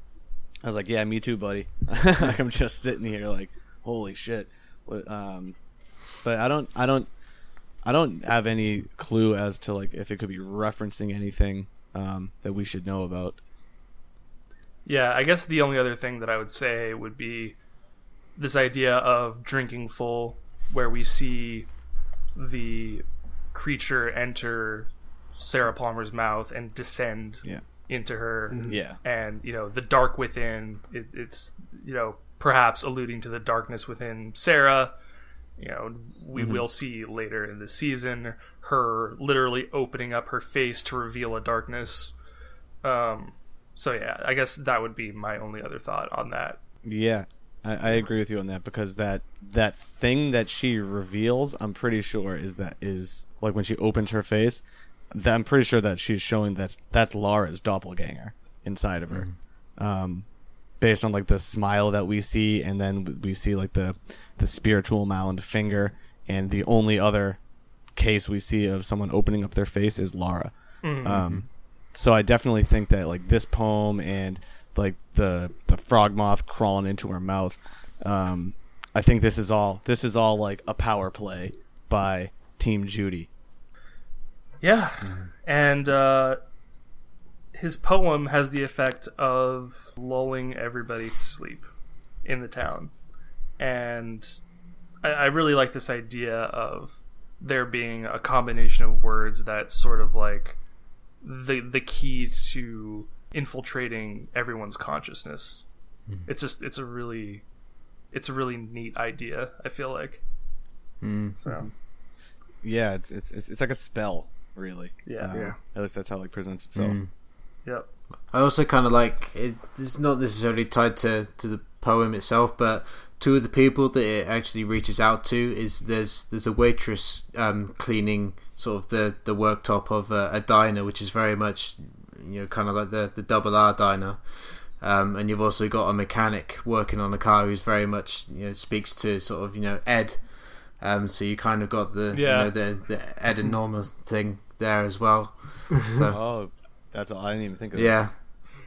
I was like, yeah, me too, buddy. like I'm just sitting here like, holy shit. What, um, but I don't, I don't, I don't have any clue as to like if it could be referencing anything um, that we should know about. Yeah, I guess the only other thing that I would say would be this idea of drinking full, where we see the creature enter Sarah Palmer's mouth and descend Yeah. into her. Yeah. And, you know, the dark within, it, it's, you know, perhaps alluding to the darkness within Sarah. You know, we will see later in the season her literally opening up her face to reveal a darkness. Um, so yeah, I guess that would be my only other thought on that. Yeah, I, I agree with you on that because that that thing that she reveals, I'm pretty sure is that is like when she opens her face. That I'm pretty sure that she's showing that's that's Laura's doppelganger inside of her, um, based on like the smile that we see, and then we see like the the spiritual mound finger, and the only other case we see of someone opening up their face is Laura. Um, so I definitely think that like this poem and like the the frog moth crawling into her mouth, um, I think this is all this is all like a power play by Team Judy. Yeah, and uh, his poem has the effect of lulling everybody to sleep in the town, and I, I really like this idea of there being a combination of words that sort of like the the key to infiltrating everyone's consciousness. It's just it's a really it's a really neat idea. I feel like. So Yeah, it's it's it's, it's like a spell, really. Yeah. Um, Yeah. At least that's how it like presents itself. yep. I also kind of like it. It's not necessarily tied to, to the poem itself, but two of the people that it actually reaches out to is there's there's a waitress um, cleaning sort of the the worktop of a, a diner, which is very much you know kind of like the the double R diner. Um, and you've also got a mechanic working on a car who's very much you know speaks to sort of you know Ed. Um, so you kind of got the Yeah. you know, the the Ed and Norma thing there as well. So Oh, that's all. I didn't even think of yeah,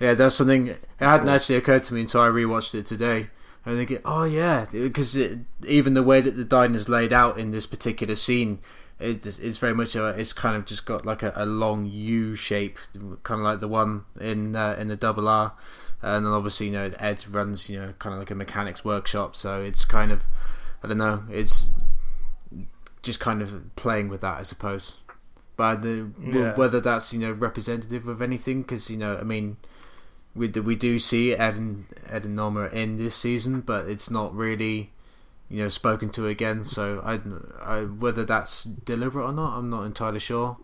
yeah. That's something. It hadn't actually occurred to me until I rewatched it today. And thinking, oh yeah, because even the way that the diner's laid out in this particular scene, it, it's very much a. It's kind of just got like a, a long U shape, kind of like the one in uh, in the double R. And then obviously, you know, Ed runs, you know, kind of like a mechanics workshop. So it's kind of, I don't know, it's just kind of playing with that, I suppose. but the, Yeah. whether that's you know representative of anything, because you know, I mean, we do, we do see Ed and Ed and Norma in this season, but it's not really you know spoken to again. So I, I whether that's deliberate or not, I'm not entirely sure.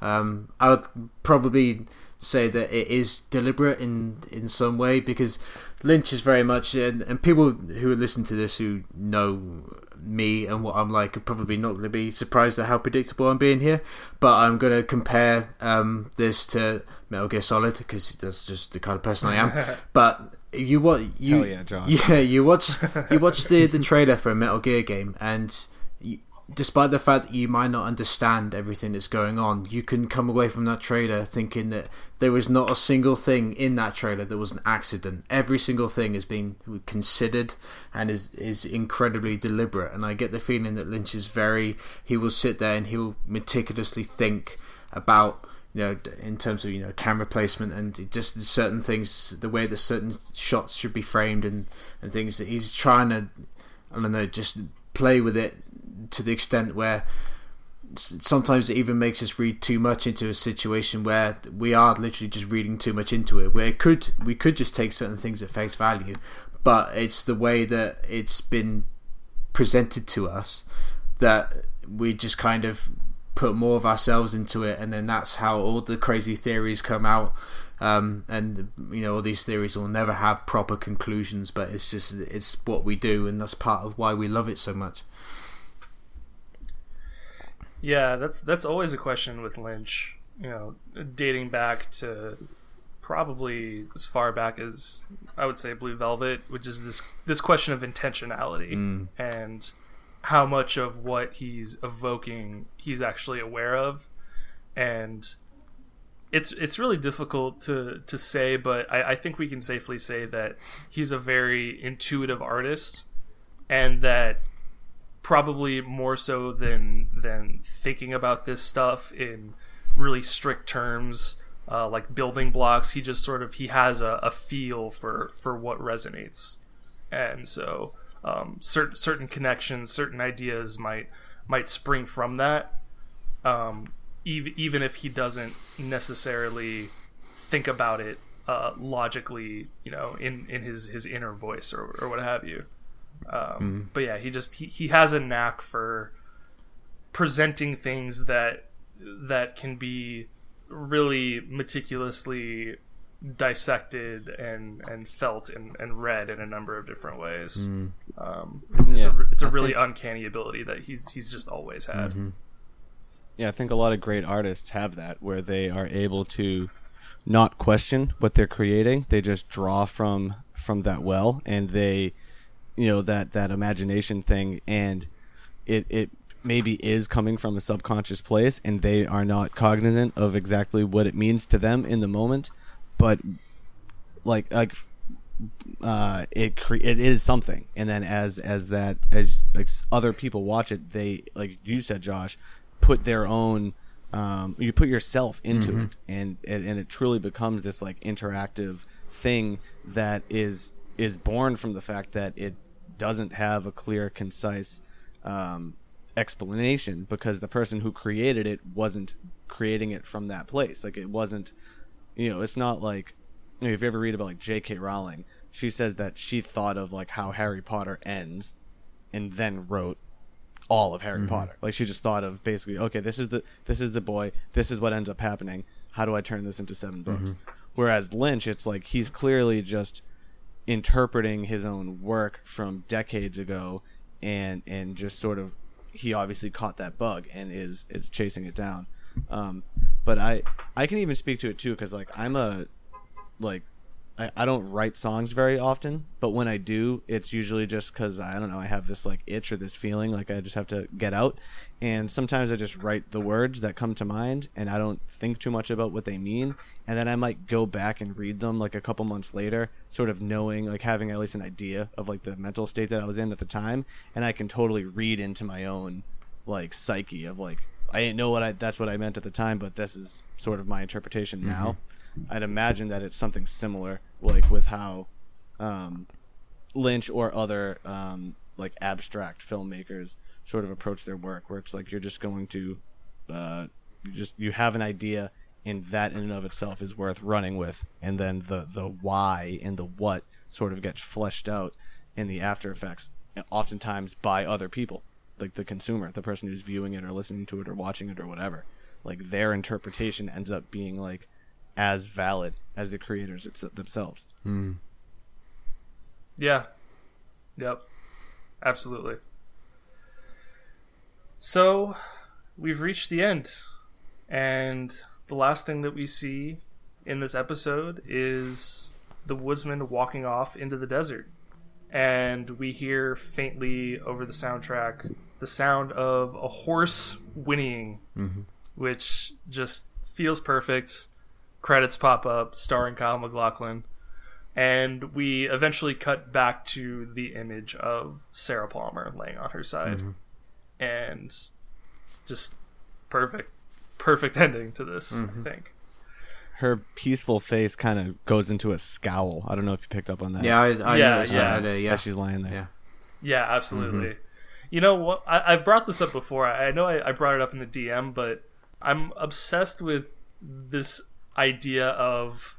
Um, I would probably say that it is deliberate in in some way because Lynch is very much and, and people who listen to this who know me and what I'm like are probably not going to be surprised at how predictable I'm being here. But I'm going to compare um, this to Metal Gear Solid because that's just the kind of person I am. but you what you Hell yeah, John. yeah you watch you watch the the trailer for a Metal Gear game and. You, Despite the fact that you might not understand everything that's going on, you can come away from that trailer thinking that there was not a single thing in that trailer that was an accident. Every single thing has been considered and is is incredibly deliberate. And I get the feeling that Lynch is very he will sit there and he will meticulously think about you know in terms of you know camera placement and just certain things, the way that certain shots should be framed and and things he's trying to I don't know just play with it to the extent where sometimes it even makes us read too much into a situation where we are literally just reading too much into it where it could we could just take certain things at face value but it's the way that it's been presented to us that we just kind of put more of ourselves into it and then that's how all the crazy theories come out. Um, and you know all these theories will never have proper conclusions but it's just it's what we do and that's part of why we love it so much. Yeah, that's that's always a question with Lynch. You know, dating back to probably as far back as I would say Blue Velvet, which is this this question of intentionality. And how much of what he's evoking he's actually aware of, and it's it's really difficult to to say, but I, I think we can safely say that he's a very intuitive artist, and that probably more so than than thinking about this stuff in really strict terms uh, like building blocks he just sort of he has a, a feel for for what resonates. And so um, certain certain connections certain ideas might might spring from that. Um, even even if he doesn't necessarily think about it uh, logically you know in in his his inner voice or, or what have you. Um, But yeah, he just he, he has a knack for presenting things that that can be really meticulously dissected and and felt and, and read in a number of different ways. Um, it's, it's Yeah, a it's a I really think- uncanny ability that he's he's just always had. Yeah, I think a lot of great artists have that where they are able to not question what they're creating. They just draw from from that well and they you know that that imagination thing and it it maybe is coming from a subconscious place and they are not cognizant of exactly what it means to them in the moment, but like like uh, it cre- it is something, and then as as that as like other people watch it, they like you said, Josh, put their own. Um, you put yourself into it, and, and and it truly becomes this like interactive thing that is is born from the fact that it doesn't have a clear, concise um, explanation because the person who created it wasn't creating it from that place. Like it wasn't you know, it's not like you know, if you ever read about like J.K. Rowling, she says that she thought of like how Harry Potter ends, and then wrote all of Harry mm-hmm. Potter. Like she just thought of basically, okay, this is the this is the boy, this is what ends up happening. How do I turn this into seven books? Mm-hmm. Whereas Lynch, it's like he's clearly just interpreting his own work from decades ago, and and just sort of he obviously caught that bug and is is chasing it down. Um, but I I can even speak to it too because like I'm a like I, I don't write songs very often, but when I do, it's usually just because I don't know I have this like itch or this feeling like I just have to get out, and sometimes I just write the words that come to mind and I don't think too much about what they mean, and then I might go back and read them like a couple months later, sort of knowing like having at least an idea of like the mental state that I was in at the time, and I can totally read into my own like psyche of like I didn't know what I that's what I meant at the time, but this is sort of my interpretation now. I'd imagine that it's something similar, like with how um, Lynch or other um, like abstract filmmakers sort of approach their work, where it's like you're just going to uh, you just you have an idea and that in and of itself is worth running with and then the the why and the what sort of gets fleshed out in the after effects oftentimes by other people like the consumer the person who's viewing it or listening to it or watching it or whatever like their interpretation ends up being like as valid as the creators it's, themselves hmm. Yeah. Yep. Absolutely. So, we've reached the end. And the last thing that we see in this episode is the woodsman walking off into the desert. And we hear faintly over the soundtrack the sound of a horse whinnying, mm-hmm. which just feels perfect. Credits pop up, starring Kyle MacLachlan and we eventually cut back to the image of Sarah Palmer laying on her side, mm-hmm. and just perfect, perfect ending to this. I mm-hmm. think. her peaceful face kind of goes into a scowl i don't know if you picked up on that Yeah, I, I Yeah, yeah. that. uh, yeah, as she's lying there yeah. Yeah, absolutely. You know what? I, I've brought this up before. I, I know I, I brought it up in the DM, but I'm obsessed with this idea of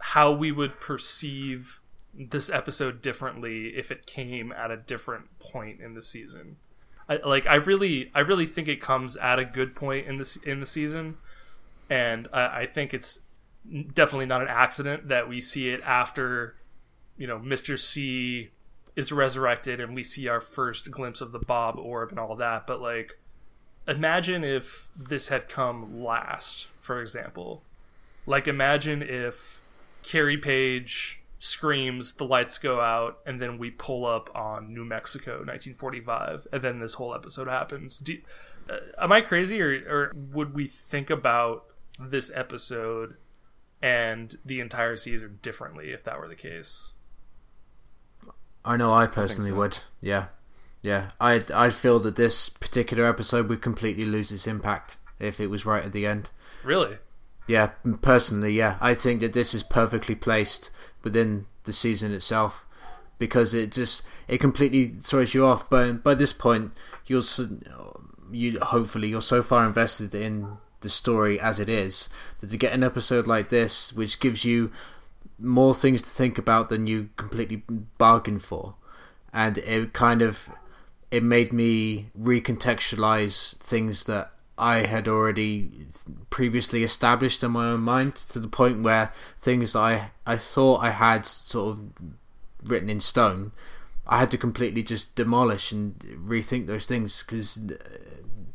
how we would perceive this episode differently if it came at a different point in the season. I, like I really, I really think it comes at a good point in this in the season, and I, I think it's definitely not an accident that we see it after, you know, Mister C is resurrected and we see our first glimpse of the Bob orb and all that. But like, imagine if this had come last, for example. Like, imagine if Carrie Page screams, the lights go out, and then we pull up on New Mexico, 1945, and then this whole episode happens. Do, uh, am I crazy, or, or would we think about this episode and the entire season differently if that were the case? I know I personally so. would. Yeah, yeah. I I feel that this particular episode would completely lose its impact if it was right at the end. Really? Yeah, personally, yeah. I think that this is perfectly placed within the season itself because it just it completely throws you off. But by this point, you're you hopefully you're so far invested in the story as it is that to get an episode like this, which gives you more things to think about than you completely bargained for, and it kind of it made me recontextualize things that I had already previously established in my own mind to the point where things that I I thought I had sort of written in stone, I had to completely just demolish and rethink those things. Because uh,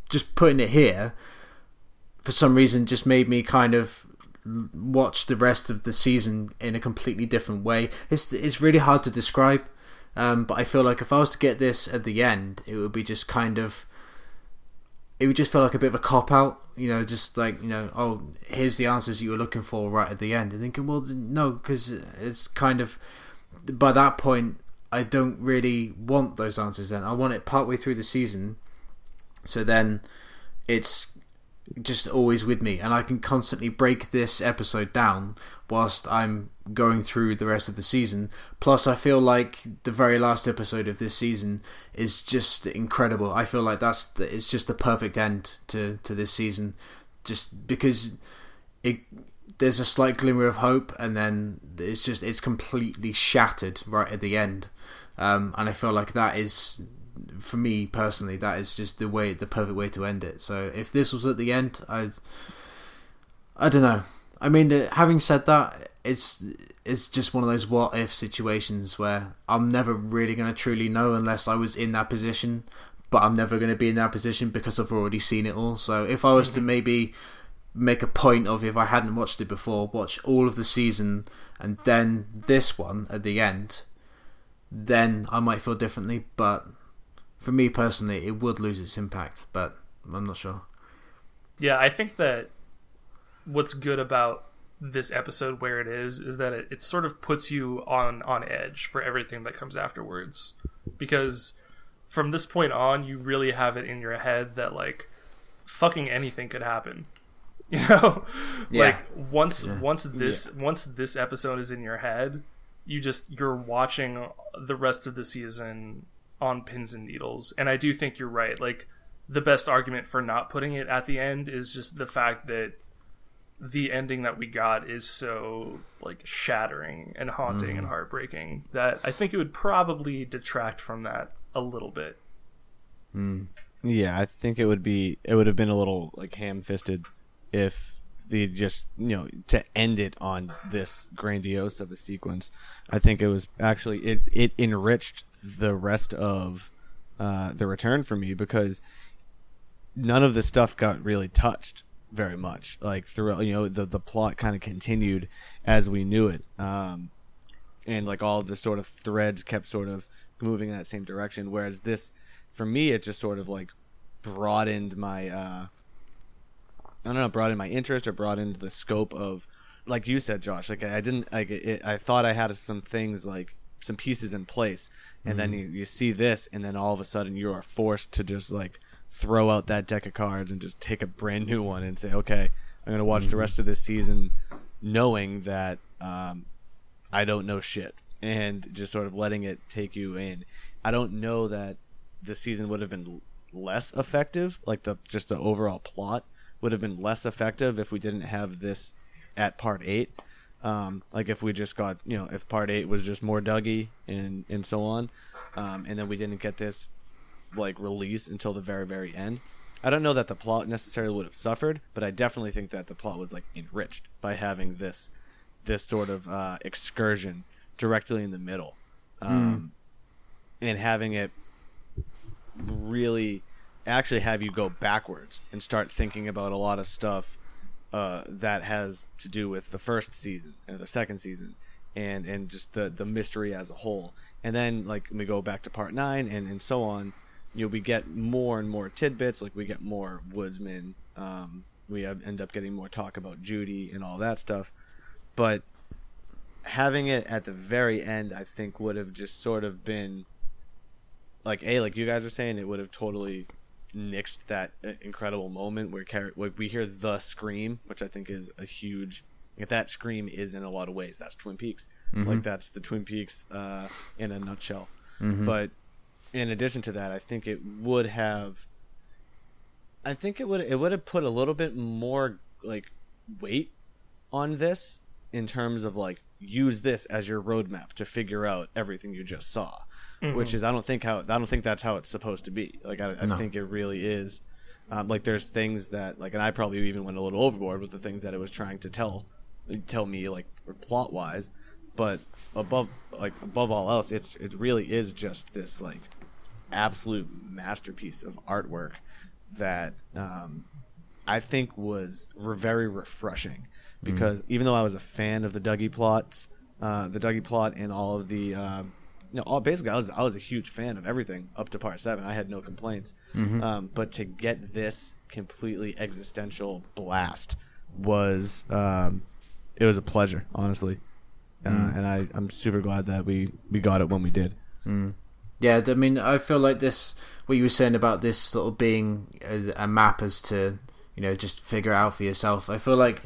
just putting it here for some reason just made me kind of watch the rest of the season in a completely different way. It's it's really hard to describe, um, but I feel like if I was to get this at the end, it would be just kind of it would just feel like a bit of a cop out, you know, just like you know, oh, here's the answers you were looking for right at the end, and thinking, well, no, because it's kind of by that point, I don't really want those answers. Then I want it partway through the season, so then it's just always with me, and I can constantly break this episode down whilst I'm going through the rest of the season. Plus, I feel like the very last episode of this season is just incredible. I feel like that's the, it's just the perfect end to to this season, just because it there's a slight glimmer of hope, and then it's just it's completely shattered right at the end, um, and I feel like that is for me personally, that is just the way, the perfect way to end it. So if this was at the end, I, I don't know. I mean, uh, having said that, it's it's just one of those what if situations where I'm never really going to truly know unless I was in that position. But I'm never going to be in that position because I've already seen it all. So if I was to maybe make a point of if I hadn't watched it before, watch all of the season and then this one at the end, then I might feel differently. But for me personally, it would lose its impact, but I'm not sure. Yeah, I think that what's good about this episode where it is is that it, it sort of puts you on on edge for everything that comes afterwards. Because from this point on you really have it in your head that like fucking anything could happen. You know? Yeah. like once once this once this episode is in your head you just you're watching the rest of the season on pins and needles and i do think you're right like the best argument for not putting it at the end is just the fact that the ending that we got is so like shattering and haunting and mm. heartbreaking that I think it would probably detract from that a little bit. Mm. Yeah, I think it would be it would have been a little like ham-fisted if they just you know to end it on this grandiose of a sequence. I think it was actually it it enriched the rest of uh, the return for me because none of the stuff got really touched very much. Like throughout, you know, the the plot kind of continued as we knew it, um, and like all the sort of threads kept sort of moving in that same direction. Whereas this, for me, it just sort of like broadened my, uh, I don't know, broadened my interest or broadened the scope of, like you said, Josh. Like I didn't like it, I thought I had some things like some pieces in place, and then you, you see this, and then all of a sudden you are forced to just like throw out that deck of cards and just take a brand new one and say, okay, I'm gonna watch the rest of this season, knowing that um, I don't know shit, and just sort of letting it take you in. I don't know that the season would have been less effective, like the just the overall plot would have been less effective if we didn't have this at part eight. Um, like if we just got, you know, if part eight was just more Dougie and and so on, um, and then we didn't get this like release until the very very end. I don't know that the plot necessarily would have suffered, but I definitely think that the plot was like enriched by having this this sort of uh, excursion directly in the middle, um, and having it really actually have you go backwards and start thinking about a lot of stuff uh, that has to do with the first season and the second season and and just the the mystery as a whole. And then like we go back to part nine and and so on. You know we get more and more tidbits like we get more woodsman um, we have, end up getting more talk about judy and all that stuff. But having it at the very end i think would have just sort of been like a like you guys are saying it would have totally nixed that uh, incredible moment where Car- like we hear the scream which i think is a huge that scream is in a lot of ways that's twin peaks. Like that's the twin peaks uh, in a nutshell. But in addition to that i think it would have i think it would it would have put a little bit more like weight on this in terms of like use this as your roadmap to figure out everything you just saw which is i don't think how i don't think that's how it's supposed to be. Like i, I think it really is um, like there's things that like and i probably even went a little overboard with the things that it was trying to tell tell me like plot wise but above like above all else it's it really is just this like absolute masterpiece of artwork that um, I think was re- very refreshing. Because even though I was a fan of the Dougie plots, uh, the Dougie plot and all of the, uh, you know, all, basically I was I was a huge fan of everything up to part seven. I had no complaints, um, but to get this completely existential blast was um, it was a pleasure, honestly, uh, and I I'm super glad that we we got it when we did. Yeah, I mean, I feel like this. What you were saying about this sort of being a, a map as to, you know, just figure it out for yourself. I feel like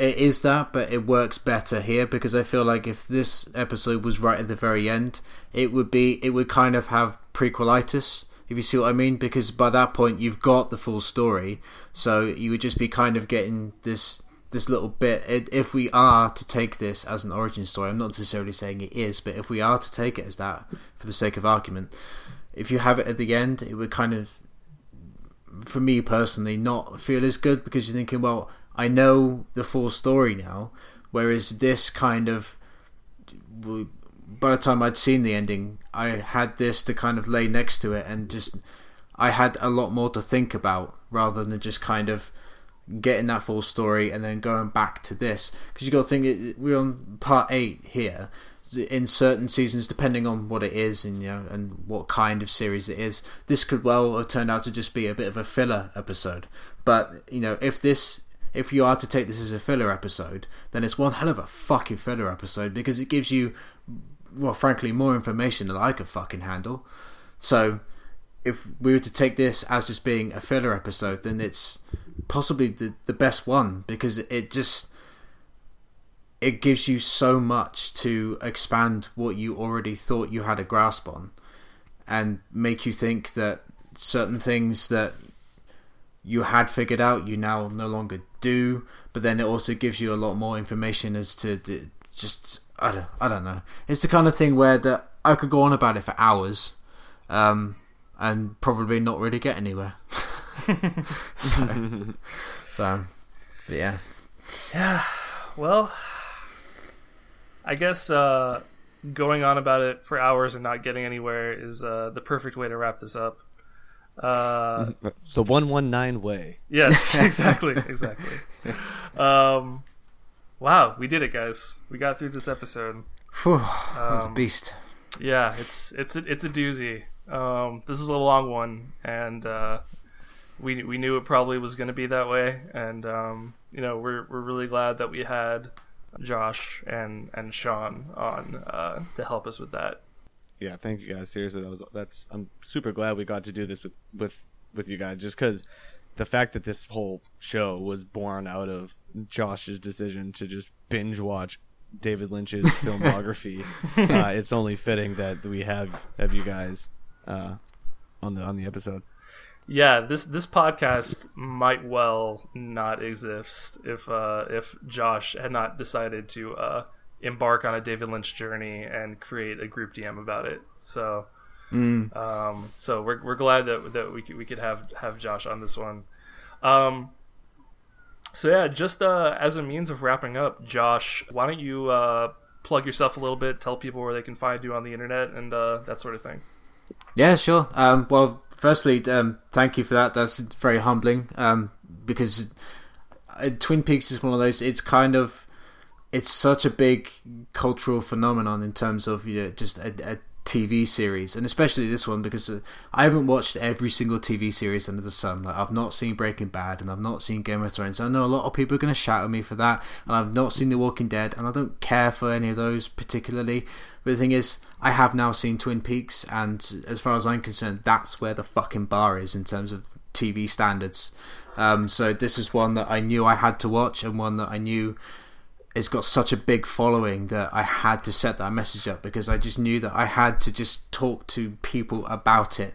it is that, but it works better here because I feel like if this episode was right at the very end, it would be it would kind of have prequelitis. If you see what I mean, because by that point you've got the full story, so you would just be kind of getting this this little bit. It, if we are to take this as an origin story, I'm not necessarily saying it is, but if we are to take it as that for the sake of argument, if you have it at the end, it would kind of for me personally not feel as good because you're thinking, well, I know the full story now, whereas this kind of by the time I'd seen the ending, I had this to kind of lay next to it, and just I had a lot more to think about rather than just kind of getting that full story and then going back to this. Because you've got to think we're on part eight here. In certain seasons depending on what it is and you know and what kind of series it is this could well have turned out to just be a bit of a filler episode. But you know if this if you are to take this as a filler episode then it's one hell of a fucking filler episode because it gives you well frankly more information than I could fucking handle. So if we were to take this as just being a filler episode, then it's possibly the the best one because it just it gives you so much to expand what you already thought you had a grasp on, and make you think that certain things that you had figured out you now no longer do. But then it also gives you a lot more information as to the, just I don't I don't know. It's the kind of thing where that I could go on about it for hours, um, and probably not really get anywhere. so, so, but yeah. Yeah. Well, I guess uh, going on about it for hours and not getting anywhere is uh, the perfect way to wrap this up. Uh, the one one nine way. yes, exactly, exactly. Um, wow, we did it, guys. We got through this episode. Whew, that was a Um, beast. Yeah, it's it's a, it's a doozy. Um, this is a long one, and uh, we we knew it probably was going to be that way. And um, you know, we're we're really glad that we had Josh and and Sean on uh, to help us with that. Yeah, thank you guys. Seriously, that was that's. I'm super glad we got to do this with with with you guys, just because the fact that this whole show was born out of Josh's decision to just binge watch David Lynch's filmography. uh, it's only fitting that we have have you guys uh, on the on the episode. Yeah, this this podcast might well not exist if uh, if Josh had not decided to uh, embark on a David Lynch journey and create a group DM about it. So, um, so we're we're glad that that we could, we could have have Josh on this one. Um, so yeah, just uh, as a means of wrapping up, Josh, why don't you uh, plug yourself a little bit, tell people where they can find you on the internet and uh, that sort of thing. Yeah, sure. Um, well, firstly, um, thank you for that. That's very humbling um, because uh, Twin Peaks is one of those. It's kind of it's such a big cultural phenomenon in terms of you know, just a, a TV series, and especially this one because uh, I haven't watched every single TV series under the sun. Like I've not seen Breaking Bad, and I've not seen Game of Thrones. I know a lot of people are going to shout at me for that, and I've not seen The Walking Dead, and I don't care for any of those particularly. But the thing is, I have now seen Twin Peaks, and as far as I'm concerned, that's where the fucking bar is in terms of TV standards. Um, so this is one that I knew I had to watch, and one that I knew it's got such a big following that I had to set that message up because I just knew that I had to just talk to people about it.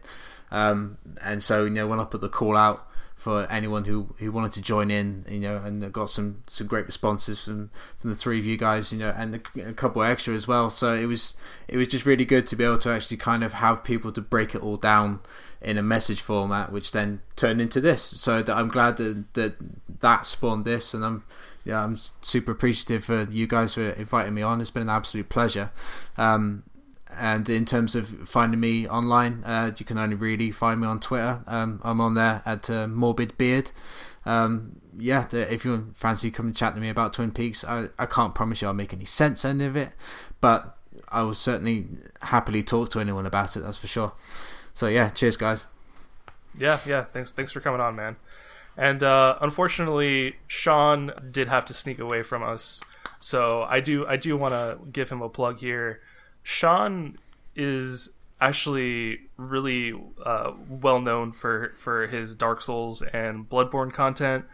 Um, and so, you know, when I put the call out for anyone who, who wanted to join in, you know, and I got some, some great responses from, from the three of you guys, you know, and a, a couple extra as well. So it was it was just really good to be able to actually kind of have people to break it all down in a message format, which then turned into this. So that I'm glad that that, that spawned this, and I'm yeah, I'm super appreciative for you guys for inviting me on. It's been an absolute pleasure. Um, and in terms of finding me online, uh, you can only really find me on Twitter. Um, I'm on there at uh, Morbid Beard. Um, yeah, if you fancy coming chat to me about Twin Peaks, I, I can't promise you I'll make any sense any of it, but I will certainly happily talk to anyone about it. That's for sure. So yeah, cheers, guys. Yeah, yeah. Thanks, thanks for coming on, man. And uh, unfortunately, Sean did have to sneak away from us, so I do, I do want to give him a plug here. Sean is actually really uh, well known for for his Dark Souls and Bloodborne content.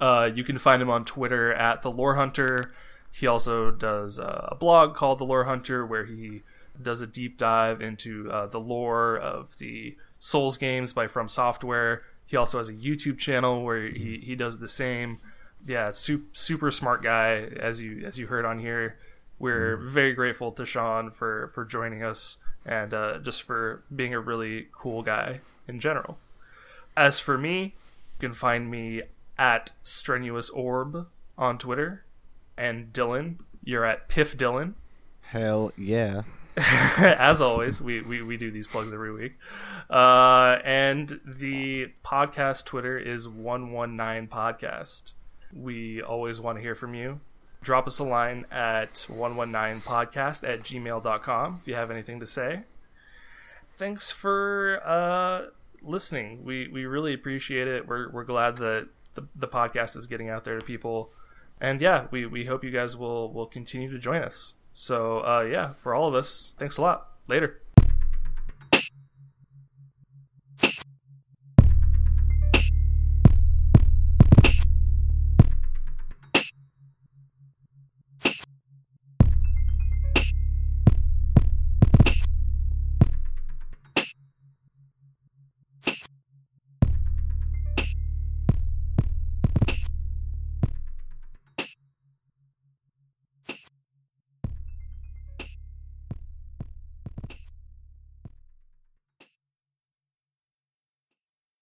Uh, you can find him on Twitter at the Lore Hunter. He also does uh, a blog called the Lore Hunter where he does a deep dive into uh, the lore of the Souls games by From Software. He also has a YouTube channel where he, he does the same. Yeah, super, super smart guy as you as you heard on here. We're very grateful to Sean for for joining us and uh, just for being a really cool guy in general. As for me, you can find me at Strenuous Orb on Twitter, and Dylan, you're at Piff Dylan. Hell yeah. As always, we, we, we do these plugs every week. Uh, and the podcast Twitter is 119 Podcast. We always want to hear from you. Drop us a line at 119podcast at gmail.com if you have anything to say. Thanks for uh, listening. We, we really appreciate it. We're, we're glad that the, the podcast is getting out there to people. And yeah, we, we hope you guys will, will continue to join us. So uh, yeah, for all of us, thanks a lot. Later.